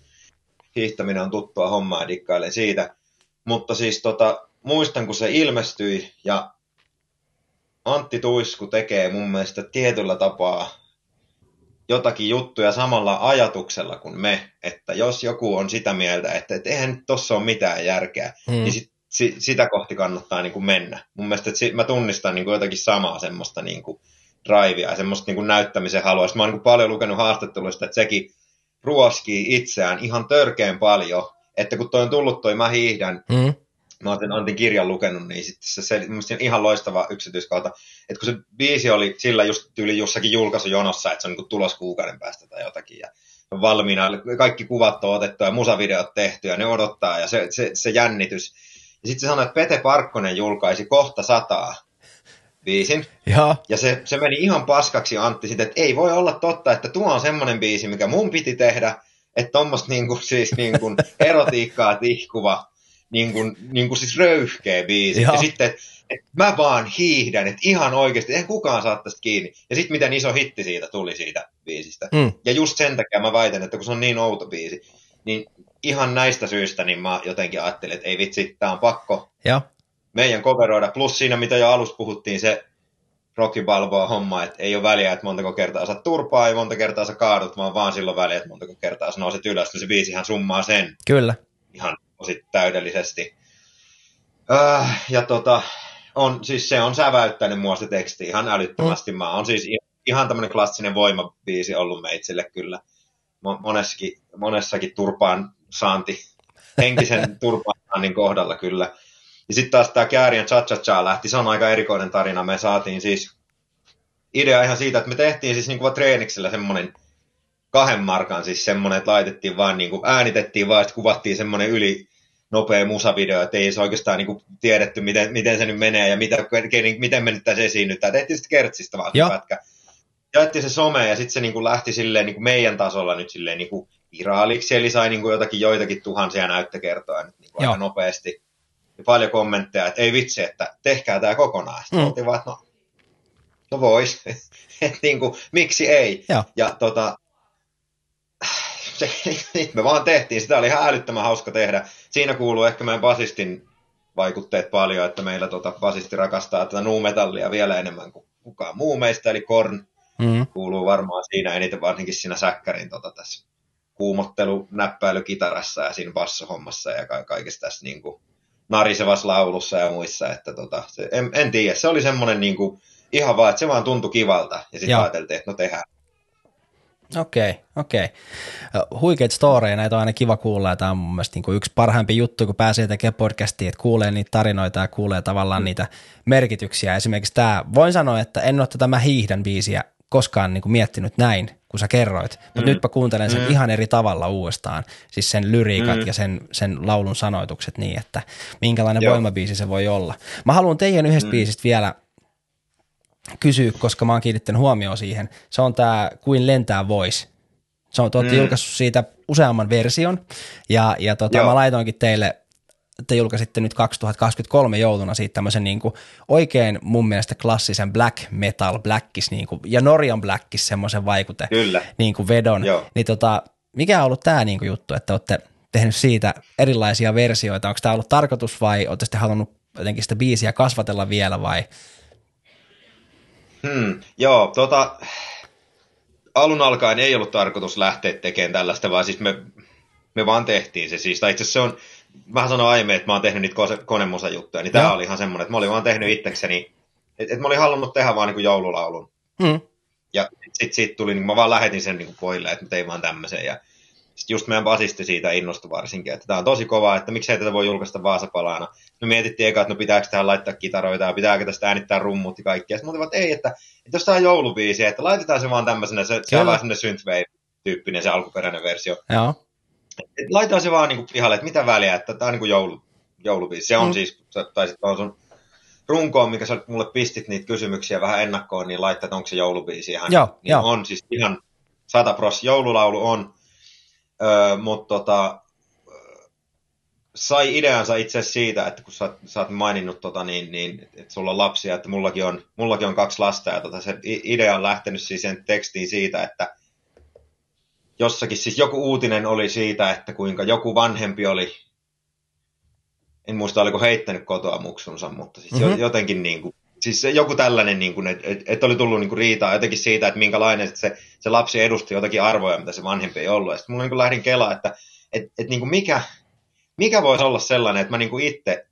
hiihtäminen on tuttua hommaa ja dikkailen siitä. Mutta siis tota, muistan, kun se ilmestyi ja Antti Tuisku tekee mun mielestä tietyllä tapaa jotakin juttuja samalla ajatuksella kuin me, että jos joku on sitä mieltä, että, että eihän tuossa ole mitään järkeä, hmm. niin sit, si, sitä kohti kannattaa niin kuin mennä. Mun mielestä että mä tunnistan niin kuin jotakin samaa semmoista niin kuin drivea ja semmoista niin kuin näyttämisen halua. Sitten mä oon niin kuin paljon lukenut haastatteluista, että sekin ruoskii itseään ihan törkeen paljon, että kun toi on tullut toi Mä hiihdän, hmm mä oon Antin kirjan lukenut, niin sitten se, se, on ihan loistava yksityiskohta, että kun se biisi oli sillä just yli jossakin julkaisujonossa, että se on niin tulos kuukauden päästä tai jotakin, ja valmiina, kaikki kuvat on otettu ja musavideot tehty, ja ne odottaa, ja se, se, se jännitys. Ja sitten se sanoi, että Pete Parkkonen julkaisi kohta sataa biisin. Ja, ja se, se meni ihan paskaksi Antti sitten, että ei voi olla totta, että tuo on semmoinen biisi, mikä mun piti tehdä, että tuommoista niinku, siis niinku erotiikkaa tihkuva niin kuin, niin kuin siis röyhkeä biisi. Joo. Ja sitten, että et mä vaan hiihdän, että ihan oikeasti, eihän kukaan saa tästä kiinni. Ja sitten miten iso hitti siitä tuli siitä biisistä. Mm. Ja just sen takia mä väitän, että kun se on niin outo biisi, niin ihan näistä syistä niin mä jotenkin ajattelin, että ei vitsi, tää on pakko Joo. meidän coveroida. Plus siinä, mitä jo alussa puhuttiin, se Rocky Balboa homma, että ei ole väliä, että montako kertaa sä turpaa, ei monta kertaa sä kaadut, vaan vaan silloin väliä, että montako kertaa sä nouset ylös, niin se biisihän summaa sen. Kyllä. Ihan tosi täydellisesti. Äh, ja tota, on, siis se on säväyttänyt mua se teksti ihan älyttömästi. Mm. Mä on siis ihan tämmöinen klassinen voimabiisi ollut meitsille kyllä. Monessakin, monessakin turpaan saanti, henkisen turpaan saannin kohdalla kyllä. Ja sitten taas tämä Kääriän cha cha lähti, se on aika erikoinen tarina. Me saatiin siis idea ihan siitä, että me tehtiin siis niin kuin treeniksellä semmoinen kahden markan siis semmoinen, että laitettiin vaan niin kuin, äänitettiin vaan, kuvattiin semmoinen yli nopea musavideo, että ei se oikeastaan niin kuin, tiedetty, miten, miten se nyt menee ja mitä, miten me nyt tässä esiinnytään. Tehtiin sitten kertsistä vaan pätkä. Jaettiin se some ja sitten se niin kuin, lähti silleen niin kuin meidän tasolla nyt silleen niin kuin, viraaliksi, eli sai niin kuin, jotakin joitakin tuhansia näyttökertoja nyt niin kuin, aika nopeasti. Ja paljon kommentteja, että ei vitsi, että tehkää tämä kokonaan. Sitten mm. oltiin vaan, että no, no vois. että niin kuin, miksi ei? Joo. Ja tota, se, me vaan tehtiin. Sitä oli ihan älyttömän hauska tehdä. Siinä kuuluu ehkä meidän basistin vaikutteet paljon, että meillä tota, basisti rakastaa tätä nu-metallia vielä enemmän kuin kukaan muu meistä, eli Korn mm-hmm. kuuluu varmaan siinä eniten varsinkin siinä säkkärin tota, tässä kuumottelu, näppäily kitarassa ja siinä bassohommassa ja ka- kaikessa tässä niin kuin, narisevassa laulussa ja muissa, että tota, se, en, en tiedä, se oli semmoinen niin kuin, ihan vaan, että se vaan tuntui kivalta ja sitten ajateltiin, että no tehdään Okei, okay, okei. Okay. Huikeita storeja, näitä on aina kiva kuulla, ja tämä on mun mielestä niin yksi parhaimpi juttu, kun pääsee tekemään podcastia, että kuulee niitä tarinoita ja kuulee tavallaan mm. niitä merkityksiä. Esimerkiksi tämä, voin sanoa, että en ole tätä Mä hiihdän biisiä koskaan niin kuin miettinyt näin, kun sä kerroit, mutta mm. nyt mä kuuntelen sen mm. ihan eri tavalla uudestaan, siis sen lyriikat mm. ja sen, sen laulun sanoitukset niin, että minkälainen Joo. voimabiisi se voi olla. Mä haluan teidän yhdestä mm. biisistä vielä kysyä, koska mä oon kiinnittänyt huomioon siihen. Se on tämä Kuin lentää voisi. Se on, te mm. julkaissut siitä useamman version, ja, ja tota, mä laitoinkin teille, te julkaisitte nyt 2023 jouluna siitä tämmöisen niin kuin oikein mun mielestä klassisen black metal, blackis, niin kuin, ja Norjan blackis semmoisen vaikute, Kyllä. niin kuin vedon. Joo. Niin tota, mikä on ollut tämä niin kuin juttu, että olette tehnyt siitä erilaisia versioita? Onko tämä ollut tarkoitus vai olette halunnut jotenkin sitä biisiä kasvatella vielä vai – Hmm, joo, tota, alun alkaen ei ollut tarkoitus lähteä tekemään tällaista, vaan siis me, me vaan tehtiin se siis. Tai itse se on, vähän sanoin aiemmin, että mä oon tehnyt niitä konemusajuttuja, niin tämä oli ihan semmoinen, että mä olin vaan tehnyt itsekseni, että, että mä olin halunnut tehdä vaan niin joululaulun. Mm. Ja sitten sit tuli, niin mä vaan lähetin sen niin kuin poille, että mä tein vaan tämmöisen. Ja sitten just meidän basisti siitä innostui varsinkin, että tämä on tosi kova, että miksei tätä voi julkaista Vaasapalana. Me mietittiin eka, että no pitääkö tähän laittaa kitaroita ja pitääkö tästä äänittää rummut ja kaikkea. Sitten että ei, että, että jos tämä on joulubiisi, että laitetaan se vaan tämmöisenä, se, se on vähän semmoinen synthwave-tyyppinen se alkuperäinen versio. Joo. Et laitetaan se vaan niin pihalle, että mitä väliä, että tämä on niin kuin joulu, joulubiisi. Se on mm. siis, tai sitten on sun runkoon, mikä sä mulle pistit niitä kysymyksiä vähän ennakkoon, niin laittaa, että onko se joulubiisi ihan. Joo, niin joo. On siis ihan 100 pros joululaulu on, öö, mutta tota, sai ideansa itse siitä, että kun sä, sä oot maininnut, tota, niin, niin, että sulla on lapsia, että mullakin on, mullakin on kaksi lasta, ja tota, se idea on lähtenyt siis sen tekstiin siitä, että jossakin siis joku uutinen oli siitä, että kuinka joku vanhempi oli en muista oliko heittänyt kotoa muksunsa, mutta siis mm-hmm. jotenkin niin kuin, siis joku tällainen, niin kuin, että, että oli tullut niin kuin riitaa jotenkin siitä, että minkälainen se, se lapsi edusti jotakin arvoja, mitä se vanhempi ei ollut. Ja sitten mulla niin kuin lähdin kelaa, että että, että niin kuin mikä, mikä voisi olla sellainen, että mä niin kuin itse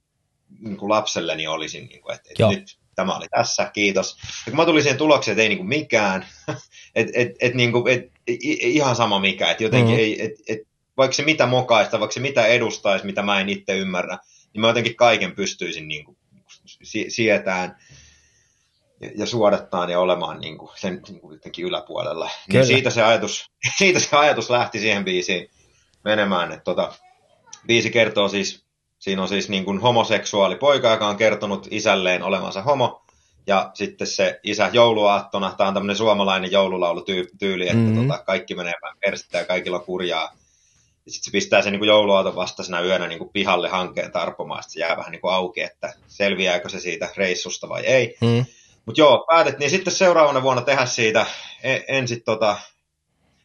niin kuin lapselleni olisin, niin kuin, että, että nyt tämä oli tässä, kiitos. Ja kun mä tulin siihen tulokseen, että ei niin kuin mikään, että et, et, niin kuin, et, ihan sama mikä, että jotenkin mm-hmm. ei, et, et, vaikka se mitä mokaista, vaikka se mitä edustaisi, mitä mä en itse ymmärrä, niin mä jotenkin kaiken pystyisin niin kuin, sietään ja, ja suodattaan ja olemaan niin kuin, sen niin kuin, jotenkin yläpuolella. Niin siitä, se ajatus, siitä se ajatus lähti siihen biisiin menemään. Että tota, biisi kertoo siis, siinä on siis niin kuin homoseksuaali poika, joka on kertonut isälleen olevansa homo, ja sitten se isä jouluaattona, tämä on tämmöinen suomalainen joululaulutyyli, että mm-hmm. tota, kaikki menee persettä ja kaikilla on kurjaa sitten se pistää sen niin jouluauton vastaisena yönä niin kuin pihalle hankkeen tarpomaan, sitten se jää vähän niin kuin auki, että selviääkö se siitä reissusta vai ei. Mm. Mutta joo, päätettiin sitten seuraavana vuonna tehdä siitä en, ensin tota,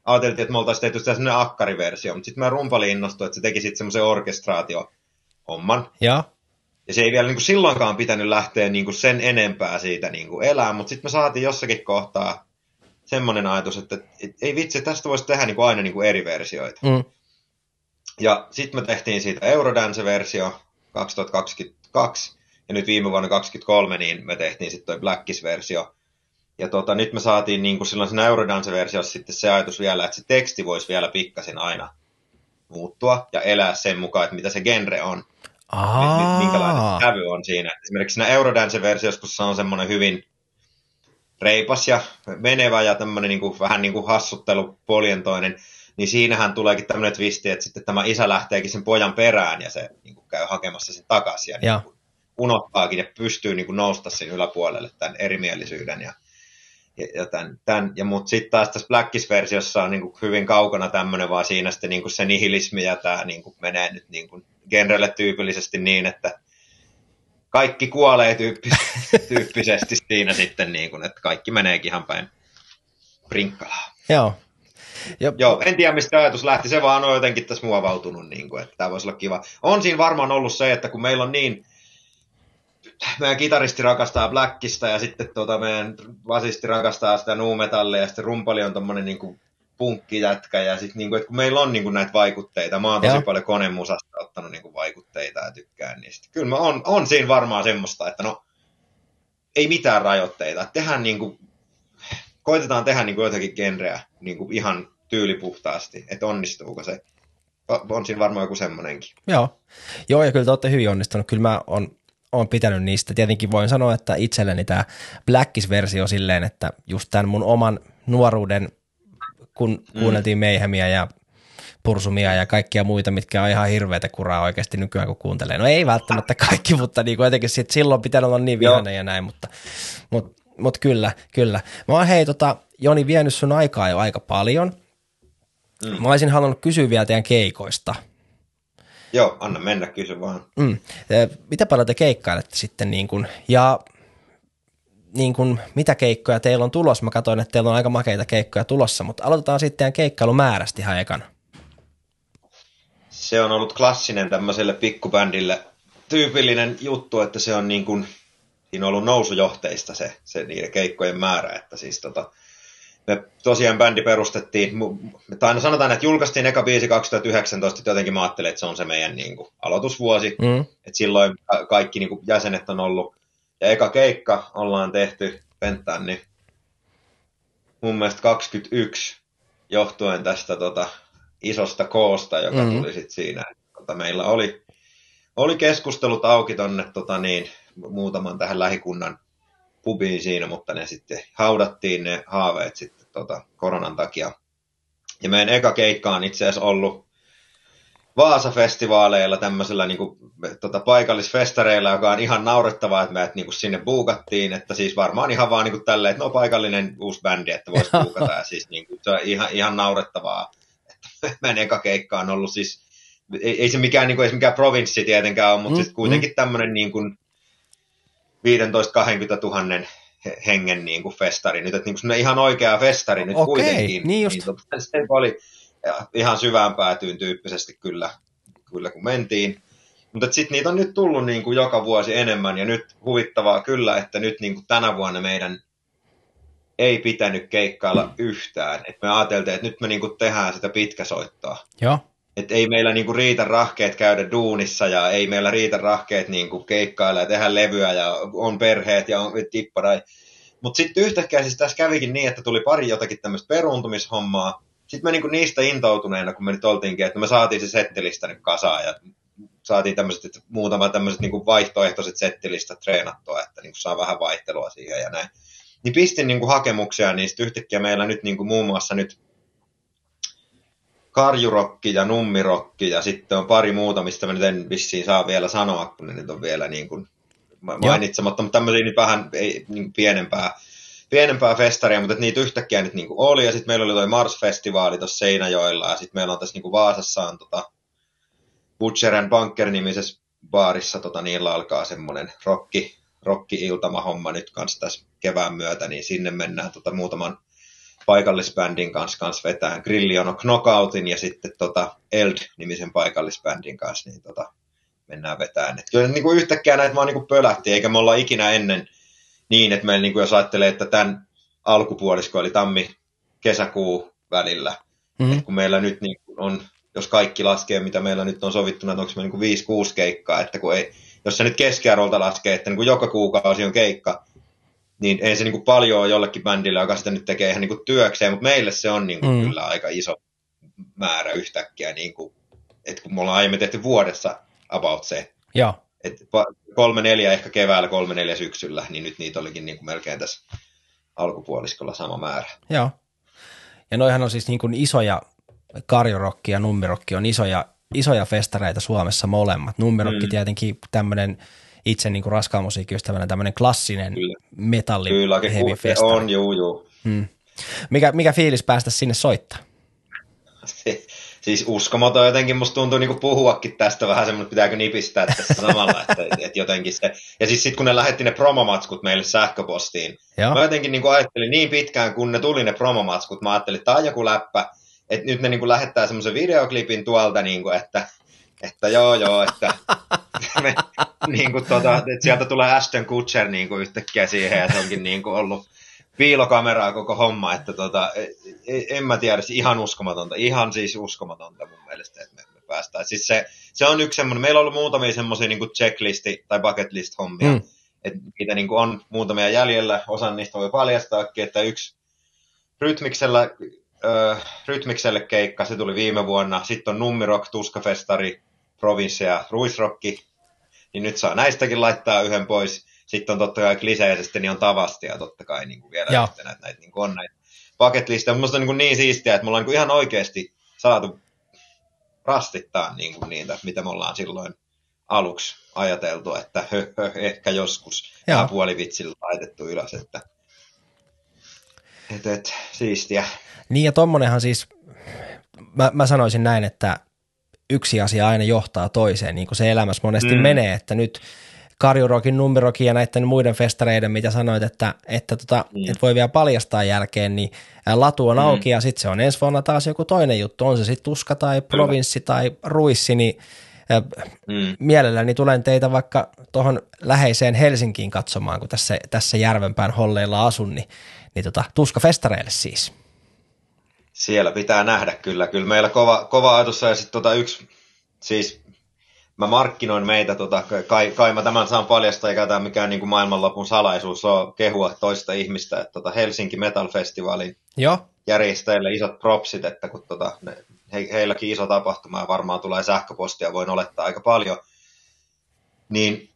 ajateltiin, että me oltaisiin tehty sellainen akkariversio, mutta sitten mä rumpali innostui, että se teki sitten semmoisen orkestraatio-homman. Ja. ja se ei vielä niin kuin silloinkaan pitänyt lähteä niin kuin sen enempää siitä niin kuin elää, mutta sitten me saatiin jossakin kohtaa semmoinen ajatus, että et, ei vitsi, tästä voisi tehdä niin kuin aina niin kuin eri versioita. Mm. Ja sitten me tehtiin siitä Eurodance-versio 2022, ja nyt viime vuonna 2023 niin me tehtiin sitten toi Blackis-versio. Ja tota, nyt me saatiin niin kuin silloin siinä Eurodance-versiossa sitten se ajatus vielä, että se teksti voisi vielä pikkasen aina muuttua ja elää sen mukaan, että mitä se genre on. Aa. Minkälainen sävy on siinä. Esimerkiksi siinä Eurodance-versiossa, kun se on semmoinen hyvin reipas ja menevä ja tämmöinen niin kuin, vähän niin kuin hassuttelu, poljentoinen, niin siinähän tuleekin tämmöinen twisti, että sitten tämä isä lähteekin sen pojan perään ja se niin kuin käy hakemassa sen takaisin ja, ja. Niin unohtaakin ja pystyy niin kuin nousta sen yläpuolelle tämän erimielisyyden ja, ja, ja, tämän, tämän, ja mutta sitten taas tässä Blackis-versiossa on niin kuin hyvin kaukana tämmöinen, vaan siinä sitten niin kuin se nihilismi ja tämä niin kuin menee nyt niin kuin genrelle tyypillisesti niin, että kaikki kuolee tyyppisesti, tyyppisesti siinä sitten, niin kuin, että kaikki meneekin ihan päin prinkkalaa. Joo, Jop. Joo, en tiedä mistä ajatus lähti, se vaan on jotenkin tässä muovautunut, niin kuin, että tämä voisi olla kiva. On siinä varmaan ollut se, että kun meillä on niin, meidän kitaristi rakastaa Blackista ja sitten tuota, meidän basisti rakastaa sitä nuumetallia ja sitten rumpali on tommonen niin kuin punkkijätkä ja sitten niin kuin, että kun meillä on niin kuin näitä vaikutteita, mä oon tosi Joo. paljon konemusasta ottanut niin kuin vaikutteita ja tykkään niistä. Kyllä mä on, on siinä varmaan semmoista, että no ei mitään rajoitteita. Tehdään niin kuin, koitetaan tehdä niin kuin jotakin genreä niin kuin ihan tyylipuhtaasti, että onnistuuko se. On siinä varmaan joku semmoinenkin. Joo. Joo, ja kyllä te olette hyvin onnistunut. Kyllä mä on, on pitänyt niistä. Tietenkin voin sanoa, että itselleni tämä Blackis-versio silleen, että just tämän mun oman nuoruuden, kun mm. kuunneltiin Meihemiä ja pursumia ja kaikkia muita, mitkä on ihan hirveätä kuraa oikeasti nykyään, kun kuuntelee. No ei välttämättä kaikki, mutta niin jotenkin sit silloin pitää olla niin vihainen ja näin, mutta, mutta, mutta kyllä, kyllä. Mä oon hei tota, Joni vienyt sun aikaa jo aika paljon. Mm. Mä olisin halunnut kysyä vielä teidän keikoista. Joo, anna mennä, kysy vaan. Mm. Mitä paljon te keikkailette sitten niin kun, ja niin kun, mitä keikkoja teillä on tulossa? Mä katsoin, että teillä on aika makeita keikkoja tulossa, mutta aloitetaan sitten keikkailumäärästä ihan ekana. Se on ollut klassinen tämmöiselle pikkubändille tyypillinen juttu, että se on niin kuin, siinä on ollut nousujohteista se, se niiden keikkojen määrä, että siis tota, me tosiaan bändi perustettiin, tai aina sanotaan, että julkaistiin eka biisi 2019, että jotenkin mä ajattelin, että se on se meidän niin kuin, aloitusvuosi, Mm. että silloin ka- kaikki niin kuin, jäsenet on ollut, ja eka keikka ollaan tehty Penttaan, niin mun mielestä 21 johtuen tästä tota, isosta koosta, joka mm. tuli sitten siinä. Tota, meillä oli, oli keskustelut auki tonne tota, niin, muutaman tähän lähikunnan pubiin siinä, mutta ne sitten haudattiin ne haaveet sitten tota, koronan takia. Ja meidän eka keikka on itse asiassa ollut Vaasa-festivaaleilla tämmöisellä niin kuin, tota, paikallisfestareilla, joka on ihan naurettavaa, että meidät niin kuin, sinne buukattiin, että siis varmaan ihan vaan niin kuin, tälleen, että no paikallinen uusi bändi, että voisi buukata, ja siis niin kuin, se on ihan, ihan naurettavaa, että meidän eka keikka on ollut siis, ei, ei se mikään, niin kuin, ei se mikään provinssi tietenkään ole, mutta Mm, mm, siis kuitenkin tämmöinen niin kuin 15-20 000 he- hengen niin kuin festari, nyt, että niin kuin ihan oikea festari nyt Okei, kuitenkin. niin just. Niin, tota, se oli ihan syvään päätyyn tyyppisesti kyllä, kyllä kun mentiin. Mutta sitten niitä on nyt tullut niin kuin joka vuosi enemmän, ja nyt huvittavaa kyllä, että nyt niin kuin tänä vuonna meidän ei pitänyt keikkailla yhtään. Et me ajateltiin, että nyt me niin kuin tehdään sitä pitkäsoittoa. Joo. Että ei meillä niinku riitä rahkeet käydä duunissa ja ei meillä riitä rahkeet niinku keikkailla ja tehdä levyä ja on perheet ja on tipparai. Mutta sitten yhtäkkiä siis tässä kävikin niin, että tuli pari jotakin tämmöistä peruuntumishommaa. Sitten me niinku niistä intoutuneena, kun me nyt oltiinkin, että me saatiin se settilista nyt kasaan ja saatiin tämmöiset, muutama tämmöiset niinku vaihtoehtoiset settilistat treenattua, että niinku saa vähän vaihtelua siihen ja näin. Niin pistin niinku hakemuksia, niin sitten yhtäkkiä meillä nyt niinku muun muassa nyt karjurokki ja nummirokki ja sitten on pari muuta, mistä mä nyt en vissiin saa vielä sanoa, kun ne nyt on vielä niin kuin mainitsematta, mutta tämmöisiä nyt vähän ei, niin pienempää, pienempää festaria, mutta niitä yhtäkkiä nyt niin kuin oli, ja sitten meillä oli toi Mars-festivaali tuossa Seinäjoella, ja sitten meillä on tässä niin kuin Vaasassa on tota Butcher and Bunker-nimisessä baarissa, tota, niillä alkaa semmoinen rokki, rokki-iltama-homma nyt kanssa tässä kevään myötä, niin sinne mennään tota, muutaman paikallisbändin kanssa, kanssa vetään Grilliono Knockoutin ja sitten tota Eld-nimisen paikallisbändin kanssa, niin tota, mennään vetään. Et kyllä niin kuin yhtäkkiä näitä vaan niin kuin pölähti, eikä me olla ikinä ennen niin, että meillä niin kuin jos ajattelee, että tämän alkupuolisko, eli tammi-kesäkuu välillä, Mm. et kun meillä nyt niin kuin on, jos kaikki laskee, mitä meillä nyt on sovittuna, että onko meillä niin kuin 5-6 keikkaa, että kun ei, jos se nyt keskiarvolta laskee, että niin kuin joka kuukausi on keikka, niin ei se niin kuin paljon ole jollekin bändille, joka sitä nyt tekee ihan niin kuin työkseen, mutta meille se on niin kuin Mm. kyllä aika iso määrä yhtäkkiä, niin kuin, että kun me ollaan aiemmin tehty vuodessa about se, Joo. että kolme neljä ehkä keväällä, kolme neljä syksyllä, niin nyt niitä olikin niin kuin melkein tässä alkupuoliskolla sama määrä. Joo. Ja noihan on siis niin kuin isoja, karjorokki ja nummirokki on isoja, isoja festareita Suomessa molemmat. Nummirokki Mm. tietenkin tämmöinen itse niin kuin raskaan musiikkiystävänä tämmöinen klassinen Kyllä. metalli Kyllä, heavy on, juu, juu. Mm. Mikä, mikä fiilis päästä sinne soittaa? Siis uskomaton jotenkin musta tuntuu niinku puhuakin tästä vähän semmoinen, että pitääkö nipistää tässä samalla, että, että jotenkin se. Ja siis sitten kun ne lähetti ne promomatskut meille sähköpostiin, Joo. mä jotenkin niinku ajattelin niin pitkään, kun ne tuli ne promomatskut, mä ajattelin, että tämä on joku läppä, että nyt ne niinku lähettää semmoisen videoklipin tuolta, niinku, että, että joo joo, että me, niinku tota, että sieltä tulee Ashton Kutcher niinku yhtäkkiä siihen, ja se onkin niinku ollut piilokameraa koko homma, että tota, e- en mä tiedä, se ihan uskomatonta, ihan siis uskomatonta mun mielestä, että me, me päästään. Siis se, se on yksi semmoinen, meillä on ollut muutamia semmoisia niin checklisti tai bucket list hommia, Mm. että niitä niin on muutamia jäljellä, osan niistä voi paljastaakin, että yksi rytmiksellä, ö, rytmikselle keikka, se tuli viime vuonna, sitten on Nummirock, Tuskafestari, Province ja Ruisrokki, niin nyt saa näistäkin laittaa yhden pois. Sitten on totta kai kliseisesti, niin on tavastia totta kai niin kuin vielä Joo. yhtenä, että näitä niin kuin on näitä bucket listeja. Minusta on niin, kuin niin siistiä, että me ollaan niin kuin ihan oikeasti saatu rastittaa niin kuin niitä, mitä me ollaan silloin aluksi ajateltu, että hö, hö, ehkä joskus Joo. vähän puolivitsillä laitettu ylös, että et, et, siistiä. Niin ja tommonenhan siis, mä, mä sanoisin näin, että yksi asia aina johtaa toiseen, niin kuin se elämässä monesti mm. Menee, että nyt Karjurokin, Nummirokin ja näiden muiden festareiden, mitä sanoit, että, että, tota, mm. Että voi vielä paljastaa jälkeen, niin latu on Mm. auki ja sitten se on ensi vuonna taas joku toinen juttu, on se sitten Tuska tai Provinssi tai Ruissi, niin Mm. mielelläni tulen teitä vaikka tuohon läheiseen Helsinkiin katsomaan, kun tässä, tässä Järvenpään holleilla asun, niin, niin tota, tuska festareille siis. Siellä pitää nähdä kyllä. Kyllä meillä kova, kova ajatus ja sitten tota yksi, siis mä markkinoin meitä, tota, kai, kai mä tämän saan paljastaa, eikä tämä mikään niin kuin maailmanlopun salaisuus on kehua toista ihmistä, että tota Helsinki Metal Festivalin Joo, järjestäjille isot propsit, että kun tota, ne, he, heilläkin iso tapahtuma ja varmaan tulee sähköpostia, voin olettaa aika paljon, niin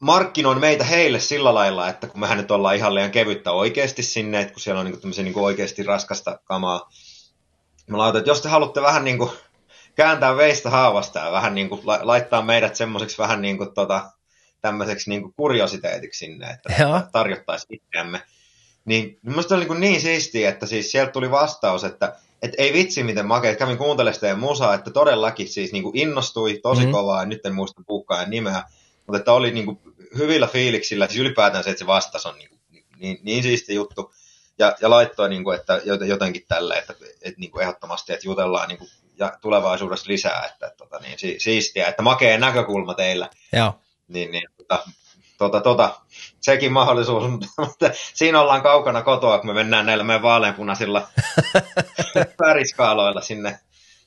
markkinoin meitä heille sillä lailla, että kun mehän nyt ollaan ihan liian kevyttä oikeasti sinne, että kun siellä on niin niin oikeasti raskasta kamaa, mä laitan, että jos te haluatte vähän niin kuin kääntää veistä haavasta ja vähän niin kuin laittaa meidät semmoiseksi vähän niin kuin tota, tämmöiseksi niin kuin kuriositeetiksi sinne, että Joo. tarjottaisiin itseämme. Niin minusta oli niin, niin siistiä, että siis sieltä tuli vastaus, että et ei vitsi miten makea, kävin kuuntelemaan sitä musaa, että todellakin siis niin kuin innostui tosi Mhm. mm-hmm. kovaa, ja nyt en muista puukkaajan nimeä, mutta että oli niin kuin hyvillä fiiliksillä, siis ylipäätään se, että se vastaus on niin, niin, niin siisti juttu, ja, ja laittoi, niin kuin, että joten- jotenkin tälle, että, että niin kuin ehdottomasti, että jutellaan niin kuin, ja tulevaisuudessa lisää, että, että tota, niin, si, siistiä, että makea näkökulma teillä, joo. niin, niin tota, tota, tota, sekin mahdollisuus, mutta- siinä ollaan kaukana kotoa, kun me mennään näillä meidän vaaleanpunaisilla väriskaaloilla sinne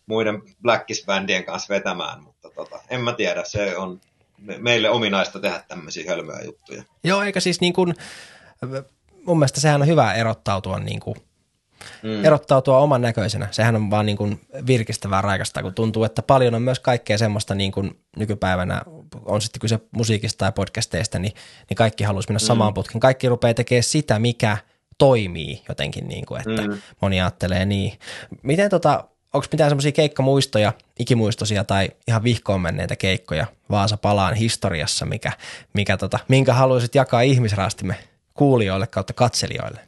muiden Blackis-bändien kanssa vetämään, mutta tota, en mä tiedä, se on me- meille ominaista tehdä tämmöisiä hölmöjä juttuja. Joo, eikä siis niin kuin, mun mielestä sehän on hyvä erottautua, niin kuin, Mm. erottautua oman näköisenä. Sehän on vaan niin kuin virkistävää raikasta, kun tuntuu, että paljon on myös kaikkea semmoista niin kuin nykypäivänä, on sitten kyse musiikista tai podcasteista, niin, niin kaikki haluaisi mennä samaan putkin. Kaikki rupeaa tekemään sitä, mikä toimii jotenkin, niin kuin, että Mm. moni ajattelee niin. Miten tota, onko mitään semmoisia keikkamuistoja, ikimuistoisia tai ihan vihkoon menneitä keikkoja Vaasa palaan historiassa, mikä, mikä tota, minkä haluaisit jakaa ihmisraastimme kuulijoille kautta katselijoille?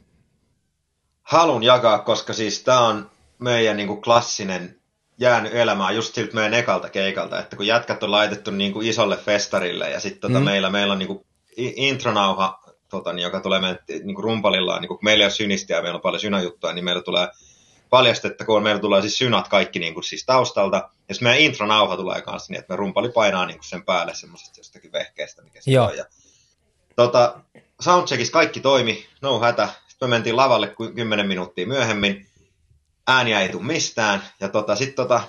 Halun jakaa, koska siis tämä on meidän niin kuin klassinen jäänyt elämään just siltä meidän ekalta keikalta, että kun jätkät on laitettu niin kuin isolle festarille ja sitten tota Mm. meillä, meillä on niin kuin intronauha, tota, niin, joka tulee meidän niin kuin rumpalillaan, niin kun meillä ei ole synistiä ja meillä on paljon synäjuttuja, niin meillä tulee paljastettakoon, meillä tulee siis synat kaikki niin kuin, siis taustalta, ja sitten meidän intronauha tulee kanssa niin, että me rumpali painaa niin kuin sen päälle semmoisesta jostakin vehkeestä, mikä se on. Ja, tota, soundcheckissa kaikki toimi, no hätä. Sitten me mentiin lavalle ku- 10 minuuttia myöhemmin. Ääniä ei tule mistään. Ja tota, sitten tota,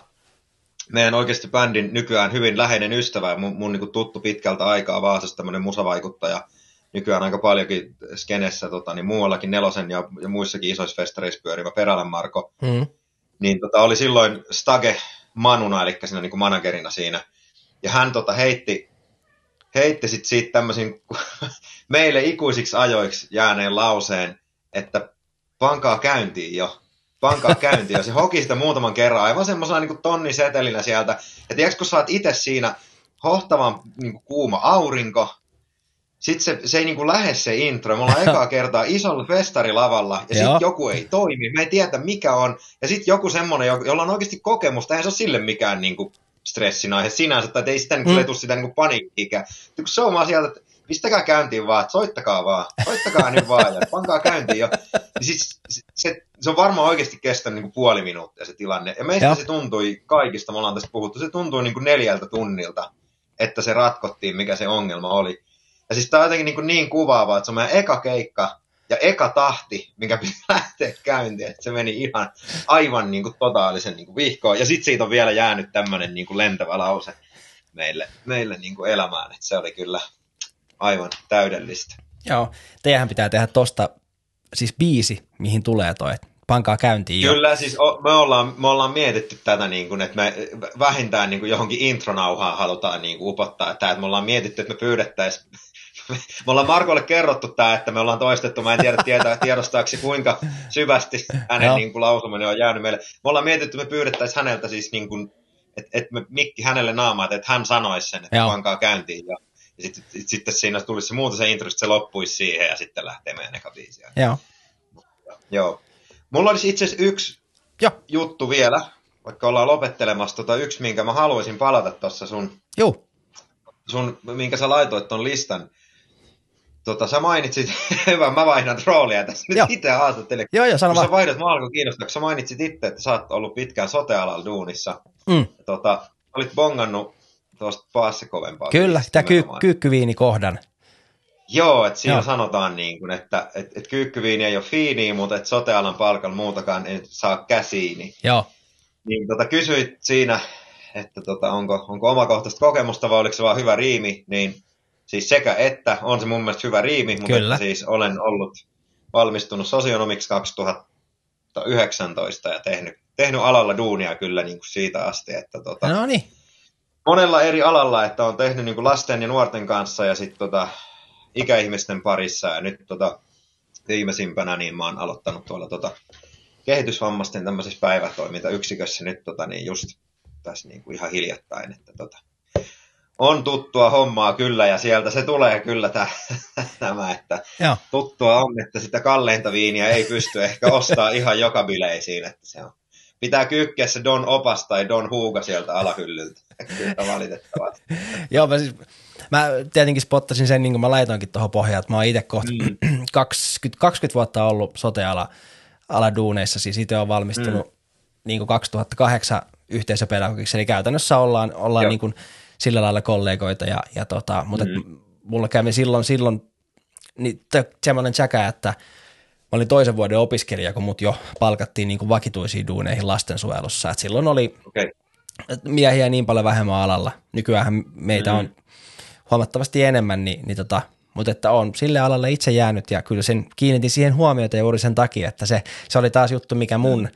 meidän oikeasti bändin nykyään hyvin läheinen ystävä ja mun, mun niin tuttu pitkältä aikaa Vaasasta tämmöinen musavaikuttaja. Nykyään aika paljonkin skenessä tota, niin muuallakin Nelosen ja, ja muissakin isoissa festareissa pyörivä Perälän Marko Mm. niin tota, oli silloin Stage Manuna, eli siinä niin managerina siinä. Ja hän tota, heitti, heitti sit siitä tämmöisen meille ikuisiksi ajoiksi jääneen lauseen, että pankaa käyntiin jo. Pankaa käyntiin jo. Se hoki sitä muutaman kerran aivan semmoisena niin tonnisetelinä sieltä. Ja tiedätkö, kun sä oot itse siinä hohtavan niin kuin kuuma aurinko, sitten se, se ei niin kuin lähde se intro. Me ollaan ekaa kertaa isolla festarilavalla ja sitten joku ei toimi. Me ei tiedä mikä on. Ja sitten joku semmoinen, jo- jolla on oikeasti kokemusta. Eihän se ole sille mikään niin kuin stressin aihe sinänsä. Tai ei sitä niin Mm. kuin letu sitä niin paniikkiä. Kun se on vaan sieltä, että pistäkää käyntiin vaan, että soittakaa vaan. Soittakaa nyt vaan ja pankaa käyntiin jo. Niin siis se, se, on varmaan oikeasti kestänyt niin puoli minuuttia se tilanne. Ja meistä Joo. se tuntui, kaikista me ollaan tästä puhuttu, se tuntui niin kuin neljältä tunnilta, että se ratkottiin, mikä se ongelma oli. Ja siis tää on jotenkin niin, niin kuvaavaa, että se on meidän eka keikka ja eka tahti, mikä pitää lähteä käyntiin. Että se meni ihan aivan niin kuin totaalisen niin kuin vihkoon. Ja sitten siitä on vielä jäänyt tämmöinen niin kuin lentävä lause meille, meille niin kuin elämään. Että se oli kyllä aivan täydellistä. Joo, teidän pitää tehdä tosta siis biisi, mihin tulee toi, pankaa käyntiin jo. Kyllä, siis o, me, ollaan, me ollaan mietitty tätä, niin kuin, että me vähintään niin kuin johonkin intronauhaan halutaan niin kuin upottaa tämä, että me ollaan mietitty, että me pyydettäisiin me ollaan Markolle kerrottu tämä, että me ollaan toistettu, mä en tiedä tietää, tiedostaako se, kuinka syvästi hänen Joo. niin kuin, lausuminen on jäänyt meille. Me ollaan mietitty, että me pyydettäisiin häneltä siis niin kuin, että, että me mikki hänelle naamaa, että hän sanoisi sen, että Joo. pankaa käyntiin. Ja, ja sitten, sitten siinä tulisi se muuta se intro, se loppuisi siihen ja sitten lähtee meidän eka biisi. Joo. Joo. Mulla olisi itse asiassa yksi Joo. juttu vielä, vaikka ollaan lopettelemassa tota yksi, minkä mä haluaisin palata tuossa sun, Juu. sun, minkä sä laitoit ton listan. Tota, sä mainitsit, hyvä, mä vaihdan roolia tässä Joo. nyt itse haastattelen. Joo, joo, sano Kun sä vaan. vaihdot, mä alkoi kiinnostaa, kun sä mainitsit itse, että sä oot ollut pitkään sote-alalla duunissa. Mm. Tota, olit bongannut tuosta paassa kovempaa. Kyllä, tämä ky- kyykkyviinikohdan. Joo, että siinä Joo. Sanotaan, niin kuin, että et, et kyykkyviini ei ole fiiniä, mutta et sotealan palkalla muutakaan ei saa käsiini. Joo, Niin tota, kysyit siinä, että tota, onko, onko omakohtaista kokemusta vai oliko se vaan hyvä riimi, niin siis sekä että on se mun mielestä hyvä riimi, mutta Kyllä. siis olen ollut valmistunut sosionomiksi 2019 ja tehnyt, tehnyt alalla duunia kyllä niin kuin siitä asti, että tota, no niin. monella eri alalla, että on tehnyt niin kuin lasten ja nuorten kanssa ja sitten tota, ikäihmisten parissa ja nyt tota, viimeisimpänä niin mä oon aloittanut tuolla tota, kehitysvammaisten tämmöisessä päivätoimintayksikössä nyt tota, niin just tässä niin kuin ihan hiljattain, että tota, on tuttua hommaa kyllä ja sieltä se tulee kyllä tä, tämä, että Joo. tuttua on, että sitä kalleinta viiniä ei pysty ehkä ostaa ihan joka bileisiin, että se on. Pitää kyykkiä se Don Opas tai Don Huuga sieltä alahyllyltä. Kyllä valitettavasti. Joo, mä, siis, mä tietenkin spottasin sen, niin kuin mä laitoinkin tuohon pohjaan, että mä oon itse kohta Mm. 20, 20 vuotta ollut sote-ala ala duuneissa, siis itse on valmistunut mm. niin kuin 2008 yhteisöpedagogiksi, eli käytännössä ollaan, ollaan Joo. niin kuin sillä lailla kollegoita, ja, ja tota, mutta mm. mulla kävi silloin, silloin niin semmoinen tsäkä, että mä olin toisen vuoden opiskelija, kun mut jo palkattiin niin kuin vakituisiin duuneihin lastensuojelussa, et silloin oli et miehiä niin paljon vähemmän alalla. Nykyään meitä on huomattavasti enemmän, niin, niin tota, mutta että on sille alalle itse jäänyt ja kyllä sen kiinnitin siihen huomiota juuri sen takia, että se, se oli taas juttu, mikä mun,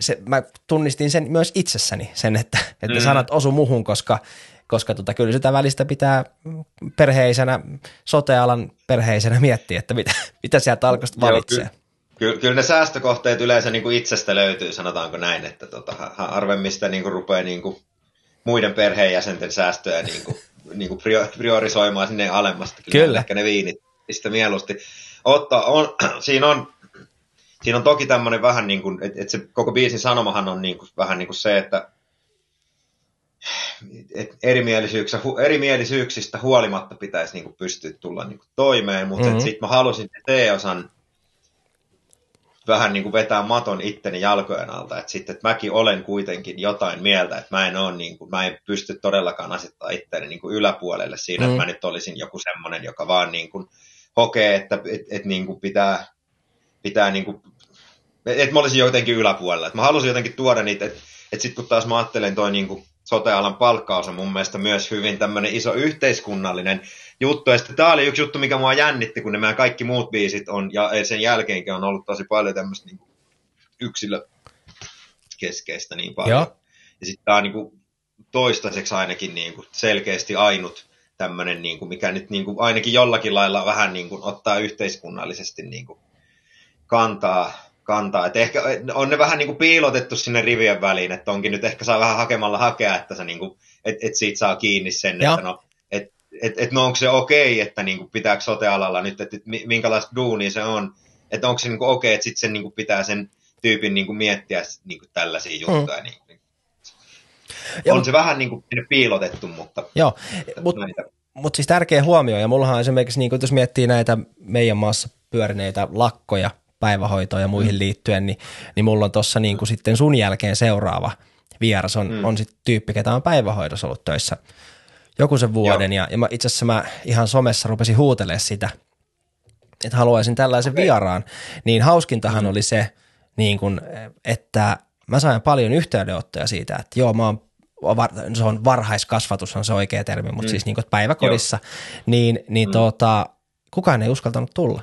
se, mä tunnistin sen myös itsessäni, sen, että, että Mm. sanat osu muhun, koska, koska tota, kyllä sitä välistä pitää perheisenä, sotealan perheisenä miettiä, että mitä, mitä sieltä alkoista Joo, valitsee. ky- Kyllä, kyllä ne säästökohteet yleensä niin kuin itsestä löytyy, sanotaanko näin, että tota, ha- ha- harvemmin sitä niin kuin rupeaa niin kuin muiden perheenjäsenten säästöjä niin kuin, niin kuin prior- priorisoimaan sinne alemmasta. Kyllä. Ehkä ne viinit mistä mieluusti ottaa. On, siinä, on, siinä on toki tämmöinen vähän niin kuin, että, että se koko biisin sanomahan on niin kuin, vähän niin kuin se, että et erimielisyyksistä, hu, erimielisyyksistä huolimatta pitäisi niin kuin pystyä tulla niin kuin toimeen, mutta Mhm. mm-hmm. sitten mä halusin T-osan vähän niin kuin vetää maton itteni jalkojen alta, että sitten että mäkin olen kuitenkin jotain mieltä, että mä en ole niin kuin, mä en pysty todellakaan asettaa itteni niin kuin yläpuolelle siinä, Mm. mm. että mä nyt olisin joku semmoinen, joka vaan niin kuin hokee, että et, et niin kuin pitää, pitää niin kuin, että mä olisin jotenkin yläpuolella, että mä halusin jotenkin tuoda niitä, että et sitten kun taas mä ajattelen toi niin kuin sote-alan palkkaus on mun mielestä myös hyvin tämmöinen iso yhteiskunnallinen juttu. Ja sitten tämä oli yksi juttu, mikä mua jännitti, kun meidän kaikki muut biisit on, ja sen jälkeenkin on ollut tosi paljon tämmöistä niin yksilökeskeistä niin paljon. Joo. Ja sitten tämä on niin kuin, toistaiseksi ainakin niin kuin, selkeästi ainut tämmöinen, niin kuin, mikä nyt niin kuin, ainakin jollakin lailla vähän niin kuin, ottaa yhteiskunnallisesti niin kuin, kantaa, kantaa. Et ehkä on ne vähän niin kuin piilotettu sinne rivien väliin, että onkin nyt ehkä saa vähän hakemalla hakea, että se niin kuin, et, et siitä saa kiinni sen, Joo. että no, et, et, et no onko se okei, että niin kuin pitääkö sotealalla nyt, että et mi- minkälaista duunia se on, että onko se niin kuin okei, että sitten sen niin kuin pitää sen tyypin niin kuin miettiä niin kuin tällaisia juttuja. Niin, niin. Ja on mut- se vähän niin kuin piilotettu, mutta Joo, mutta. Mutta siis tärkeä huomio, ja mullahan esimerkiksi, niin jos miettii näitä meidän maassa pyörineitä lakkoja, päivähoitoon ja muihin mm. liittyen, niin, niin mulla on tuossa niin sitten sun jälkeen seuraava vieras on, mm. on sitten tyyppi, ketä on päivähoidossa ollut töissä joku sen vuoden, ja, ja mä, itse asiassa mä ihan somessa rupesin huutelemaan sitä, että haluaisin tällaisen okay. vieraan, niin hauskintahan mm. oli se, niin kun, että mä sain paljon yhteydenottoja siitä, että joo, mä oon se on varhaiskasvatus on se oikea termi, mutta mm. siis niin kuin päiväkodissa, Joo. niin, niin mm. tota, kukaan ei uskaltanut tulla.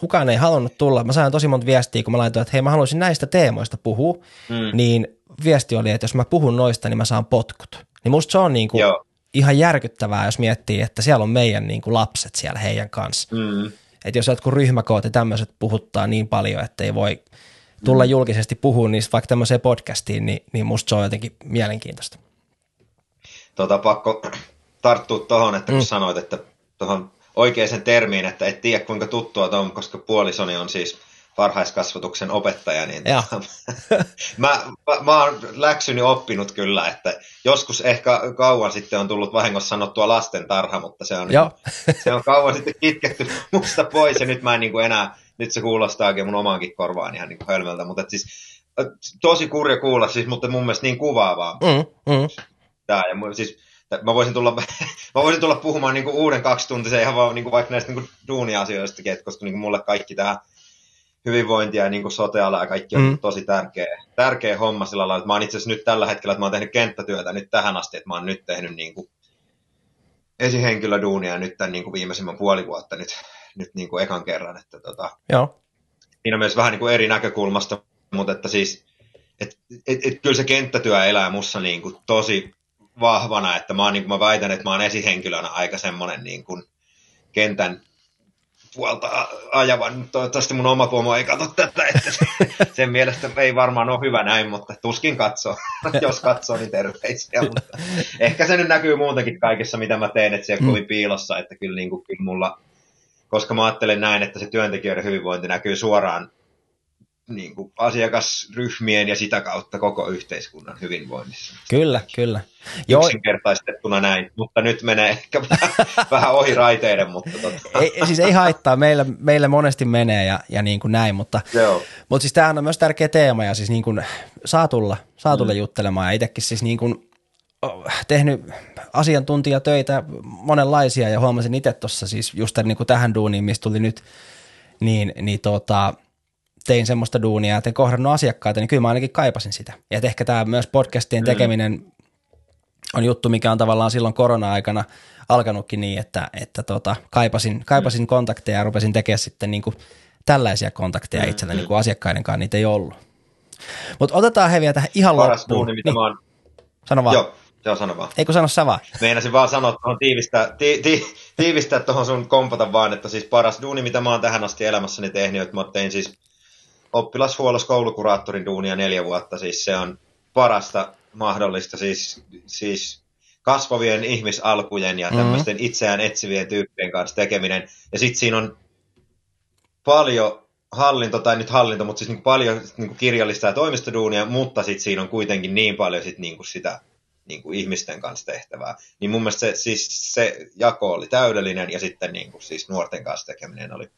Kukaan ei halunnut tulla. Mä sain tosi monta viestiä, kun mä laitoin, että hei mä haluaisin näistä teemoista puhua, mm. niin viesti oli, että jos mä puhun noista, niin mä saan potkut. Niin musta se on niin kuin ihan järkyttävää, jos miettii, että siellä on meidän niin kuin lapset siellä heidän kanssa. Mm. Että jos jotkut ryhmäkoot ja tämmöiset puhuttaa niin paljon, että ei voi tulla mm. julkisesti puhua niistä vaikka tämmöiseen podcastiin, niin, niin musta se on jotenkin mielenkiintoista tota, pakko tarttua tuohon, että kun mm. sanoit, että tuohon oikeaan termiin, että et tiedä kuinka tuttua on, koska puolisoni on siis varhaiskasvatuksen opettaja, niin tota, mä, mä, mä oon läksyni oppinut kyllä, että joskus ehkä kauan sitten on tullut vahingossa sanottua lastentarha, mutta se on, Joo. se on kauan sitten kitketty musta pois ja nyt mä en niin kuin enää, nyt se kuulostaa oikein mun omaankin korvaan ihan niin kuin hölmöltä, mutta siis tosi kurja kuulla, siis, mutta mun mielestä niin kuvaavaa. Mm, mm Tää, ja siis mä voisin tulla, mä voisin tulla puhumaan niin kuin uuden kaksituntisen ihan vaan niin kuin vaikka näistä niin duunia-asioistakin, että koska niin kuin mulle kaikki tähän hyvinvointia ja niin kuin soteala ja kaikki on mm. tosi tärkeä, tärkeä homma sillä lailla, että mä oon itse asiassa nyt tällä hetkellä, että mä oon tehnyt kenttätyötä nyt tähän asti, että mä oon nyt tehnyt niin kuin esihenkilöduunia nyt tämän niin kuin viimeisimmän puoli vuotta nyt, nyt niin kuin ekan kerran, että tota, Joo. siinä on myös vähän niin kuin eri näkökulmasta, mutta että siis, et, et, et, kyllä se kenttätyö elää mussa niin kuin tosi vahvana, että mä, oon, niin kuin mä väitän, että mä oon esihenkilönä aika semmoinen niin kuin kentän puolta ajavan. Toivottavasti mun oma pomo ei katso tätä, että sen mielestä ei varmaan ole hyvä näin, mutta tuskin katsoo. Jos katsoo, niin terveisiä. Mutta ehkä se nyt näkyy muutenkin kaikessa, mitä mä teen, että se on kovin piilossa, että kyllä, niin kuin, kyllä mulla, koska mä ajattelen näin, että se työntekijöiden hyvinvointi näkyy suoraan niin kuin asiakasryhmien ja sitä kautta koko yhteiskunnan hyvinvoinnissa. Kyllä, kyllä. Joo. Yksinkertaistettuna näin, mutta nyt menee ehkä vähän ohi raiteiden. Mutta totta. Ei, siis ei haittaa, meillä, meillä monesti menee ja, ja niin kuin näin, mutta, Joo. mutta siis tämähän on myös tärkeä teema ja siis niin kuin saa tulla, saa tulla mm. juttelemaan ja itsekin siis niin kuin tehnyt asiantuntijatöitä monenlaisia ja huomasin itse tuossa siis just niin kuin tähän duuniin, mistä tuli nyt, niin, niin tota, tein semmoista duunia, että en kohdannut asiakkaita, niin kyllä mä ainakin kaipasin sitä. Ja että ehkä tämä myös podcastien mm. tekeminen on juttu, mikä on tavallaan silloin korona-aikana alkanutkin niin, että, että tota, kaipasin, kaipasin mm. kontakteja ja rupesin tekemään sitten niin kuin tällaisia kontakteja mm. itselleni, niin kuin asiakkaiden kanssa niitä ei ollut. Mutta otetaan he vielä tähän ihan Paras loppuun. Duuni, mitä niin. mä oon... Sano vaan. Joo, joo, sano vaan. Eikö sano sä vaan? Meinasin vaan sanoa tuohon tiivistää, ti, ti, tiivistää tuohon sun kompata vaan, että siis paras duuni, mitä mä oon tähän asti elämässäni tehnyt, että mä tein siis oppilashuollossa koulukuraattorin duunia neljä vuotta, siis se on parasta mahdollista, siis, siis kasvavien ihmisalkujen ja mm-hmm. tämmöisten itseään etsivien tyyppien kanssa tekeminen. Ja sitten siinä on paljon hallinto, tai nyt hallinto, mutta siis niin paljon niin kirjallista ja toimistoduunia, mutta sitten siinä on kuitenkin niin paljon sit niin sitä niin kuin ihmisten kanssa tehtävää. Niin mun mielestä se, siis se jako oli täydellinen ja sitten niin kuin siis nuorten kanssa tekeminen oli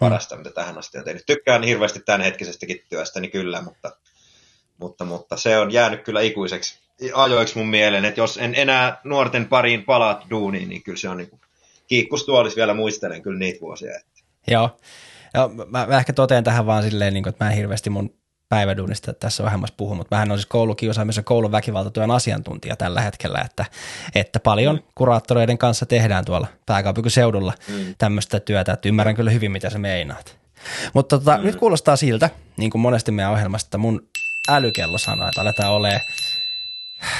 parasta, mitä tähän asti on tehnyt. Tykkään hirveästi tämän hetkisestäkin työstä, niin kyllä, mutta, mutta, mutta se on jäänyt kyllä ikuiseksi ajoiksi mun mieleen, että jos en enää nuorten pariin palaat duuniin, niin kyllä se on niin kiikkustuolis vielä muistelen kyllä niitä vuosia. Että. Joo. Joo, mä, mä ehkä totean tähän vaan silleen, niin kuin, että mä en hirveästi mun päiväduunista tässä vähemmässä puhu, mutta mähän on siis koulukiusaamisen koulun väkivaltatyön asiantuntija tällä hetkellä, että, että paljon mm. kuraattoreiden kanssa tehdään tuolla pääkaupunkiseudulla mm. tämmöistä työtä, että ymmärrän kyllä hyvin, mitä sä meinaat. Mutta tota, mm. nyt kuulostaa siltä, niin kuin monesti meidän ohjelmasta, että mun älykello sanoo, että aletaan olemaan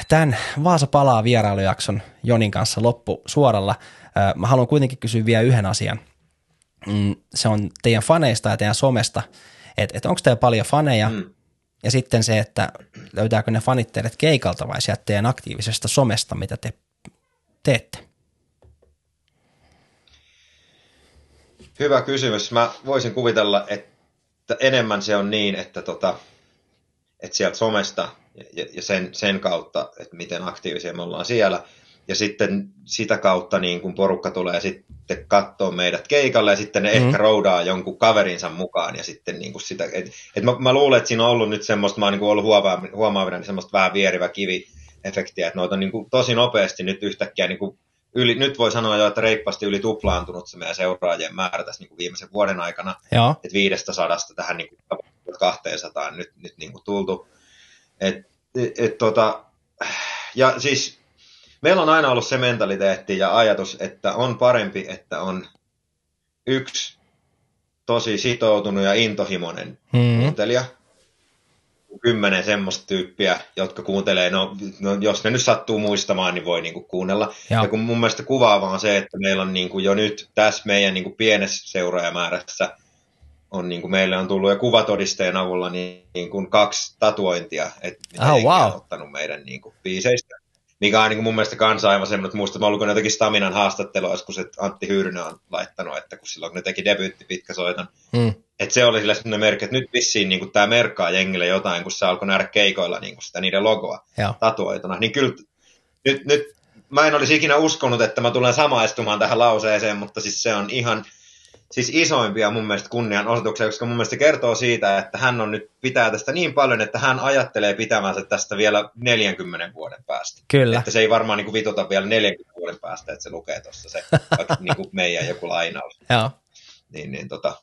tämän Vaasa palaa vierailujakson Jonin kanssa loppu suoralla. Mä haluan kuitenkin kysyä vielä yhden asian. Mm, se on teidän faneista ja teidän somesta – että et onko teillä paljon faneja, mm. ja sitten se, että löytääkö ne fanit teidät keikalta vai sieltä teidän aktiivisesta somesta, mitä te teette? Hyvä kysymys. Mä voisin kuvitella, että enemmän se on niin, että, tota, että sieltä somesta ja, ja sen, sen kautta, että miten aktiivisia me ollaan siellä – ja sitten sitä kautta niin kun porukka tulee sitten katsoa meidät keikalle ja sitten ne mm. ehkä roudaa jonkun kaverinsa mukaan ja sitten niin kuin sitä, et, et mä, mä, luulen, että siinä on ollut nyt semmoista, mä oon niin ollut huomaavina, niin semmoista vähän vierivä kivi efektiä, että noita on niin kuin tosi nopeasti nyt yhtäkkiä niin kuin yli, nyt voi sanoa jo, että reippaasti yli tuplaantunut se meidän seuraajien määrä tässä niin kuin viimeisen vuoden aikana. Joo. Että viidestä sadasta tähän niin kuin 200 nyt, nyt niin kuin tultu. Et, et, et, tota, ja siis meillä on aina ollut se mentaliteetti ja ajatus, että on parempi, että on yksi tosi sitoutunut ja intohimoinen hmm. kuuntelija, kymmenen semmoista tyyppiä, jotka kuuntelee, no, no jos ne nyt sattuu muistamaan, niin voi niinku kuunnella. Ja. ja kun mun mielestä kuvaavaa on se, että meillä on niinku jo nyt tässä meidän niinku pienessä seuraajamäärässä on niinku meille on tullut jo kuvatodisteen avulla niin, niin kuin kaksi tatuointia, että oh, wow. on ottanut meidän niinku biiseistä mikä on niin mun mielestä kanssa aivan semmoinen, että muistan, että mä ollut jotenkin Staminan haastattelua, kun se Antti Hyrnö on laittanut, että kun silloin kun ne teki debyytti pitkä soiton, mm. että se oli sille semmoinen merkki, että nyt vissiin niin kuin tämä merkkaa jengille jotain, kun se alkoi nähdä keikoilla niin kuin sitä niiden logoa Joo. tatuoituna, niin kyllä nyt, nyt mä en olisi ikinä uskonut, että mä tulen samaistumaan tähän lauseeseen, mutta siis se on ihan, siis isoimpia mun mielestä kunnianosoituksia, koska mun mielestä se kertoo siitä, että hän on nyt pitää tästä niin paljon, että hän ajattelee pitävänsä tästä vielä 40 vuoden päästä. Kyllä. Että se ei varmaan niin kuin vituta vielä 40 vuoden päästä, että se lukee tuossa se vaikka niin kuin meidän joku lainaus. Joo. Niin, niin tota,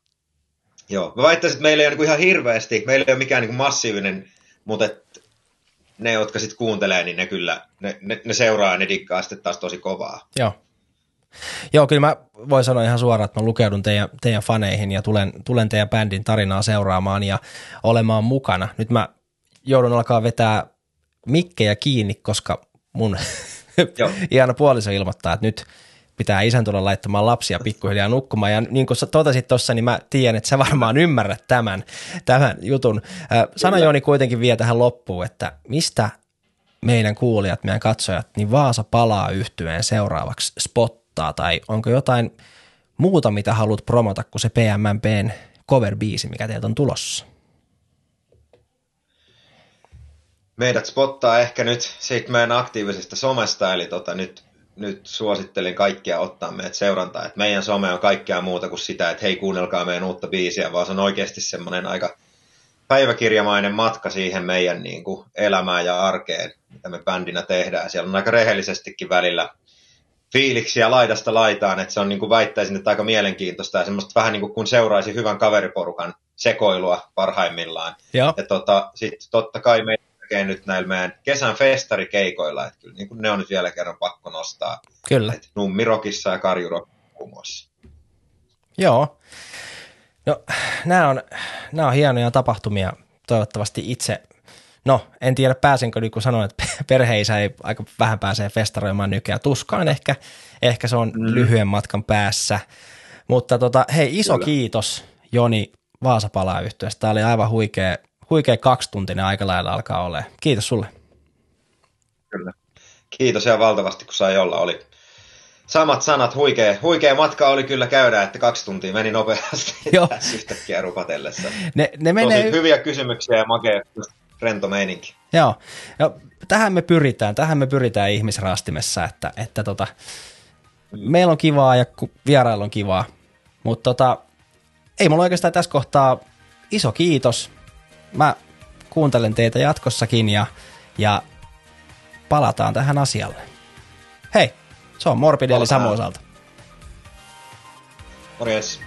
joo. Mä väittäisin, että meillä ei ole niin kuin ihan hirveästi, meillä ei ole mikään niin kuin massiivinen, mutta et ne, jotka sitten kuuntelee, niin ne kyllä, ne, ne, ne seuraa ja ne dikkaa sitten taas tosi kovaa. Joo. Joo, kyllä mä voin sanoa ihan suoraan, että mä lukeudun teidän, teidän faneihin ja tulen, tulen teidän bändin tarinaa seuraamaan ja olemaan mukana. Nyt mä joudun alkaa vetää mikkejä kiinni, koska mun ihana puoliso ilmoittaa, että nyt pitää isän tulla laittamaan lapsia pikkuhiljaa nukkumaan. Ja niin kuin sä totesit tuossa, niin mä tiedän, että sä varmaan ymmärrät tämän, tämän jutun. Äh, Sano Jooni kuitenkin vielä tähän loppuun, että mistä meidän kuulijat, meidän katsojat, niin Vaasa palaa yhtyeen seuraavaksi spottaa, tai onko jotain muuta, mitä haluat promota kuin se PMMPn cover-biisi, mikä teiltä on tulossa? Meidät spottaa ehkä nyt siitä meidän aktiivisesta somesta, eli tota, nyt, nyt suosittelin kaikkia ottaa meidät seurantaa, että meidän some on kaikkea muuta kuin sitä, että hei kuunnelkaa meidän uutta biisiä, vaan se on oikeasti semmoinen aika päiväkirjamainen matka siihen meidän niin kuin, elämään ja arkeen, mitä me bändinä tehdään. Siellä on aika rehellisestikin välillä fiiliksiä laidasta laitaan, että se on niin kuin väittäisin, että aika mielenkiintoista ja semmoista vähän niin kuin kun seuraisi hyvän kaveriporukan sekoilua parhaimmillaan. Joo. Ja tota, sitten totta kai me tekee nyt näillä meidän kesän festarikeikoilla, että kyllä niin kuin ne on nyt vielä kerran pakko nostaa. Kyllä. Et Nummirokissa ja Karjurokissa muun muassa. Joo. No, nämä on, nämä on hienoja tapahtumia. Toivottavasti itse, no en tiedä pääsenkö, niin kun sanoin, että perheisä ei aika vähän pääsee festaroimaan nykyään. Tuskaan ehkä, ehkä se on mm. lyhyen matkan päässä. Mutta tota, hei, iso Kyllä. kiitos Joni Vaasapalaa yhteydessä. Tämä oli aivan huikea, huikea kaksituntinen aika lailla alkaa olla. Kiitos sulle. Kyllä. Kiitos ihan valtavasti, kun sai olla. Oli samat sanat, huikea, huikea matka oli kyllä käydä, että kaksi tuntia meni nopeasti Joo. tässä yhtäkkiä rupatellessa. Ne, ne Tosi menee, hyviä kysymyksiä ja makea rento meininki. Joo, ja tähän me pyritään, tähän me pyritään ihmisraastimessa, että, että tota, meillä on kivaa ja vierailla on kivaa, mutta tota, ei mulla oikeastaan tässä kohtaa iso kiitos. Mä kuuntelen teitä jatkossakin ja, ja palataan tähän asialle. Hei, se on Morbidi eli. Samu osalta. Morjes.